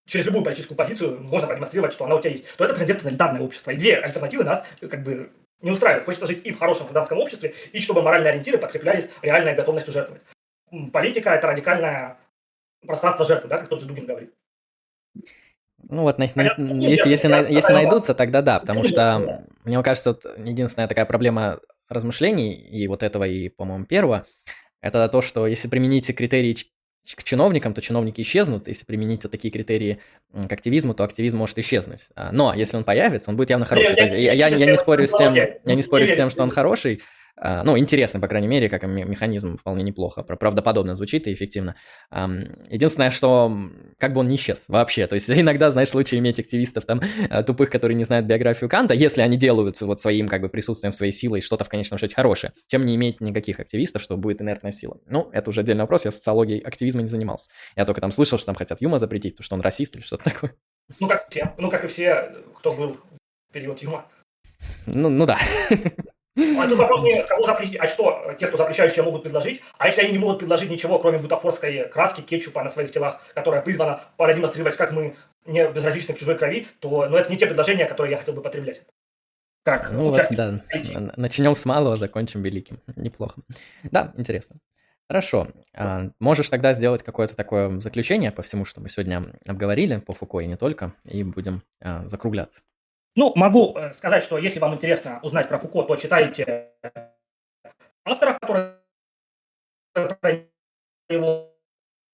через любую политическую позицию можно продемонстрировать, что она у тебя есть, то это тоталитарное общество. И две альтернативы нас как бы не устраивают. Хочется жить и в хорошем гражданском обществе, и чтобы моральные ориентиры подкреплялись реальной готовностью жертвовать. Политика – это радикальное пространство жертвы, да, как тот же Дугин говорит. Ну вот, на, на, если, если, на, если найдутся, тогда да, потому что, мне кажется, вот единственная такая проблема размышлений и вот этого, и, по-моему, первого, это то, что если применить критерии к чиновникам, то чиновники исчезнут. Если применить вот такие критерии к активизму, то активизм может исчезнуть. А, но если он появится, он будет явно хороший. Я, я, я, я не спорю с тем, я не спорю с тем, что он хороший, ну, интересно, по крайней мере, как механизм вполне неплохо, правдоподобно звучит и эффективно. Единственное, что как бы он не исчез вообще, то есть иногда, знаешь, лучше иметь активистов там э, тупых, которые не знают биографию Канта, если они делают вот своим как бы присутствием, своей силой что-то в конечном счете хорошее, чем не иметь никаких активистов, что будет инертная сила. Ну, это уже отдельный вопрос, я социологией активизма не занимался. Я только там слышал, что там хотят Юма запретить, потому что он расист или что-то такое. Ну, как все, ну, как и все, кто был в период Юма. Ну, ну да. А тут вопрос не кого запретить, а что те, кто запрещающие, могут предложить. А если они не могут предложить ничего, кроме бутафорской краски, кетчупа на своих телах, которая призвана продемонстрировать, как мы не безразличны к чужой крови, то ну, это не те предложения, которые я хотел бы потреблять. Как ну вот, да. Начнем с малого, закончим великим. Неплохо. Да, интересно. Хорошо. А, можешь тогда сделать какое-то такое заключение по всему, что мы сегодня обговорили, по Фуко и не только, и будем а, закругляться. Ну, могу э, сказать, что если вам интересно узнать про Фуко, то читайте авторов, которые про него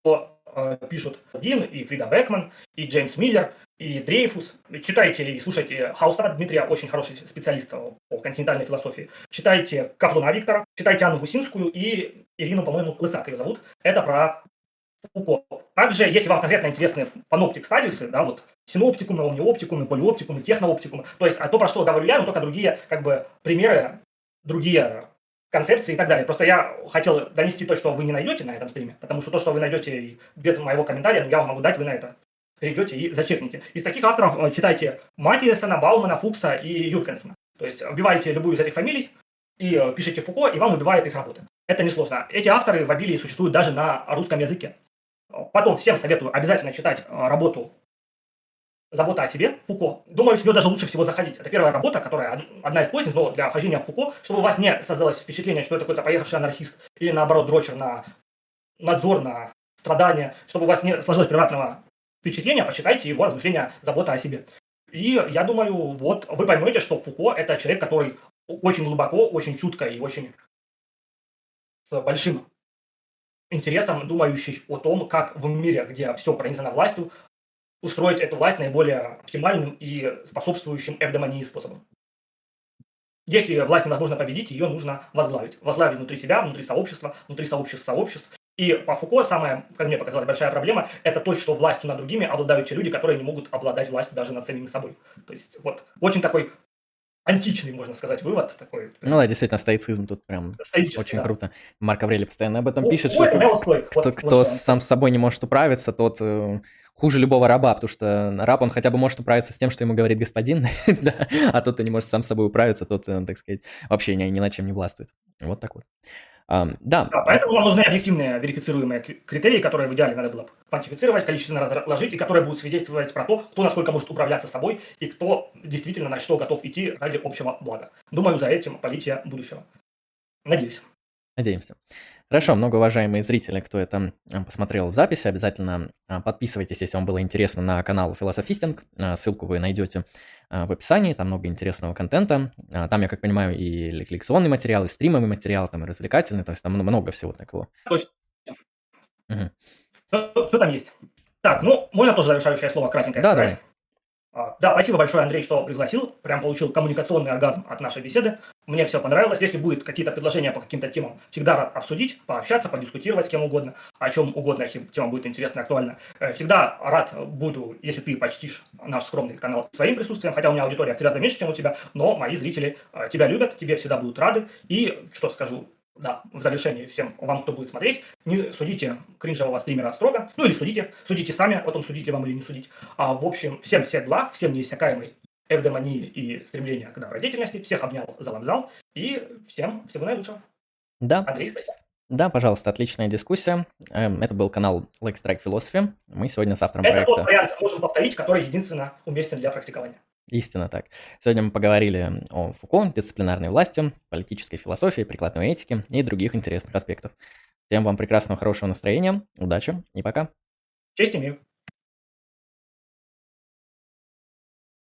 э, пишут Дин и Фрида Бекман, и Джеймс Миллер, и Дрейфус. Читайте и слушайте Хаустера Дмитрия, очень хороший специалист по континентальной философии. Читайте Каплуна Виктора, читайте Анну Гусинскую и Ирину, по-моему, Лысак ее зовут. Это про Фуко. Также, если вам конкретно интересны паноптик стадисы, да, вот синоптикумы, омниоптикумы, полиоптикумы, технооптикумы, то есть а то, про что говорю я, но только другие как бы примеры, другие концепции и так далее. Просто я хотел донести то, что вы не найдете на этом стриме, потому что то, что вы найдете без моего комментария, я вам могу дать, вы на это перейдете и зачекните. Из таких авторов э, читайте Матиесона, Баумана, Фукса и Юркенсона. То есть вбиваете любую из этих фамилий и э, пишите Фуко, и вам убивает их работы. Это несложно. Эти авторы в обилии существуют даже на русском языке. Потом всем советую обязательно читать э, работу «Забота о себе» Фуко. Думаю, с нее даже лучше всего заходить. Это первая работа, которая одна из поздних, но для вхождения в Фуко, чтобы у вас не создалось впечатление, что это какой-то поехавший анархист или наоборот дрочер на надзор, на страдания, чтобы у вас не сложилось приватного впечатления, почитайте его размышления «Забота о себе». И я думаю, вот вы поймете, что Фуко – это человек, который очень глубоко, очень чутко и очень с большим интересом думающий о том, как в мире, где все пронизано властью, устроить эту власть наиболее оптимальным и способствующим эвдемонии способом. Если власть невозможно победить, ее нужно возглавить. Возглавить внутри себя, внутри сообщества, внутри сообществ сообществ. И по Фуко самая, как мне показалась, большая проблема – это то, что властью над другими обладают те люди, которые не могут обладать властью даже над самими собой. То есть вот очень такой античный, можно сказать, вывод такой. Ну да, действительно, стоицизм тут прям очень да. круто. Марк Аврелий постоянно об этом пишет, что кто, кто, кто сам с собой не может управиться, тот э, хуже любого раба, потому что раб, он хотя бы может управиться с тем, что ему говорит господин, да, а тот, кто не может сам с собой управиться, тот, э, так сказать, вообще ни, ни на чем не властвует. Вот так вот. Um, да. да. Поэтому нам нужны объективные верифицируемые критерии, которые в идеале надо было квантифицировать, количественно разложить, и которые будут свидетельствовать про то, кто насколько может управляться собой и кто действительно на что готов идти ради общего блага. Думаю, за этим полития будущего. Надеюсь. Надеемся. Хорошо, многоуважаемые зрители, кто это посмотрел в записи, обязательно а, подписывайтесь, если вам было интересно, на канал Философистинг. А, ссылку вы найдете а, в описании, там много интересного контента. Там, я как понимаю, и лекционный материал, и стримовый материал, там и развлекательный, то есть там много всего такого. Точно. Угу. Что, что там есть? Так, ну, можно тоже завершающее слово кратенькое да, сказать? А, да, спасибо большое, Андрей, что пригласил. Прям получил коммуникационный оргазм от нашей беседы. Мне все понравилось. Если будет какие-то предложения по каким-то темам, всегда рад обсудить, пообщаться, подискутировать с кем угодно, о чем угодно, если тема будет интересна, актуальна. Э, всегда рад буду, если ты почтишь наш скромный канал своим присутствием, хотя у меня аудитория всегда меньше, чем у тебя, но мои зрители э, тебя любят, тебе всегда будут рады. И, что скажу, да, в завершении всем вам, кто будет смотреть, не судите кринжевого стримера строго, ну или судите, судите сами, потом судить ли вам или не судить. А в общем, всем всех благ, всем неиссякаемой эвдемонии и стремления к добродетельности, всех обнял, залобзал, и всем всего наилучшего. Да. Андрей, спасибо. Да, пожалуйста, отличная дискуссия. Эм, это был канал Like Strike Philosophy. Мы сегодня с автором Это проекта... тот вариант, можем повторить, который единственно уместен для практикования. Истинно так. Сегодня мы поговорили о Фуко, дисциплинарной власти, политической философии, прикладной этике и других интересных аспектов. Всем вам прекрасного, хорошего настроения, удачи и пока. Честь имею.